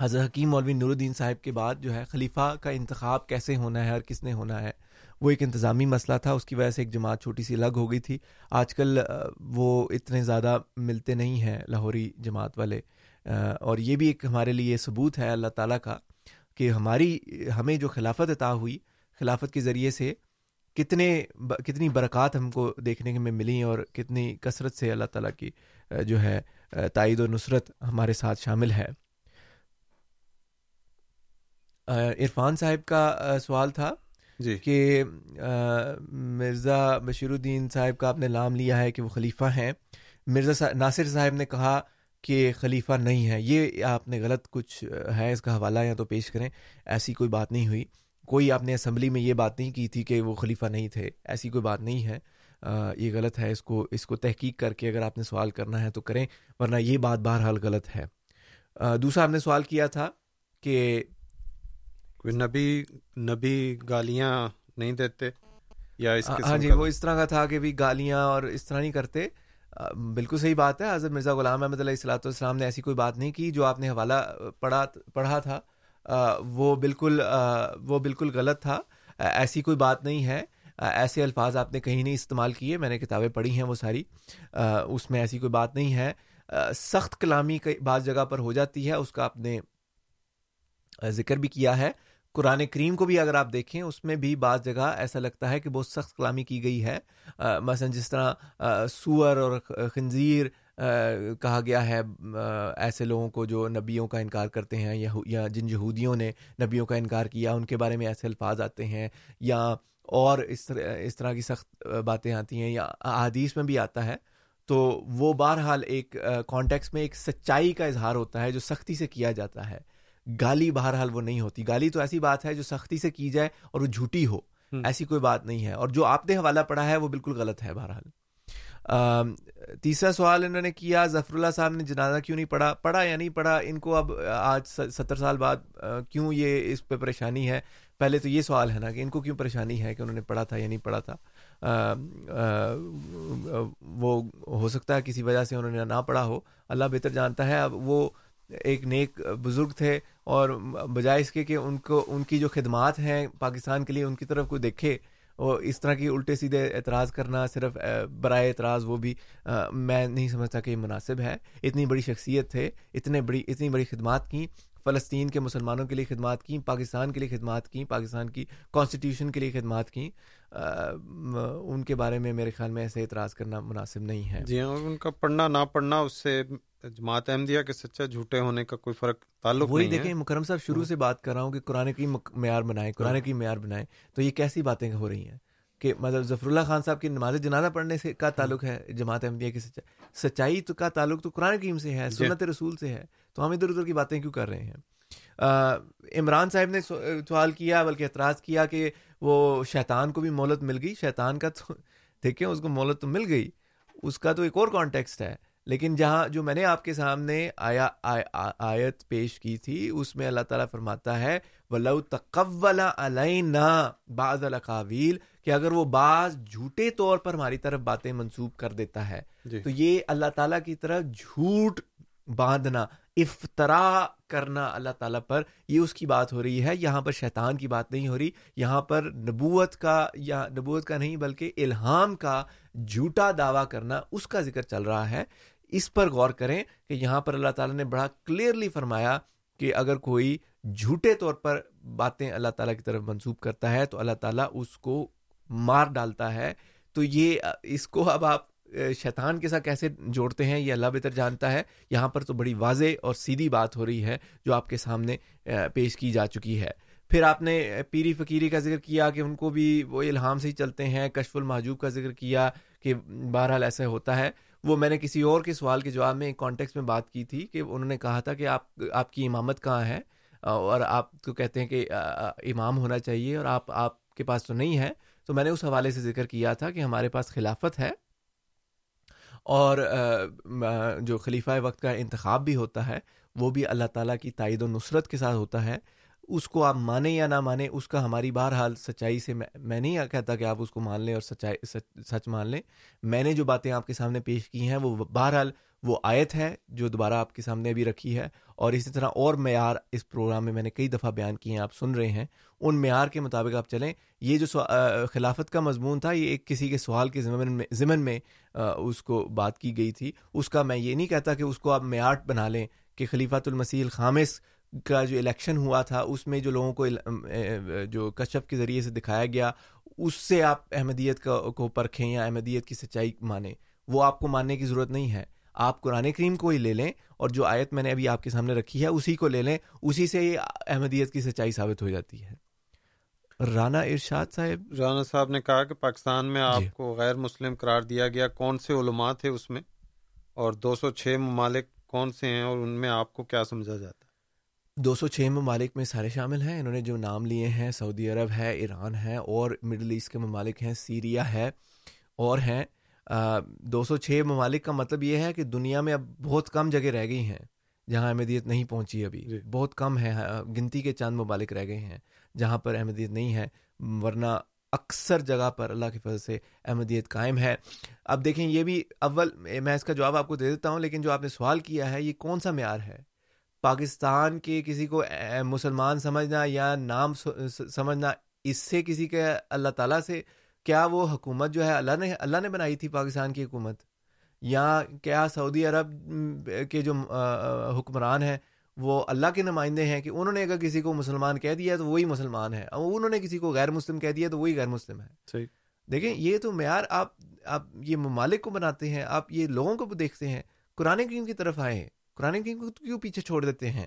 حضرت حکیم مولوی نور الدین صاحب کے بعد جو ہے خلیفہ کا انتخاب کیسے ہونا ہے اور کس نے ہونا ہے۔ وہ ایک انتظامی مسئلہ تھا اس کی وجہ سے ایک جماعت چھوٹی سی الگ ہو گئی تھی۔ آج کل وہ اتنے زیادہ ملتے نہیں ہیں لاہوری جماعت والے۔ اور یہ بھی ایک ہمارے لیے ثبوت ہے اللہ تعالیٰ کا کہ ہماری ہمیں جو خلافت عطا ہوئی خلافت کے ذریعے سے کتنے کتنی برکات ہم کو دیکھنے میں ملی اور کتنی کثرت سے اللہ تعالیٰ کی جو ہے تائید و نصرت ہمارے ساتھ شامل ہے۔ عرفان صاحب کا سوال تھا جی۔ کہ مرزا بشیر الدین صاحب کا آپ نے نام لیا ہے کہ وہ خلیفہ ہیں۔ مرزا ناصر صاحب نے کہا کہ خلیفہ نہیں ہے۔ یہ آپ نے غلط کچھ ہے اس کا حوالہ یا تو پیش کریں۔ ایسی کوئی بات نہیں ہوئی۔ کوئی آپ نے اسمبلی میں یہ بات نہیں کی تھی کہ وہ خلیفہ نہیں تھے۔ ایسی کوئی بات نہیں ہے۔ یہ غلط ہے۔ اس کو اس کو تحقیق کر کے اگر آپ نے سوال کرنا ہے تو کریں ورنہ یہ بات بہرحال غلط ہے۔ دوسرا آپ نے سوال کیا تھا کہ کوئی نبی نبی گالیاں نہیں دیتے یا اس ہاں جی وہ اس طرح کا تھا کہ بھی گالیاں اور اس طرح نہیں کرتے۔ بالکل صحیح بات ہے، حضرت مرزا غلام احمد علیہ السلاۃ والسلام نے ایسی کوئی بات نہیں کی جو آپ نے حوالہ پڑھا پڑھا تھا۔ وہ بالکل وہ بالکل غلط تھا۔ ایسی کوئی بات نہیں ہے۔ ایسے الفاظ آپ نے کہیں نہیں استعمال کیے، میں نے کتابیں پڑھی ہیں وہ ساری۔ اس میں ایسی کوئی بات نہیں ہے۔ سخت کلامی بعض جگہ پر ہو جاتی ہے، اس کا آپ نے ذکر بھی کیا ہے۔ قرآن کریم کو بھی اگر آپ دیکھیں، اس میں بھی بعض جگہ ایسا لگتا ہے کہ بہت سخت کلامی کی گئی ہے۔ مثلا جس طرح سور اور خنزیر کہا گیا ہے ایسے لوگوں کو جو نبیوں کا انکار کرتے ہیں یا جن یہودیوں نے نبیوں کا انکار کیا، ان کے بارے میں ایسے الفاظ آتے ہیں، یا اور اس طرح اس طرح کی سخت باتیں آتی ہیں، یا حدیث میں بھی آتا ہے۔ تو وہ بہرحال ایک کانٹیکس میں ایک سچائی کا اظہار ہوتا ہے جو سختی سے کیا جاتا ہے۔ گالی بہرحال وہ نہیں ہوتی۔ گالی تو ایسی بات ہے جو سختی سے کی جائے اور وہ جھوٹی ہو۔ ایسی کوئی بات نہیں ہے۔ اور جو آپ نے حوالہ پڑھا ہے وہ بالکل غلط ہے بہرحال۔ تیسرا سوال انہوں نے کیا ظفر اللہ صاحب نے جنازہ کیوں نہیں پڑھا؟ پڑھا یا نہیں پڑھا؟ ان کو اب آج ستر سال بعد کیوں یہ اس پہ پریشانی ہے؟ پہلے تو یہ سوال ہے نا کہ ان کو کیوں پریشانی ہے کہ انہوں نے پڑھا تھا یا نہیں پڑھا تھا؟ وہ ہو سکتا ہے کسی وجہ سے انہوں نے نہ پڑھا ہو۔ اللہ بہتر جانتا ہے۔ اب وہ ایک نیک بزرگ تھے اور بجائے اس کے کہ ان کو ان کی جو خدمات ہیں پاکستان کے لیے ان کی طرف کوئی دیکھے اور اس طرح کی الٹے سیدھے اعتراض کرنا صرف برائے اعتراض وہ بھی میں نہیں سمجھتا کہ یہ مناسب ہے۔ اتنی بڑی شخصیت تھے، اتنے بڑی، اتنی بڑی خدمات کیں فلسطین کے مسلمانوں کے لیے خدمات کیں پاکستان کے لیے خدمات کیں پاکستان کی کانسٹیٹیوشن کے لیے خدمات کیں ان کے بارے میں میرے خیال میں ایسے اعتراض کرنا مناسب نہیں ہے۔ جی ہاں ان کا پڑھنا، نہ پڑھنا، اس سے جماعت احمدیہ کے سچا جھوٹے ہونے کا کوئی فرق تعلق وہی دیکھیں مکرم صاحب شروع سے بات کر رہا ہوں کہ قرآن کی معیار بنائیں قرآن کی معیار بنائیں تو یہ کیسی باتیں ہو رہی ہیں؟ کہ مطلب ظفر اللہ خان صاحب کی نماز جنازہ پڑھنے سے کا تعلق ہے جماعت احمدیہ کی سچائی؟ سچائی تو کا تعلق تو قرآن کریم سے ہے سنت رسول سے ہے تو ہم ادھر ادھر کی باتیں کیوں کر رہے ہیں؟ عمران صاحب نے سوال کیا بلکہ اعتراض کیا کہ وہ شیطان کو بھی مولت مل گئی شیطان کا تو دیکھیں اس کو مولت تو مل گئی اس کا تو ایک اور کانٹیکسٹ ہے۔ لیکن جہاں جو میں نے آپ کے سامنے آیا آیت پیش کی تھی اس میں اللہ تعالیٰ فرماتا ہے ولو تقول علینا بعض القاویل کہ اگر وہ بعض جھوٹے طور پر ہماری طرف باتیں منسوب کر دیتا ہے جی. تو یہ اللہ تعالیٰ کی طرف جھوٹ باندھنا افطرا کرنا اللہ تعالیٰ پر یہ اس کی بات ہو رہی ہے یہاں پر شیطان کی بات نہیں ہو رہی یہاں پر نبوت کا یا نبوت کا نہیں بلکہ الہام کا جھوٹا دعویٰ کرنا اس کا ذکر چل رہا ہے اس پر غور کریں کہ یہاں پر اللہ تعالیٰ نے بڑا کلیئرلی فرمایا کہ اگر کوئی جھوٹے طور پر باتیں اللہ تعالیٰ کی طرف منسوب کرتا ہے تو اللہ تعالیٰ اس کو مار ڈالتا ہے۔ تو یہ، اس کو اب آپ شیطان کے ساتھ کیسے جوڑتے ہیں یہ اللہ بہتر جانتا ہے۔ یہاں پر تو بڑی واضح اور سیدھی بات ہو رہی ہے جو آپ کے سامنے پیش کی جا چکی ہے۔ پھر آپ نے پیری فقیری کا ذکر کیا کہ ان کو بھی وہ الہام سے ہی چلتے ہیں، کشف المحجوب کا ذکر کیا کہ بہرحال ایسا ہوتا ہے۔ وہ میں نے کسی اور کے سوال کے جواب میں ایک کانٹیکس میں بات کی تھی کہ انہوں نے کہا تھا کہ آپ آپ کی امامت کہاں ہے؟ اور آپ کو کہتے ہیں کہ امام ہونا چاہیے اور آپ آپ کے پاس تو نہیں ہے۔ تو میں نے اس حوالے سے ذکر کیا تھا کہ ہمارے پاس خلافت ہے اور جو خلیفہ وقت کا انتخاب بھی ہوتا ہے، وہ بھی اللہ تعالیٰ کی تائید و نصرت کے ساتھ ہوتا ہے۔ اس کو آپ مانیں یا نہ مانیں، اس کا ہماری بہرحال سچائی سے میں نہیں کہتا کہ آپ اس کو مان لیں اور سچائی، سچ سچ مان لیں۔ میں نے جو باتیں آپ کے سامنے پیش کی ہیں، وہ بہرحال وہ آیت ہے جو دوبارہ آپ کے سامنے بھی رکھی ہے۔ اور اسی طرح اور معیار اس پروگرام میں میں نے کئی دفعہ بیان کیے ہیں، آپ سن رہے ہیں۔ ان معیار کے مطابق آپ چلیں۔ یہ جو خلافت کا مضمون تھا، یہ ایک کسی کے سوال کے ضمن میں ضمن میں اس کو بات کی گئی تھی۔ اس کا میں یہ نہیں کہتا کہ اس کو آپ معیار بنا لیں کہ خلیفۃ المسیح الخامس کا جو الیکشن ہوا تھا اس میں جو لوگوں کو جو کشف کے ذریعے سے دکھایا گیا اس سے آپ احمدیت کو پرکھیں یا احمدیت کی سچائی مانیں وہ آپ کو ماننے کی ضرورت نہیں ہے۔ آپ قرآن کریم کو ہی لے لیں اور جو آیت میں نے ابھی آپ کے سامنے رکھی ہے اسی کو لے لیں اسی سے ہی احمدیت کی سچائی ثابت ہو جاتی ہے۔ رانا ارشاد صاحب؟ رانا صاحب نے کہا کہ پاکستان میں آپ جی. کو غیر مسلم قرار دیا گیا۔ کون سے علماء تھے اس میں؟ اور دو سو چھ ممالک کون سے ہیں اور ان میں آپ کو کیا سمجھا جاتا؟ ہے دو سو چھ ممالک میں سارے شامل ہیں۔ انہوں نے جو نام لیے ہیں سعودی عرب ہے ایران ہے اور مڈل ایسٹ کے ممالک ہیں سیریا ہے اور ہیں۔ دو سو چھ ممالک کا مطلب یہ ہے کہ دنیا میں اب بہت کم جگہ رہ گئی ہیں جہاں احمدیت نہیں پہنچی ابھی۔ جی۔ بہت کم ہے گنتی کے چاند ممالک رہ گئے ہیں جہاں پر احمدیت نہیں ہے۔ ورنہ اکثر جگہ پر اللہ کی فضل سے احمدیت قائم ہے۔ اب دیکھیں یہ بھی اول میں اس کا جواب آپ کو دے دیتا ہوں لیکن جو آپ نے سوال کیا ہے یہ کون سا معیار ہے؟ پاکستان کے کسی کو مسلمان سمجھنا یا نام سمجھنا اس سے کسی کے اللہ تعالیٰ سے کیا وہ حکومت جو ہے اللہ نے اللہ نے بنائی تھی پاکستان کی حکومت؟ یا کیا سعودی عرب کے جو حکمران ہیں وہ اللہ کے نمائندے ہیں کہ انہوں نے اگر کسی کو مسلمان کہہ دیا تو وہی مسلمان ہے اور انہوں نے کسی کو غیر مسلم کہہ دیا تو وہی غیر مسلم ہے صحیح۔ دیکھیں یہ تو معیار آپ آپ یہ ممالک کو بناتے ہیں آپ یہ لوگوں کو دیکھتے ہیں قرآن کریم کی طرف آئے ہیں۔ قرآن کریم کو کیوں پیچھے چھوڑ دیتے ہیں؟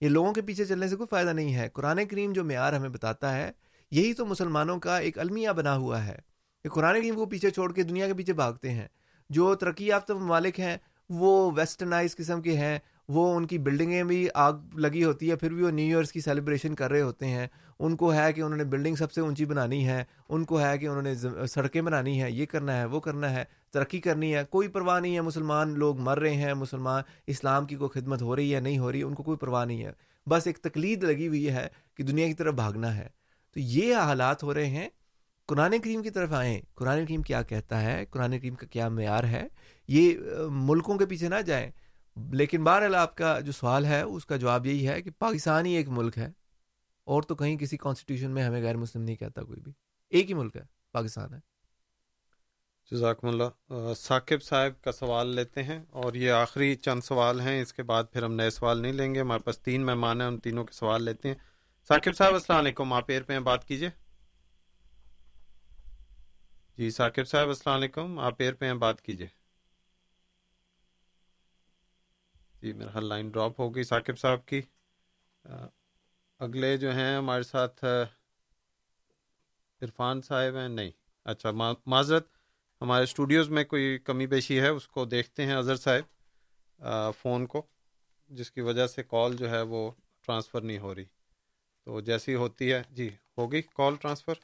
یہ لوگوں کے پیچھے چلنے سے کوئی فائدہ نہیں ہے۔ قرآن کریم جو معیار ہمیں بتاتا ہے، یہی تو مسلمانوں کا ایک المیہ بنا ہوا ہے کہ قرآن کریم کو پیچھے چھوڑ کے دنیا کے پیچھے بھاگتے ہیں۔ جو ترقی یافتہ ممالک ہیں، وہ ویسٹرنائز قسم کے ہیں وہ ان کی بلڈنگیں بھی آگ لگی ہوتی ہے، پھر بھی وہ نیو ایئرس کی سیلیبریشن کر رہے ہوتے ہیں۔ ان کو ہے کہ انہوں نے بلڈنگ سب سے اونچی بنانی ہے، ان کو ہے کہ انہوں نے سڑکیں بنانی ہے یہ کرنا ہے، وہ کرنا ہے، ترقی کرنی ہے۔ کوئی پرواہ نہیں ہے، مسلمان لوگ مر رہے ہیں، مسلمان اسلام کی کوئی خدمت ہو رہی ہے، نہیں ہو رہی، ان کو کوئی پرواہ نہیں ہے۔ بس ایک تقلید لگی ہوئی ہے کہ دنیا کی طرف بھاگنا ہے۔ تو یہ حالات ہو رہے ہیں۔ قرآن کریم کی طرف آئیں۔ قرآن کریم کیا کہتا ہے؟ قرآن کریم کا کیا معیار ہے؟ یہ ملکوں کے پیچھے نہ جائیں۔ لیکن بہرحال آپ کا جو سوال ہے، اس کا جواب یہی ہے کہ پاکستان ہی ایک ملک ہے، اور تو کہیں کسی کانسٹیٹیوشن میں ہمیں غیر مسلم نہیں کہتا کوئی بھی۔ ایک ہی ملک ہے، پاکستان ہے۔ جزاکم اللہ۔ ثاقب صاحب کا سوال لیتے ہیں، اور یہ آخری چند سوال ہیں۔ اس کے بعد پھر ہم نئے سوال نہیں لیں گے۔ ہمارے پاس تین مہمان ہیں ان تینوں کے سوال لیتے ہیں۔ ثاقب صاحب، السلام علیکم۔ آپ ایر پہ ہیں، بات کیجیے۔ جی ثاقب صاحب، السلام علیکم۔ آپ ایر پہ ہیں، بات کیجیے۔ جی میرا لائن ڈراپ ہو گئی ثاقب صاحب کی۔ اگلے جو ہیں ہمارے ساتھ عرفان صاحب ہیں؟ نہیں۔ اچھا معذرت ہمارے اسٹوڈیوز میں کوئی کمی بیشی ہے اس کو دیکھتے ہیں اظہر صاحب فون کو جس کی وجہ سے کال جو ہے وہ ٹرانسفر نہیں ہو رہی۔ تو جیسی ہوتی ہے جی ہوگی کال ٹرانسفر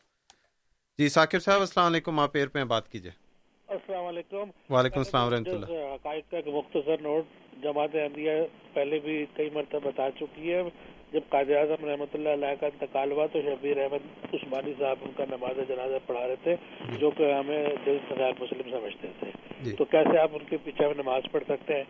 جی ثاقب صاحب السلام علیکم آپ ایئر پہ بات کیجیے السلام علیکم۔ وعلیکم السلام ورحمۃ اللہ۔ کا مختصر نوٹ جماعت احمدیہ پہلے بھی کئی مرتبہ بتا چکی ہے جب قائد اعظم رحمۃ اللہ علیہ کا انتقال ہوا تو شبیر احمد عثمانی صاحب ان کا نماز جنازہ پڑھا رہے تھے جو کہ ہمیں دل غیر مسلم سمجھتے تھے۔ جی۔ تو کیسے آپ ان کے پیچھے نماز پڑھ سکتے ہیں؟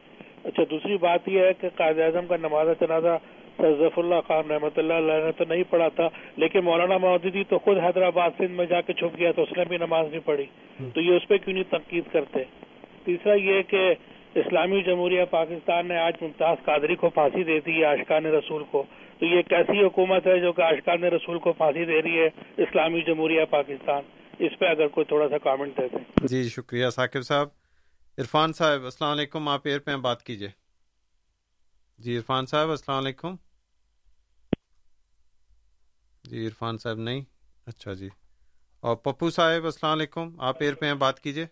اچھا دوسری بات یہ ہے کہ قائد اعظم کا نماز جنازہ ظف اللہ خان رحمۃ اللہ علیہ نے تو نہیں پڑھا تھا لیکن مولانا مودودی تو خود حیدرآباد سندھ میں جا کے چھپ گیا تو اس نے بھی نماز نہیں پڑھی۔ تو یہ اس پہ کیوں نہیں تنقید کرتے؟ تیسرا یہ کہ اسلامی جمہوریہ پاکستان نے آج ممتاز قادری کو پھانسی دے دی ہے آشقان رسول کو۔ تو یہ کیسی حکومت ہے جو کہ آشقان رسول کو پھانسی دے رہی ہے اسلامی جمہوریہ پاکستان۔ اس پہ اگر کوئی تھوڑا سا کامنٹ دے دیں۔ جی شکریہ ثاقب صاحب۔ عرفان صاحب، السلام علیکم۔ آپ ایئر پہ بات کیجیے جی عرفان صاحب، السلام علیکم۔ جی عرفان صاحب نہیں۔ اچھا جی۔ اور پپو صاحب، السلام علیکم۔ آپ ایئر پہ بات کیجیے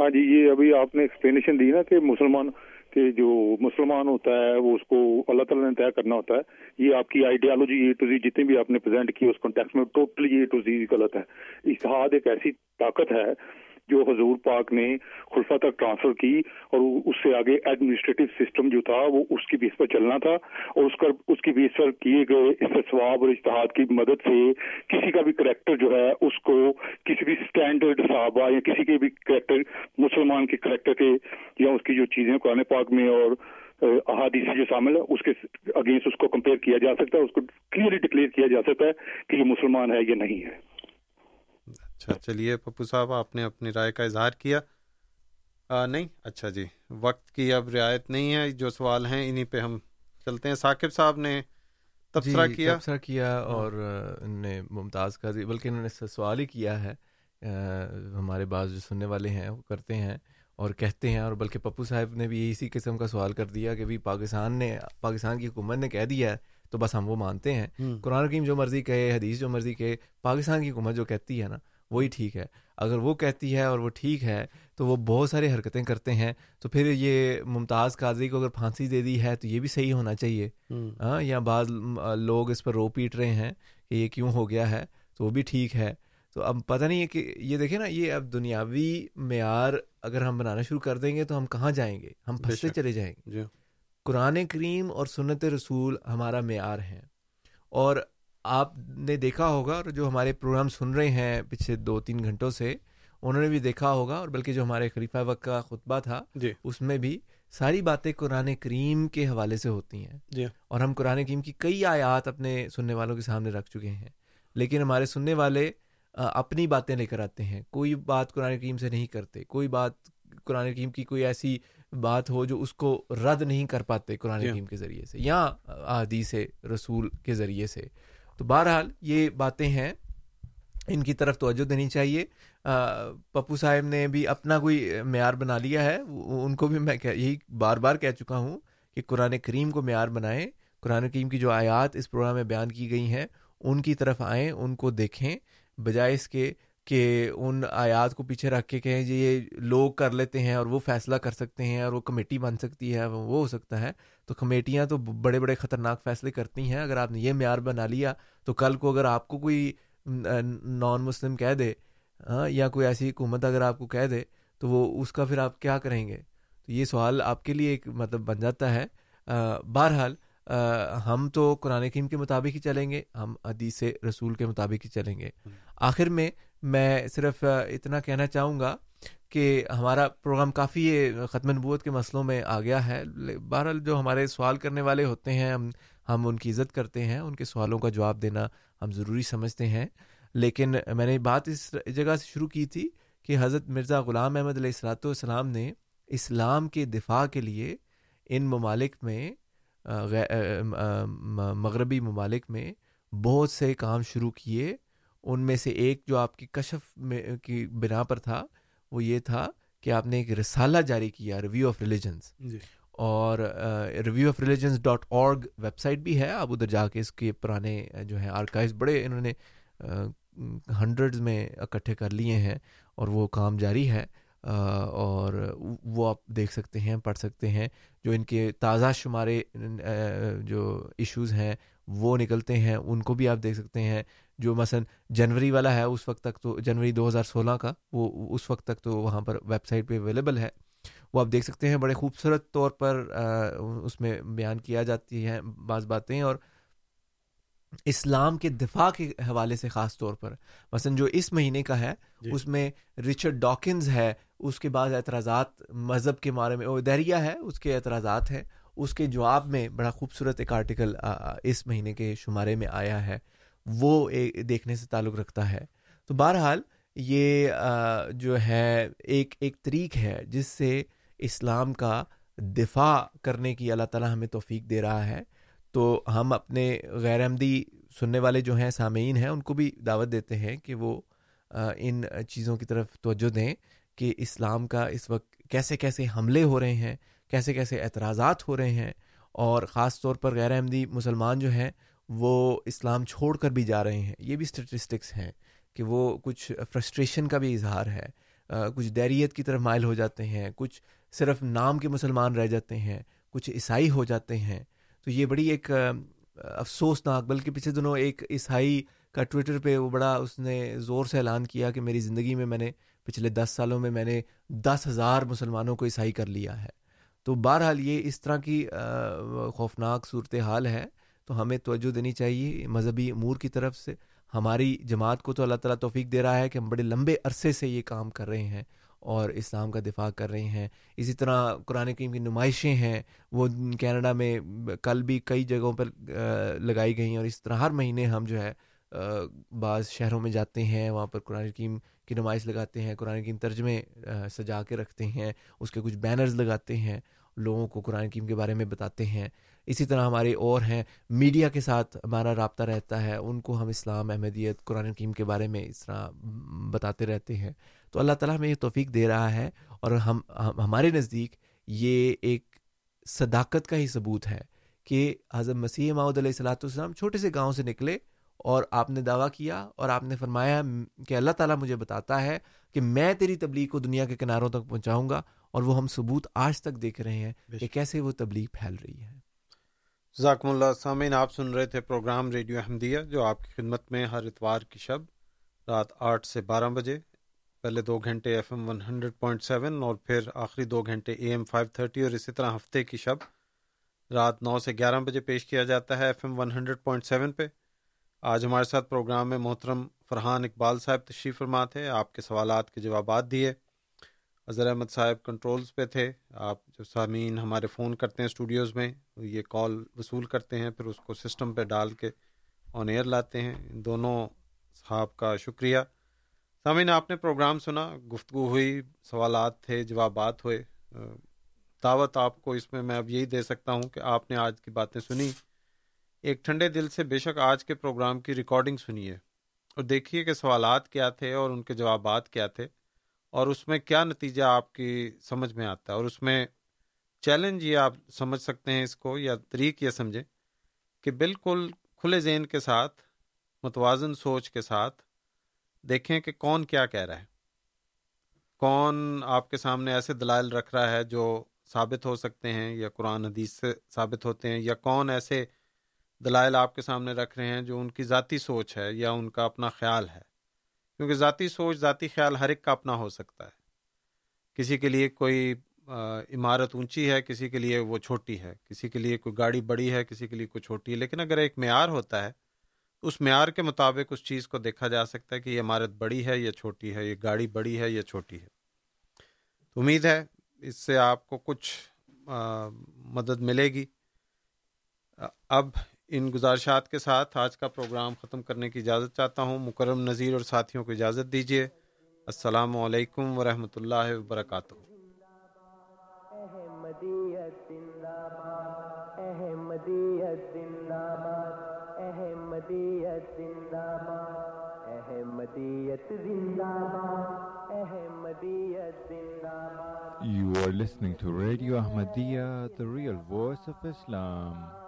ہاں جی یہ ابھی آپ نے ایکسپلینیشن دی نا کہ مسلمان کہ جو مسلمان ہوتا ہے، وہ اس کو اللہ تعالیٰ نے طے کرنا ہوتا ہے۔ یہ آپ کی آئیڈیالوجی اے ٹو زی جتنی بھی آپ نے پریزنٹ کی، اس کانٹیکس میں ٹوٹلی اے ٹو زی غلط ہے۔ اتحاد ایک ایسی طاقت ہے جو حضور پاک نے خلفہ تک ٹرانسفر کی اور اس سے آگے ایڈمنسٹریٹو سسٹم جو تھا وہ اس کی بیس پر چلنا تھا اور اس پر اس کی بیس پر کیے گئے استثواب اور اشتہاد کی مدد سے کسی کا بھی کریکٹر جو ہے اس کو کسی بھی اسٹینڈرڈ صحابہ یا کسی کے بھی کریکٹر مسلمان کے کریکٹر کے یا اس کی جو چیزیں قرآن پاک میں اور احادیث جو شامل ہے اس کے اگینسٹ اس کو کمپیئر کیا جا سکتا ہے، اس کو کلیئرلی ڈکلیئر کیا جا سکتا ہے کہ یہ مسلمان ہے یا نہیں ہے۔ اچھا چلیے پپو صاحب آپ نے اپنی رائے کا اظہار کیا۔ آ, نہیں؟ اچھا جی وقت کی اب رعایت نہیں ہے جو سوال ہیں انہی پہ ہم چلتے ہیں۔ ثاقب صاحب نے تبصرہ جی کیا؟ تبصرہ کیا اور انہوں نے ممتاز کا بلکہ انہوں نے سوال ہی کیا ہے۔ ہمارے بعض جو سننے والے ہیں وہ کرتے ہیں اور کہتے ہیں اور بلکہ پپو صاحب نے بھی اسی قسم کا سوال کر دیا کہ بھی پاکستان نے پاکستان کی حکومت نے کہہ دیا ہے تو بس ہم وہ مانتے ہیں۔ قرآن حکیم جو مرضی کہے حدیث جو مرضی کہے پاکستان کی حکومت جو کہتی ہے نا وہی ٹھیک ہے۔ اگر وہ کہتی ہے اور وہ ٹھیک ہے تو وہ بہت ساری حرکتیں کرتے ہیں۔ تو پھر یہ ممتاز قاضی کو اگر پھانسی دے دی ہے تو یہ بھی صحیح ہونا چاہیے۔ ہاں یا بعض لوگ اس پر رو پیٹ رہے ہیں کہ یہ کیوں ہو گیا ہے تو وہ بھی ٹھیک ہے۔ تو اب پتہ نہیں ہے کہ یہ دیکھیں نا یہ اب دنیاوی معیار اگر ہم بنانا شروع کر دیں گے تو ہم کہاں جائیں گے؟ ہم پھنستے چلے جائیں گے۔ جی۔ قرآن کریم اور سنت رسول ہمارا معیار ہے اور آپ نے دیکھا ہوگا اور جو ہمارے پروگرام سن رہے ہیں پچھلے دو تین گھنٹوں سے انہوں نے بھی دیکھا ہوگا اور بلکہ جو ہمارے خلیفہ وقت کا خطبہ تھا جی۔ اس میں بھی ساری باتیں قرآن کریم کے حوالے سے ہوتی ہیں۔ جی۔ اور ہم قرآن کریم کی کئی آیات اپنے سننے والوں کے سامنے رکھ چکے ہیں۔ لیکن ہمارے سننے والے اپنی باتیں لے کر آتے ہیں۔ کوئی بات قرآن کریم سے نہیں کرتے۔ کوئی بات قرآن کریم کی کوئی ایسی بات ہو جو اس کو رد نہیں کر پاتے قرآن کریم کے ذریعے سے یا حدیث رسول کے ذریعے سے۔ تو بہرحال یہ باتیں ہیں۔ ان کی طرف توجہ دینی چاہیے۔ پپو صاحب نے بھی اپنا کوئی معیار بنا لیا ہے۔ ان کو بھی میں یہی بار بار کہہ چکا ہوں کہ قرآن کریم کو معیار بنائیں۔ قرآن کریم کی جو آیات اس پروگرام میں بیان کی گئی ہیں، ان کی طرف آئیں، ان کو دیکھیں۔ بجائے اس کے کہ ان آیات کو پیچھے رکھ کے کہیں جی یہ لوگ کر لیتے ہیں اور وہ فیصلہ کر سکتے ہیں اور وہ کمیٹی بن سکتی ہے وہ ہو سکتا ہے۔ تو کمیٹیاں تو بڑے بڑے خطرناک فیصلے کرتی ہیں۔ اگر آپ نے یہ معیار بنا لیا تو کل کو اگر آپ کو کوئی نان مسلم کہہ دے ہاں یا کوئی ایسی حکومت اگر آپ کو کہہ دے تو وہ اس کا پھر آپ کیا کریں گے؟ تو یہ سوال آپ کے لیے ایک مطلب بن جاتا ہے۔ بہرحال ہم تو قرآن کریم کے مطابق ہی چلیں گے ہم حدیث رسول کے مطابق ہی چلیں گے۔ آخر میں میں صرف اتنا کہنا چاہوں گا کہ ہمارا پروگرام کافی ختم نبوت کے مسئلوں میں آ گیا ہے۔ بہرحال جو ہمارے سوال کرنے والے ہوتے ہیں، ہم ہم ان کی عزت کرتے ہیں، ان کے سوالوں کا جواب دینا ہم ضروری سمجھتے ہیں۔ لیکن میں نے بات اس جگہ سے شروع کی تھی کہ حضرت مرزا غلام احمد علیہ السلاۃ والسلام نے اسلام کے دفاع کے لیے ان ممالک میں مغربی ممالک میں بہت سے کام شروع کیے۔ ان میں سے ایک جو آپ کی کشف میں کی بنا پر تھا وہ یہ تھا کہ آپ نے ایک رسالہ جاری کیا ریویو آف ریلیجنس اور review of religions dot org website بھی ہے۔ آپ ادھر جا کے اس کے پرانے جو ہیں آرکائز بڑے انہوں نے ہنڈریڈز میں اکٹھے کر لیے ہیں اور وہ کام جاری ہے۔ اور وہ آپ دیکھ سکتے ہیں پڑھ سکتے ہیں۔ جو ان کے تازہ شمارے جو ایشوز ہیں وہ نکلتے ہیں۔ ان کو بھی آپ دیکھ سکتے ہیں۔ جو مثلا جنوری والا ہے اس وقت تک تو جنوری دو ہزار سولہ کا وہ اس وقت تک تو وہاں پر ویب سائٹ پہ اویلیبل ہے۔ وہ آپ دیکھ سکتے ہیں بڑے خوبصورت طور پر اس میں بیان کیا جاتی ہیں بعض باتیں اور اسلام کے دفاع کے حوالے سے خاص طور پر۔ مثلا جو اس مہینے کا ہے جی. اس میں رچرڈ ڈاکنز ہے اس کے بعد اعتراضات مذہب کے بارے میں دہریا ہے اس کے اعتراضات ہیں۔ اس کے جواب میں بڑا خوبصورت ایک آرٹیکل اس مہینے کے شمارے میں آیا ہے۔ وہ دیکھنے سے تعلق رکھتا ہے۔ تو بہرحال یہ جو ہے، ایک ایک طریق ہے جس سے اسلام کا دفاع کرنے کی اللہ تعالیٰ ہمیں توفیق دے رہا ہے۔ تو ہم اپنے غیر احمدی سننے والے جو ہیں، سامعین ہیں، ان کو بھی دعوت دیتے ہیں کہ وہ ان چیزوں کی طرف توجہ دیں کہ اسلام کا اس وقت کیسے کیسے حملے ہو رہے ہیں، کیسے کیسے اعتراضات ہو رہے ہیں۔ اور خاص طور پر غیر احمدی مسلمان جو ہیں وہ اسلام چھوڑ کر بھی جا رہے ہیں، یہ بھی اسٹیٹسٹکس ہیں کہ وہ کچھ فرسٹریشن کا بھی اظہار ہے۔ کچھ دیریت کی طرف مائل ہو جاتے ہیں، کچھ صرف نام کے مسلمان رہ جاتے ہیں، کچھ عیسائی ہو جاتے ہیں۔ تو یہ بڑی ایک افسوسناک، بلکہ پچھلے دنوں ایک عیسائی کا ٹویٹر پہ وہ بڑا اس نے زور سے اعلان کیا کہ میری زندگی میں میں نے پچھلے دس سالوں میں میں نے دس ہزار مسلمانوں کو عیسائی کر لیا ہے۔ تو بہرحال یہ اس طرح کی خوفناک صورت حال ہے۔ تو ہمیں توجہ دینی چاہیے مذہبی امور کی طرف سے۔ ہماری جماعت کو تو اللہ تعالیٰ توفیق دے رہا ہے کہ ہم بڑے لمبے عرصے سے یہ کام کر رہے ہیں اور اسلام کا دفاع کر رہے ہیں۔ اسی طرح قرآن کریم کی نمائشیں ہیں، وہ کینیڈا میں کل بھی کئی جگہوں پر لگائی گئی ہیں اور اس طرح ہر مہینے ہم جو ہے بعض شہروں میں جاتے ہیں، وہاں پر قرآن کریم کی نمائش لگاتے ہیں، قرآن کریم ترجمے سجا کے رکھتے ہیں، اس کے کچھ بینرز لگاتے ہیں، لوگوں کو قرآن کریم کے بارے میں بتاتے ہیں۔ اسی طرح ہمارے اور ہیں میڈیا کے ساتھ ہمارا رابطہ رہتا ہے ان کو ہم اسلام احمدیت قرآن کریم کے بارے میں اس طرح بتاتے رہتے ہیں۔ تو اللہ تعالیٰ ہمیں یہ توفیق دے رہا ہے اور ہم ہمارے نزدیک یہ ایک صداقت کا ہی ثبوت ہے کہ حضرت مسیح ماؤد علیہ السلاۃ والسلام چھوٹے سے گاؤں سے نکلے اور آپ نے دعویٰ کیا اور آپ نے فرمایا کہ اللہ تعالیٰ مجھے بتاتا ہے کہ میں تیری تبلیغ کو دنیا کے کناروں تک پہنچاؤں گا اور وہ ہم ثبوت آج تک دیکھ رہے ہیں کہ کیسے وہ تبلیغ پھیل رہی ہے۔ ذاکم اللہ سامعین، آپ سن رہے تھے پروگرام ریڈیو احمدیہ، جو آپ کی خدمت میں ہر اتوار کی شب رات آٹھ سے بارہ بجے، پہلے دو گھنٹے F M one hundred point seven اور پھر آخری دو گھنٹے اے ایم فائیو تھرٹی اور اسی طرح ہفتے کی شب رات نو سے گیارہ بجے پیش کیا جاتا ہے F M one hundred point seven پہ۔ آج ہمارے ساتھ پروگرام میں محترم فرحان اقبال صاحب تشریف فرما تھے آپ کے سوالات کے جوابات دیے۔ اظہر احمد صاحب کنٹرولز پہ تھے۔ آپ جو سامعین ہمارے فون کرتے ہیں اسٹوڈیوز میں، یہ کال وصول کرتے ہیں، پھر اس کو سسٹم پہ ڈال کے آن ایئر لاتے ہیں۔ دونوں صاحب کا شکریہ۔ سامعین، آپ نے پروگرام سنا، گفتگو ہوئی، سوالات تھے، جوابات ہوئے۔ دعوت آپ کو اس میں میں اب یہی دے سکتا ہوں کہ آپ نے آج کی باتیں سنی۔ ایک ٹھنڈے دل سے بے شک آج کے پروگرام کی ریکارڈنگ سنیے۔ اور دیکھیے کہ سوالات کیا تھے اور ان کے جوابات کیا تھے۔ اور اس میں کیا نتیجہ آپ کی سمجھ میں آتا ہے؟ اور اس میں چیلنج یہ آپ سمجھ سکتے ہیں اس کو یا طریق یہ سمجھیں کہ بالکل کھلے ذہن کے ساتھ، متوازن سوچ کے ساتھ دیکھیں کہ کون کیا کہہ رہا ہے۔ کون آپ کے سامنے ایسے دلائل رکھ رہا ہے جو ثابت ہو سکتے ہیں یا قرآن حدیث سے ثابت ہوتے ہیں، یا کون ایسے دلائل آپ کے سامنے رکھ رہے ہیں جو ان کی ذاتی سوچ ہے یا ان کا اپنا خیال ہے۔ کیونکہ ذاتی سوچ، ذاتی خیال ہر ایک کا اپنا ہو سکتا ہے۔ کسی کے لیے کوئی عمارت اونچی ہے، کسی کے لیے وہ چھوٹی ہے۔ کسی کے لیے کوئی گاڑی بڑی ہے، کسی کے لیے کوئی چھوٹی ہے۔ لیکن اگر ایک معیار ہوتا ہے، اس معیار کے مطابق اس چیز کو دیکھا جا سکتا ہے کہ یہ عمارت بڑی ہے یا چھوٹی ہے، یہ گاڑی بڑی ہے یا چھوٹی ہے۔ تو امید ہے اس سے آپ کو کچھ مدد ملے گی۔ اب ان گزارشات کے ساتھ آج کا پروگرام ختم کرنے کی اجازت چاہتا ہوں۔ مکرم نذیر اور ساتھیوں کو اجازت دیجیے۔ السلام علیکم ورحمۃ اللہ وبرکاتہ۔ احمدیت احمدیت احمدیت احمدیت احمدیت You are listening to Radio Ahmadiyya, the real voice of Islam.